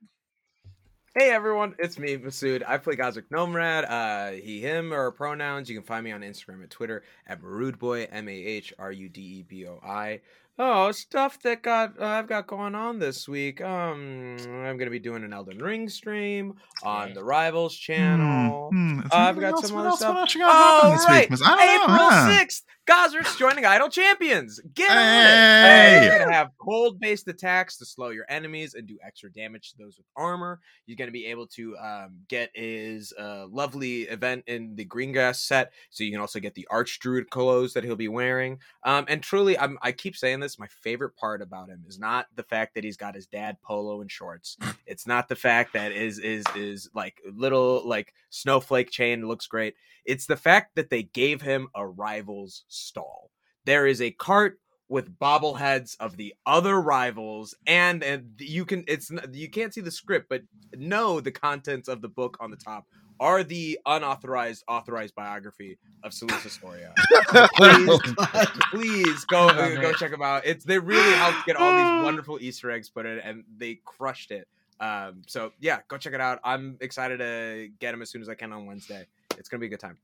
Hey everyone, it's me, Masood. I play Gosrick Nomrad. Uh, he, him are pronouns. You can find me on Instagram and Twitter at Mahrudeboi, M A H R U D E B O I. Oh, stuff that got uh, I've got going on this week. Um, I'm gonna be doing an Elden Ring stream on the Rivals channel. Hmm, hmm. Is Uh, I've got anything some else? other else, stuff. What else you got happening Oh, this right. week? Miss? I don't know. April huh? 6th, Gosrick's joining Idle Champions. Get on it. Hey. You're going to have cold based attacks to slow your enemies and do extra damage to those with armor. You're going to be able to um, get his uh, lovely event in the Green Grass set. So you can also get the Archdruid clothes that he'll be wearing. Um, and truly, I'm, I keep saying this my favorite part about him is not the fact that he's got his dad polo and shorts. It's not the fact that is is is like little like snowflake chain looks great. It's the fact that they gave him a rivals stall. There is a cart with bobbleheads of the other rivals, and, and you can it's you can't see the script, but know the contents of the book on the top. are the unauthorized authorized biography of Celeste Astoria. Oh please, God. please go uh, go it. check them out. It's they really helped get all these wonderful Easter eggs put in, and they crushed it. Um, so yeah, go check it out. I'm excited to get them as soon as I can on Wednesday. It's gonna be a good time.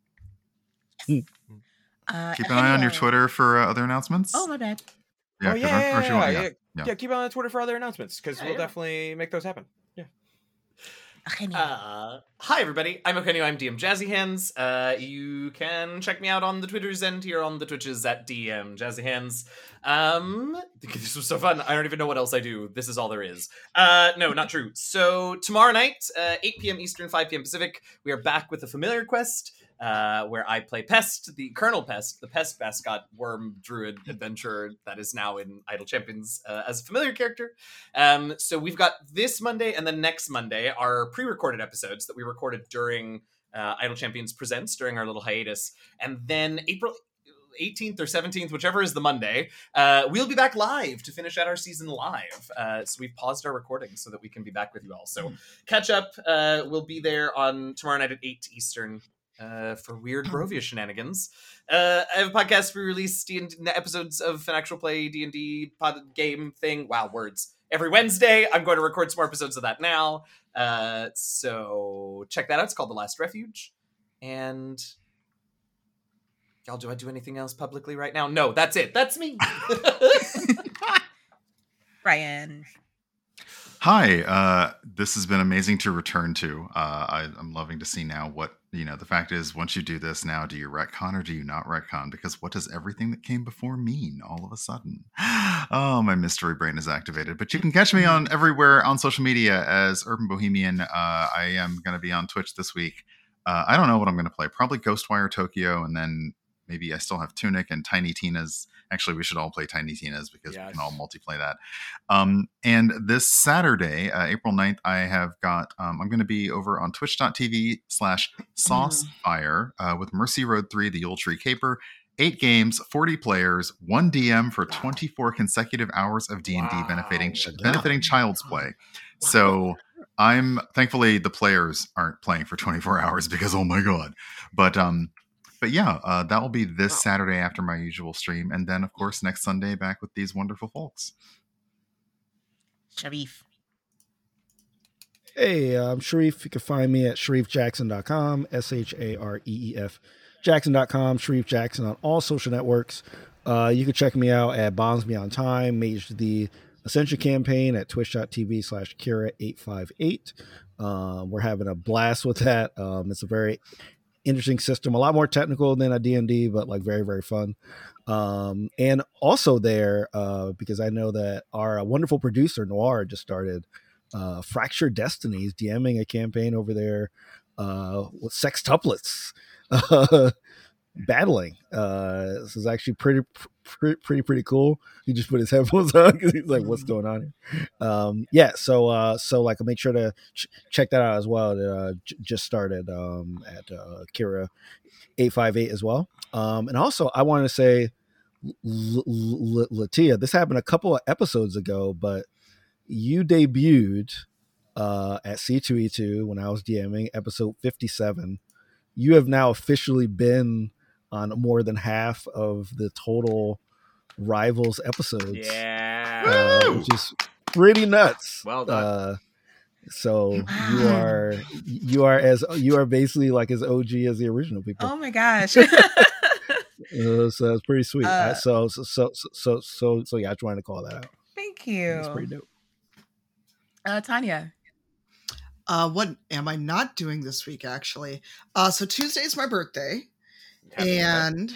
Uh, Keep an eye on your. Twitter for uh, other announcements. Oh my bad. yeah, oh 'cause yeah, I'm- yeah, or if you yeah, yeah, yeah, yeah. yeah. Keep on Twitter for other announcements because Yeah, we'll yeah. definitely make those happen. Eugenio. Uh, hi everybody, I'm Eugenio, I'm DM Jazzy Hands. Uh, you can check me out on the Twitters and here on the Twitches at DM Jazzy Hands. Um, this was so fun. I don't even know what else I do. This is all there is. Uh, no, not true. So tomorrow night, uh, 8 p.m. Eastern, 5 p.m. Pacific, we are back with a familiar quest. Uh, where I play Pest, the Colonel Pest, the Pest mascot worm druid adventurer that is now in Idle Champions uh, as a familiar character. Um, so we've got this Monday and the next Monday our pre-recorded episodes that we recorded during uh, Idle Champions Presents during our little hiatus, and then April 18th or 17th, whichever is the Monday, uh, we'll be back live to finish out our season live. Uh, so we've paused our recording so that we can be back with you all. So catch up. Uh, we'll be there on tomorrow night at 8 Eastern. Uh, for weird Barovia shenanigans, uh, I have a podcast. We release D&D episodes of an actual play D and D pod game thing. Wow, words every Wednesday. I'm going to record some more episodes of that now. Uh, so check that out. It's called The Last Refuge. And y'all, do I do anything else publicly right now? No, that's it. That's me. Ryan. Hi, uh, this has been amazing to return to. Uh, I, I'm loving to see now what you know. The fact is, once you do this now, do you retcon or do you not retcon? Because what does everything that came before mean all of a sudden? Oh, my mystery brain is activated. But you can catch me on everywhere on social media as Urban Bohemian. Uh, I am going to be on Twitch this week. Uh, I don't know what I'm going to play. Probably Ghostwire Tokyo, and then maybe I still have Tunic and Tiny Tina's. Actually, we should all play Tiny Tina's because we can all Yes. multiplay that. Um, and this Saturday, uh, April 9th, I have got, um, I'm going to be over on twitch.tv slash saucefire uh, with Mercy Road 3, the Yule Tree Caper. Eight games, 40 players, one DM for 24 consecutive hours of D&D benefiting, Wow. benefiting Child's Play. So I'm thankfully the players aren't playing for 24 hours because oh my god. But um but yeah, uh, that will be this Wow. Saturday after my usual stream, and then of course next Sunday back with these wonderful folks. Shareef. Hey, uh, I'm Shareef. You can find me at shareefjackson.com, S H A R E E F Jackson.com, Shareef Jackson on all social networks. Uh, you can check me out at Bombs Beyond Time, Mage the Ascension campaign at twitch.tv slash Kira858. Um, we're having a blast with that. Um, it's a very interesting system, a lot more technical than a D&D, but like very, very fun. Um, and also there, uh, because I know that our wonderful producer, Noir, just started uh, Fractured Destinies, DMing a campaign over there uh, with sextuplets uh, battling. Uh, this is actually pretty, pretty, pretty, pretty cool. He just put his headphones on because he's like, "What's going on here?" Um, yeah, so uh, so like, make sure to ch- check that out as well. It uh, j- just started um, at uh, Kira eight five eight as well. Um, and also, I want to say, L- L- Latia, this happened a couple of episodes ago, but you debuted uh, at C2E2 when I was DMing episode 57. You have now officially been on more than half of the total Rivals episodes, Yeah. uh, which is pretty nuts. Well done. Uh, so you are you are as you are basically like as OG as the original people. Oh my gosh. Uh, so that's pretty sweet. Uh, so, so so so so so so yeah, I just wanted to call that out. Thank It's you. pretty dope. Uh, Tanya. Uh, what am I not doing this week? Actually, uh, so Tuesday is my birthday, And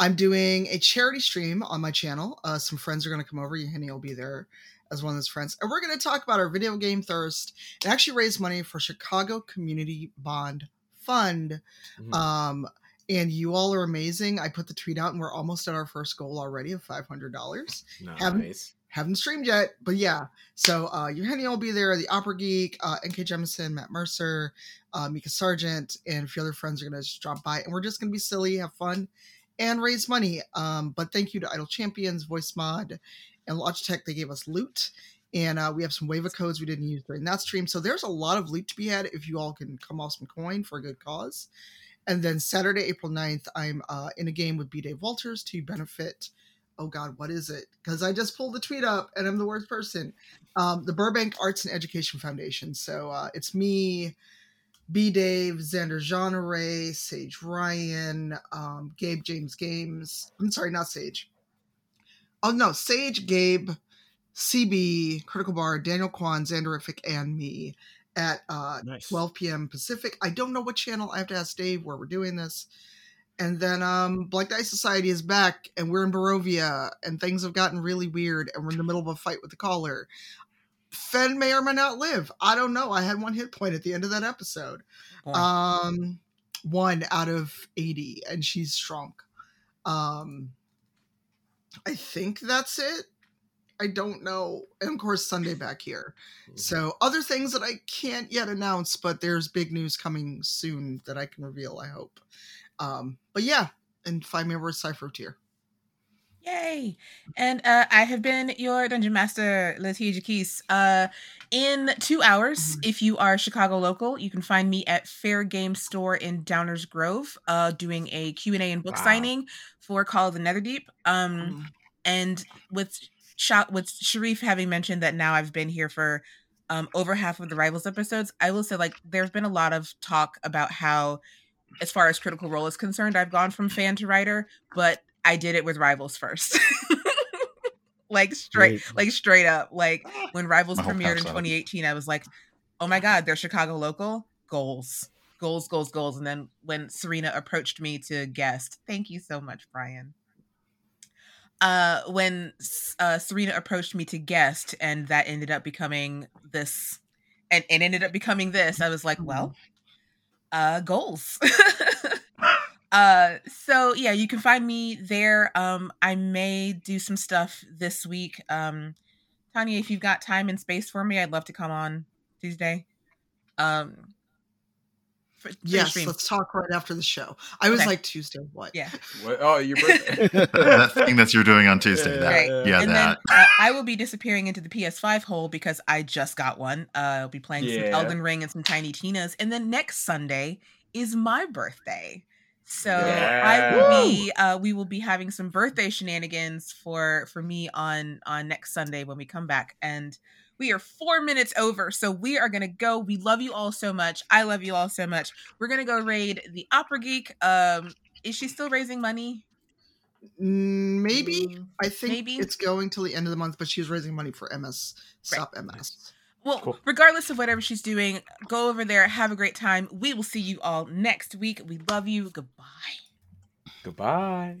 I'm doing a charity stream on my channel. Uh, some friends are going to come over. Henny will be there as one of those friends, and we're going to talk about our video game thirst and actually raise money for Chicago Community Bond Fund. Mhm. Um, and you all are amazing. I put the tweet out, and we're almost at our first goal already of five hundred dollars nice. haven't streamed yet, but yeah. So uh Eugenio will be there, the Opera Geek, uh NK Jemisin, Matt Mercer, uh Mikah Sargent, and a few other friends are gonna just drop by and we're just gonna be silly, have fun, and raise money. Um, but thank you to Idle Champions, Voice Mod, and Logitech. They gave us loot. and uh, we have some waiver codes we didn't use during that stream. So there's a lot of loot to be had if you all can come off some coin for a good cause. And then Saturday, April 9th, I'm uh, in a game with B. Dave Walters to benefit. Oh God, what is it? Because I just pulled the tweet up and I'm the worst person. Um, the Burbank Arts and Education Foundation. So uh, it's me, B. Dave, Xander Jeanneret, Sage Ryan, um, Gabe James Games. I'm sorry, not Sage. Oh no, Sage, Gabe, CB, Critical Bar, Daniel Kwan, Xanderific, and me at uh, Nice. 12 p.m. Pacific. I don't know what channel. I have to ask Dave where we're doing this. And then um, Black Dice Society is back, and we're in Barovia, and things have gotten really weird, and we're in the middle of a fight with the caller. Fen may or may not live. I don't know. I had one hit point at the end of that episode. Um, one out of 80, and she's shrunk. Um, I think that's it. I don't know. And of course, Sunday back here. So, other things that I can't yet announce, but there's big news coming soon that I can reveal, I hope. Um, but yeah, and find me over at Cypher tier. Yay! And uh, I have been your dungeon master, Latia Jacquise. Uh, in two hours, Mhm. if you are Chicago local, you can find me at Fair Game Store in Downers Grove, uh, doing a Q and A and book Wow. signing for Call of the Netherdeep. Um, Mhm. and with Sha- with Shareef having mentioned that now I've been here for um, over half of the Rivals episodes, I will say like there's been a lot of talk about how, as far as Critical Role is concerned, I've gone from fan to writer, but I did it with Rivals first. like straight, Great. like straight up, like when Rivals My premiered in pouch out. 2018, I was like, oh my god, they're Chicago local goals. Goals, goals, goals. And then when Serena approached me to guest, thank you so much, Brian uh when uh Serena approached me to guest and that ended up becoming this and it ended up becoming this I was like well uh goals. Uh so yeah you can find me there. Um I may do some stuff this week. Um Tanya if you've got time and space for me I'd love to come on Tuesday. Um for, for Yes, stream. let's talk right after the show. I was Okay. like Tuesday. What? yeah What? Oh, your birthday. that thing that you're doing on Tuesday. That, Right. Yeah, and that. then uh, I will be disappearing into the PS5 hole because I just got one. Uh, I'll be playing some Yeah. Elden Ring and some Tiny Tina's, and then next Sunday is my birthday. So I will be. Uh, we will be having some birthday shenanigans for for me on on next Sunday when we come back, and we are four minutes over. So we are gonna go. We love you all so much. I love you all so much. We're gonna go raid the Opera Geek. Um, is she still raising money? Mm, Maybe. Mm, I think Maybe. it's going till the end of the month, but she's raising money for MS. Right. Stop MS. Well, Cool. regardless of whatever she's doing, go over there, have a great time. We will see you all next week. We love you. Goodbye. Goodbye.